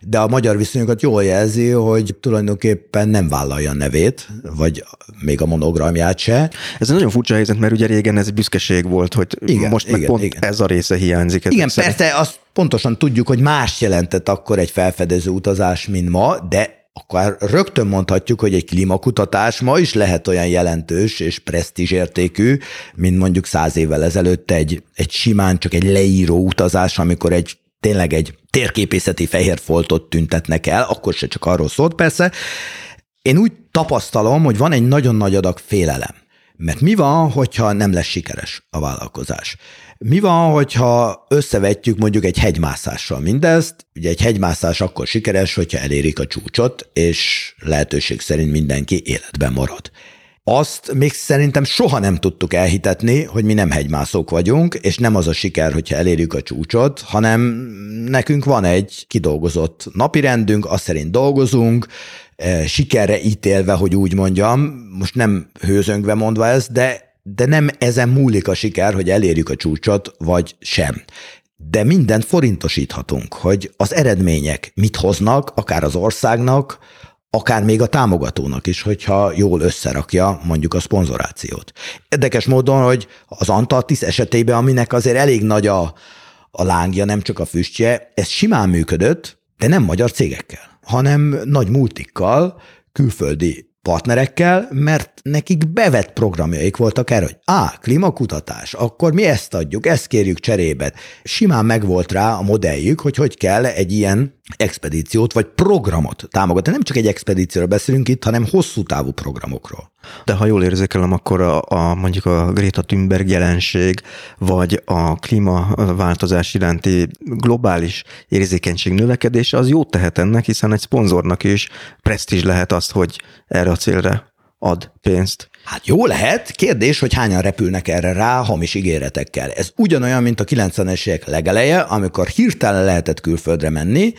de a magyar viszonyokat jól jelzi, hogy tulajdonképpen nem vállalja a nevét, vagy még a monogramját se. Ez egy nagyon furcsa helyzet, mert ugye régen ez büszkeség volt, hogy igen, most igen, meg pont igen. ez a része hiányzik. Igen, szerint. persze azt pontosan tudjuk, hogy más jelentett akkor egy felfedező utazás, mint ma, de akkor rögtön mondhatjuk, hogy egy klímakutatás ma is lehet olyan jelentős és presztízsértékű, mint mondjuk száz évvel ezelőtt egy, egy simán csak egy leíró utazás, amikor egy tényleg egy térképészeti fehér foltot tüntetnek el, akkor se csak arról szólt persze. Én úgy tapasztalom, hogy van egy nagyon nagy adag félelem. Mert mi van, hogyha nem lesz sikeres a vállalkozás? Mi van, hogyha összevetjük mondjuk egy hegymászással mindezt? Ugye egy hegymászás akkor sikeres, hogyha elérik a csúcsot, és lehetőség szerint mindenki életben marad azt még szerintem soha nem tudtuk elhitetni, hogy mi nem hegymászók vagyunk, és nem az a siker, hogyha elérjük a csúcsot, hanem nekünk van egy kidolgozott napirendünk, azt szerint dolgozunk, eh, sikerre ítélve, hogy úgy mondjam, most nem hőzöngve mondva ez, de, de nem ezen múlik a siker, hogy elérjük a csúcsot, vagy sem. De mindent forintosíthatunk, hogy az eredmények mit hoznak, akár az országnak, akár még a támogatónak is, hogyha jól összerakja mondjuk a szponzorációt. Érdekes módon, hogy az Antarktisz esetében, aminek azért elég nagy a, a lángja, nem csak a füstje, ez simán működött, de nem magyar cégekkel, hanem nagy multikkal, külföldi partnerekkel, mert nekik bevett programjaik voltak erre, hogy á, klímakutatás, akkor mi ezt adjuk, ezt kérjük cserébe. Simán megvolt rá a modelljük, hogy hogy kell egy ilyen expedíciót vagy programot támogatni. Nem csak egy expedícióról beszélünk itt, hanem hosszú távú programokról. De ha jól érzékelem, akkor a, a mondjuk a Greta Thunberg jelenség, vagy a klímaváltozás iránti globális érzékenység növekedése az jót tehet ennek, hiszen egy szponzornak is presztízs lehet azt, hogy erre a célra ad pénzt. Hát jó lehet, kérdés, hogy hányan repülnek erre rá hamis ígéretekkel. Ez ugyanolyan, mint a 90-es évek legeleje, amikor hirtelen lehetett külföldre menni,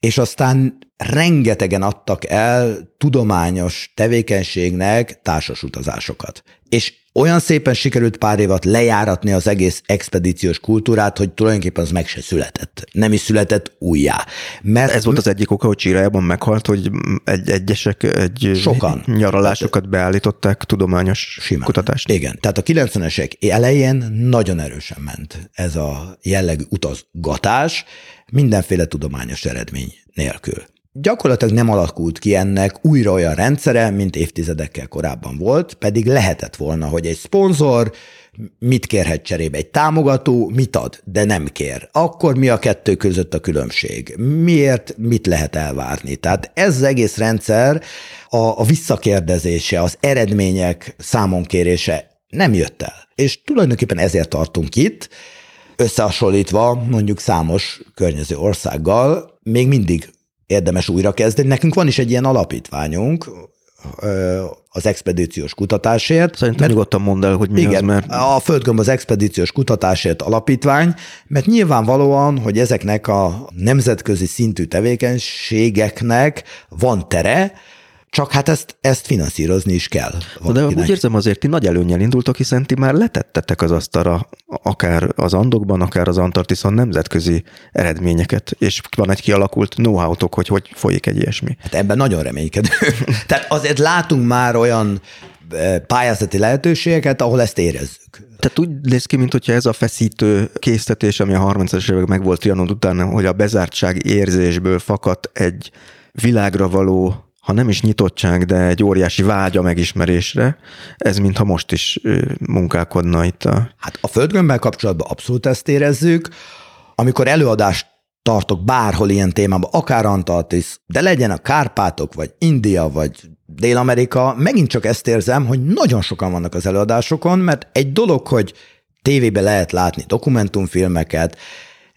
és aztán rengetegen adtak el tudományos tevékenységnek társas utazásokat. És olyan szépen sikerült pár évat lejáratni az egész expedíciós kultúrát, hogy tulajdonképpen az meg se született. Nem is született újjá. Mert Ez volt az egyik oka, hogy Csirájában meghalt, hogy egy, egyesek egy sokan nyaralásokat beállították tudományos Simán. kutatást. Igen, tehát a 90-esek elején nagyon erősen ment ez a jellegű utazgatás, mindenféle tudományos eredmény nélkül gyakorlatilag nem alakult ki ennek újra olyan rendszere, mint évtizedekkel korábban volt, pedig lehetett volna, hogy egy szponzor mit kérhet cserébe? Egy támogató mit ad, de nem kér. Akkor mi a kettő között a különbség? Miért mit lehet elvárni? Tehát ez az egész rendszer, a, a visszakérdezése, az eredmények számonkérése nem jött el. És tulajdonképpen ezért tartunk itt, összehasonlítva mondjuk számos környező országgal, még mindig érdemes újrakezdeni. Nekünk van is egy ilyen alapítványunk, az expedíciós kutatásért. Szerintem mert, nyugodtan mondd el, hogy mi igen, az, mert... a Földgömb az expedíciós kutatásért alapítvány, mert nyilvánvalóan, hogy ezeknek a nemzetközi szintű tevékenységeknek van tere, csak hát ezt, ezt finanszírozni is kell. De úgy érzem azért, ti nagy előnyel indultok, hiszen ti már letettetek az asztalra akár az Andokban, akár az Antarktiszon nemzetközi eredményeket, és van egy kialakult know hogy hogy folyik egy ilyesmi. Hát ebben nagyon reménykedő. Tehát azért látunk már olyan e, pályázati lehetőségeket, ahol ezt érezzük. Tehát úgy néz ki, mintha ez a feszítő késztetés, ami a 30-as évek meg volt Trianon után, hogy a bezártság érzésből fakadt egy világra való ha nem is nyitottság, de egy óriási vágya megismerésre, ez mintha most is munkálkodna itt a... Hát a földgömbbel kapcsolatban abszolút ezt érezzük. Amikor előadást tartok bárhol ilyen témában, akár Antarktisz, de legyen a Kárpátok, vagy India, vagy Dél-Amerika, megint csak ezt érzem, hogy nagyon sokan vannak az előadásokon, mert egy dolog, hogy tévébe lehet látni dokumentumfilmeket,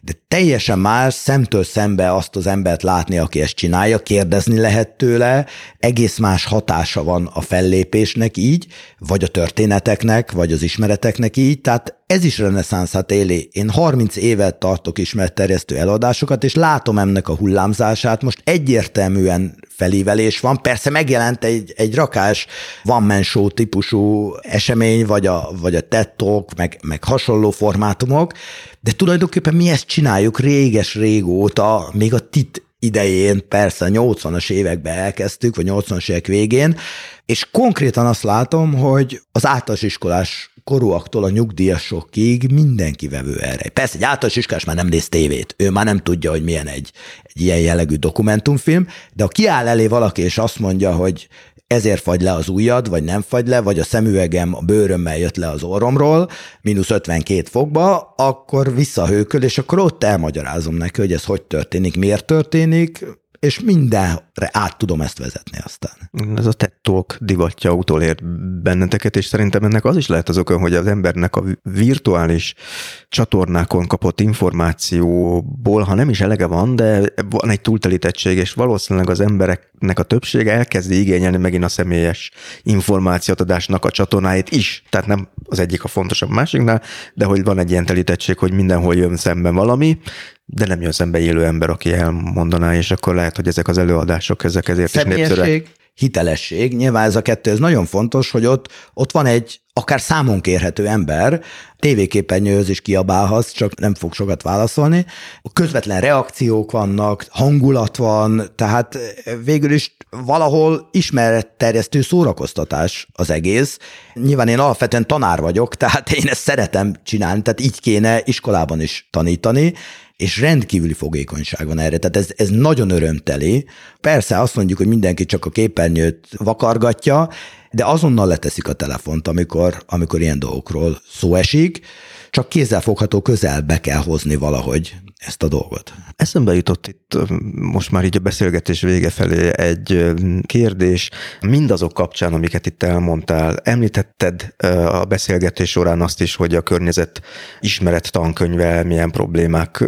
de teljesen más szemtől szembe azt az embert látni, aki ezt csinálja, kérdezni lehet tőle, egész más hatása van a fellépésnek így, vagy a történeteknek, vagy az ismereteknek így, tehát ez is reneszánszát éli. Én 30 évet tartok ismeretterjesztő eladásokat, és látom ennek a hullámzását. Most egyértelműen felívelés van. Persze megjelent egy, egy rakás van man show típusú esemény, vagy a, vagy a TED Talk, meg, meg hasonló formátumok, de tulajdonképpen mi ezt csináljuk réges régóta, még a tit idején, persze 80-as években elkezdtük, vagy 80-as évek végén, és konkrétan azt látom, hogy az általános iskolás korúaktól a nyugdíjasokig mindenki vevő erre. Persze egy általános iskolás már nem néz tévét, ő már nem tudja, hogy milyen egy, egy ilyen jellegű dokumentumfilm, de ha kiáll elé valaki, és azt mondja, hogy ezért fagy le az ujjad, vagy nem fagy le, vagy a szemüvegem a bőrömmel jött le az orromról, mínusz 52 fokba, akkor visszahőköl, és akkor ott elmagyarázom neki, hogy ez hogy történik, miért történik, és mindenre át tudom ezt vezetni aztán. Ez a TED divatja utolért benneteket, és szerintem ennek az is lehet az oka, hogy az embernek a virtuális csatornákon kapott információból, ha nem is elege van, de van egy túltelítettség, és valószínűleg az embereknek a többsége elkezdi igényelni megint a személyes információadásnak a csatornáit is. Tehát nem az egyik a fontosabb másiknál, de hogy van egy ilyen telítettség, hogy mindenhol jön szemben valami, de nem jön szembe élő ember, aki elmondaná, és akkor lehet, hogy ezek az előadások, ezek ezért is népszerűek. hitelesség, nyilván ez a kettő, ez nagyon fontos, hogy ott, ott van egy akár számon kérhető ember, tévéképernyőhöz is kiabálhatsz, csak nem fog sokat válaszolni. Közvetlen reakciók vannak, hangulat van, tehát végül is valahol ismeretterjesztő szórakoztatás az egész. Nyilván én alapvetően tanár vagyok, tehát én ezt szeretem csinálni, tehát így kéne iskolában is tanítani, és rendkívüli fogékonyság van erre, tehát ez, ez nagyon örömteli. Persze azt mondjuk, hogy mindenki csak a képernyőt vakargatja, de azonnal leteszik a telefont, amikor, amikor ilyen dolgokról szó esik, csak kézzelfogható közelbe kell hozni valahogy ezt a dolgot. Eszembe jutott itt most már így a beszélgetés vége felé egy kérdés, mindazok kapcsán, amiket itt elmondtál. Említetted a beszélgetés során azt is, hogy a környezet ismeret tankönyve milyen problémák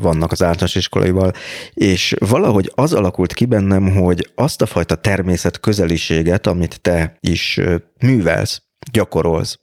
vannak az általános iskolaival, és valahogy az alakult ki bennem, hogy azt a fajta természet közeliséget, amit te is művelsz, gyakorolsz,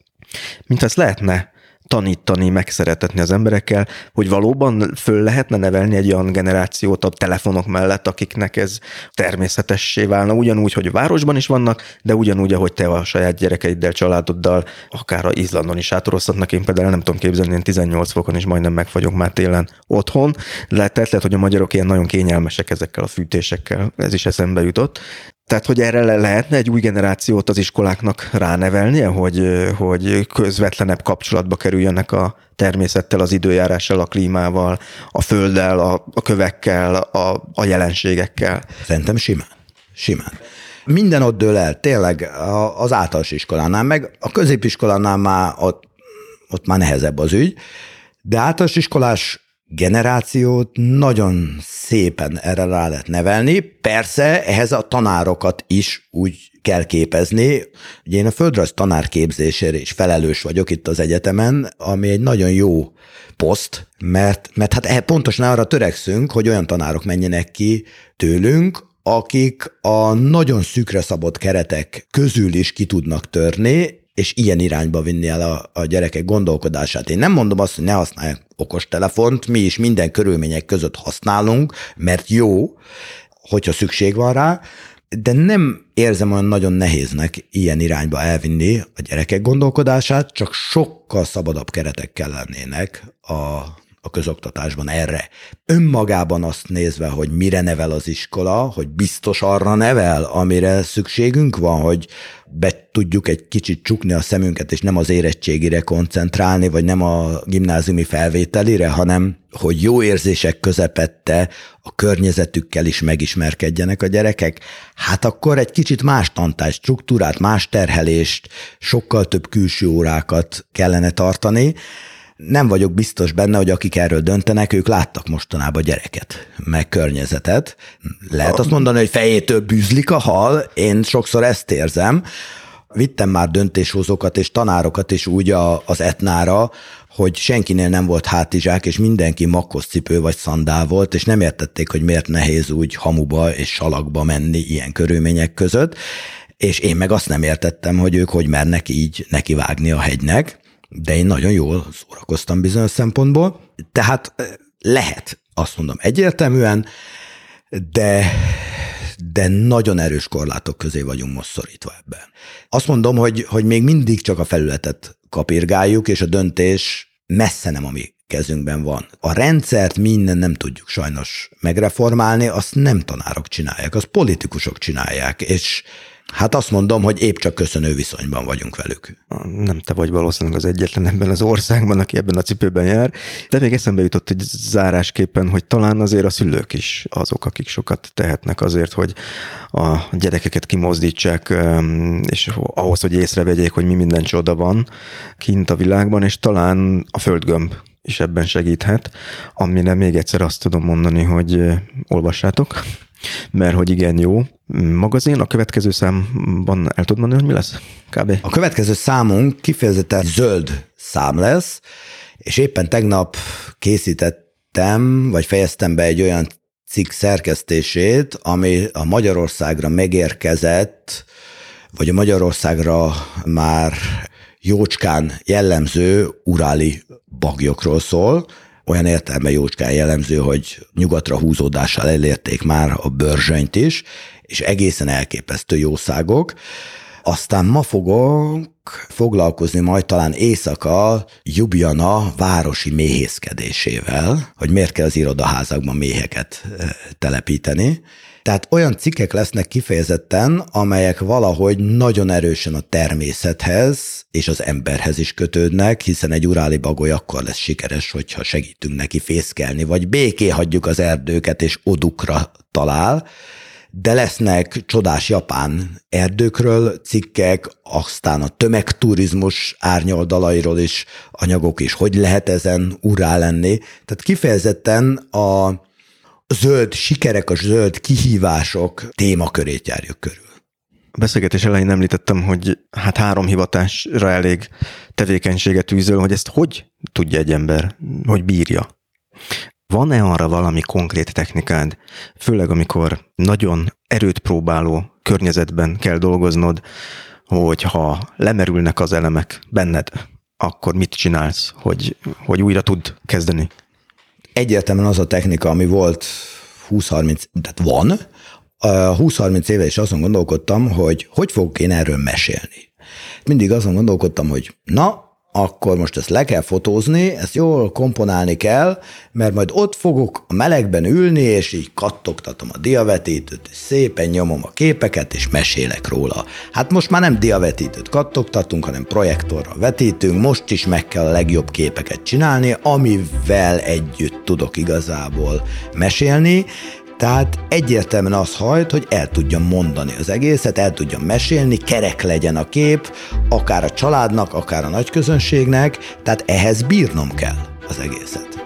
mint azt lehetne tanítani, megszeretetni az emberekkel, hogy valóban föl lehetne nevelni egy olyan generációt a telefonok mellett, akiknek ez természetessé válna, ugyanúgy, hogy a városban is vannak, de ugyanúgy, ahogy te a saját gyerekeiddel, családoddal, akár a Izlandon is átorozhatnak, én például nem tudom képzelni, én 18 fokon is majdnem megfagyok már télen otthon, lehet, lehet, hogy a magyarok ilyen nagyon kényelmesek ezekkel a fűtésekkel, ez is eszembe jutott, tehát, hogy erre le lehetne egy új generációt az iskoláknak ránevelnie, hogy, hogy közvetlenebb kapcsolatba kerüljenek a természettel, az időjárással, a klímával, a földdel, a, a kövekkel, a, a jelenségekkel? Szerintem simán. Simán. Minden ott dől el, tényleg az általános iskolánál, meg a középiskolánál már ott, ott már nehezebb az ügy, de általános iskolás generációt nagyon szépen erre rá lehet nevelni. Persze ehhez a tanárokat is úgy kell képezni. Ugye én a földrajz tanárképzésére is felelős vagyok itt az egyetemen, ami egy nagyon jó poszt, mert, mert hát e, pontosan arra törekszünk, hogy olyan tanárok menjenek ki tőlünk, akik a nagyon szükre szabott keretek közül is ki tudnak törni, és ilyen irányba vinni el a, a gyerekek gondolkodását. Én nem mondom azt, hogy ne használják okostelefont, mi is minden körülmények között használunk, mert jó, hogyha szükség van rá, de nem érzem olyan nagyon nehéznek ilyen irányba elvinni a gyerekek gondolkodását, csak sokkal szabadabb keretek kell lennének a közoktatásban erre. Önmagában azt nézve, hogy mire nevel az iskola, hogy biztos arra nevel, amire szükségünk van, hogy be tudjuk egy kicsit csukni a szemünket, és nem az érettségire koncentrálni, vagy nem a gimnáziumi felvételire, hanem hogy jó érzések közepette a környezetükkel is megismerkedjenek a gyerekek, hát akkor egy kicsit más tantás struktúrát, más terhelést, sokkal több külső órákat kellene tartani, nem vagyok biztos benne, hogy akik erről döntenek, ők láttak mostanában gyereket, meg környezetet. Lehet azt mondani, hogy fejétől bűzlik a hal, én sokszor ezt érzem. Vittem már döntéshozókat és tanárokat is úgy az etnára, hogy senkinél nem volt hátizsák, és mindenki cipő vagy szandál volt, és nem értették, hogy miért nehéz úgy hamuba és salakba menni ilyen körülmények között, és én meg azt nem értettem, hogy ők hogy mernek így nekivágni a hegynek de én nagyon jól szórakoztam bizonyos szempontból, tehát lehet, azt mondom egyértelműen, de, de nagyon erős korlátok közé vagyunk most szorítva ebben. Azt mondom, hogy, hogy még mindig csak a felületet kapirgáljuk, és a döntés messze nem a mi kezünkben van. A rendszert minden nem tudjuk sajnos megreformálni, azt nem tanárok csinálják, azt politikusok csinálják, és Hát azt mondom, hogy épp csak köszönő viszonyban vagyunk velük. Nem te vagy valószínűleg az egyetlen ebben az országban, aki ebben a cipőben jár, de még eszembe jutott hogy zárásképpen, hogy talán azért a szülők is azok, akik sokat tehetnek azért, hogy a gyerekeket kimozdítsák, és ahhoz, hogy észrevegyék, hogy mi minden csoda van kint a világban, és talán a földgömb is ebben segíthet, amire még egyszer azt tudom mondani, hogy olvassátok, mert hogy igen jó magazin. A következő számban el tudod mondani, hogy mi lesz? Kb. A következő számunk kifejezetten zöld szám lesz, és éppen tegnap készítettem, vagy fejeztem be egy olyan cikk szerkesztését, ami a Magyarországra megérkezett, vagy a Magyarországra már jócskán jellemző uráli bagyokról szól, olyan értelme jócskán jellemző, hogy nyugatra húzódással elérték már a bőrzsönyt is, és egészen elképesztő jószágok. Aztán ma fogok foglalkozni majd talán éjszaka Jubjana városi méhészkedésével, hogy miért kell az irodaházakban méheket eh, telepíteni. Tehát olyan cikkek lesznek kifejezetten, amelyek valahogy nagyon erősen a természethez és az emberhez is kötődnek, hiszen egy uráli bagoly akkor lesz sikeres, hogyha segítünk neki fészkelni, vagy béké hagyjuk az erdőket, és odukra talál, de lesznek csodás japán erdőkről cikkek, aztán a tömegturizmus árnyoldalairól is anyagok is, hogy lehet ezen urá lenni. Tehát kifejezetten a zöld sikerek, a zöld kihívások témakörét járjuk körül. A beszélgetés elején említettem, hogy hát három hivatásra elég tevékenységet űzöl, hogy ezt hogy tudja egy ember, hogy bírja. Van-e arra valami konkrét technikád, főleg amikor nagyon erőt próbáló környezetben kell dolgoznod, hogy ha lemerülnek az elemek benned, akkor mit csinálsz, hogy, hogy újra tud kezdeni? Egyértelműen az a technika, ami volt 20-30, tehát van, 20-30 éve is azon gondolkodtam, hogy hogy fogok én erről mesélni. Mindig azon gondolkodtam, hogy na, akkor most ezt le kell fotózni, ezt jól komponálni kell, mert majd ott fogok a melegben ülni, és így kattogtatom a diavetítőt, és szépen nyomom a képeket, és mesélek róla. Hát most már nem diavetítőt kattogtatunk, hanem projektorra vetítünk, most is meg kell a legjobb képeket csinálni, amivel együtt tudok igazából mesélni, tehát egyértelműen az hajt, hogy el tudjam mondani az egészet, el tudjam mesélni, kerek legyen a kép, akár a családnak, akár a nagyközönségnek, tehát ehhez bírnom kell az egészet.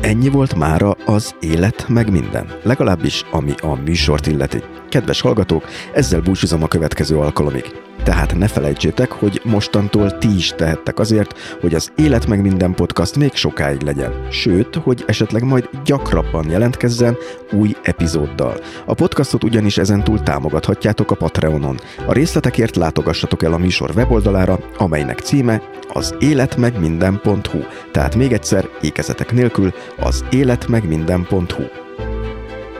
Ennyi volt mára az élet meg minden, legalábbis ami a műsort illeti. Kedves hallgatók, ezzel búcsúzom a következő alkalomig. Tehát ne felejtsétek, hogy mostantól ti is tehettek azért, hogy az Élet meg minden podcast még sokáig legyen. Sőt, hogy esetleg majd gyakrabban jelentkezzen új epizóddal. A podcastot ugyanis ezentúl támogathatjátok a Patreonon. A részletekért látogassatok el a műsor weboldalára, amelynek címe az életmegminden.hu. Tehát még egyszer, ékezetek nélkül, az életmegminden.hu.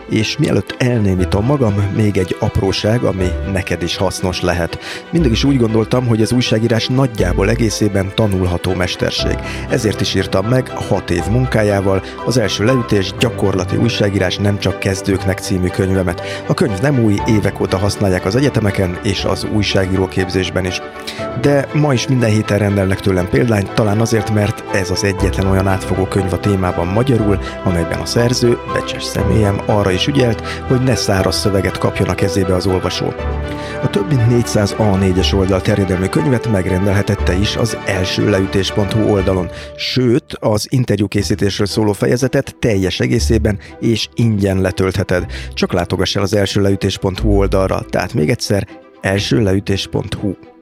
És mielőtt elnémítom magam, még egy apróság, ami neked is hasznos lehet. Mindig is úgy gondoltam, hogy az újságírás nagyjából egészében tanulható mesterség. Ezért is írtam meg hat év munkájával az első leütés gyakorlati újságírás nem csak kezdőknek című könyvemet. A könyv nem új, évek óta használják az egyetemeken és az újságíró képzésben is. De ma is minden héten rendelnek tőlem példányt, talán azért, mert ez az egyetlen olyan átfogó könyv a témában magyarul, amelyben a szerző, becses személyem arra is ügyelt, hogy ne száraz szöveget kapjon a kezébe az olvasó. A több mint 400 A4-es oldal terjedelmű könyvet megrendelhetette is az első leütés.hu oldalon, sőt, az interjúkészítésről szóló fejezetet teljes egészében és ingyen letöltheted. Csak látogass el az első leütés.hu oldalra, tehát még egyszer elsőleütés.hu.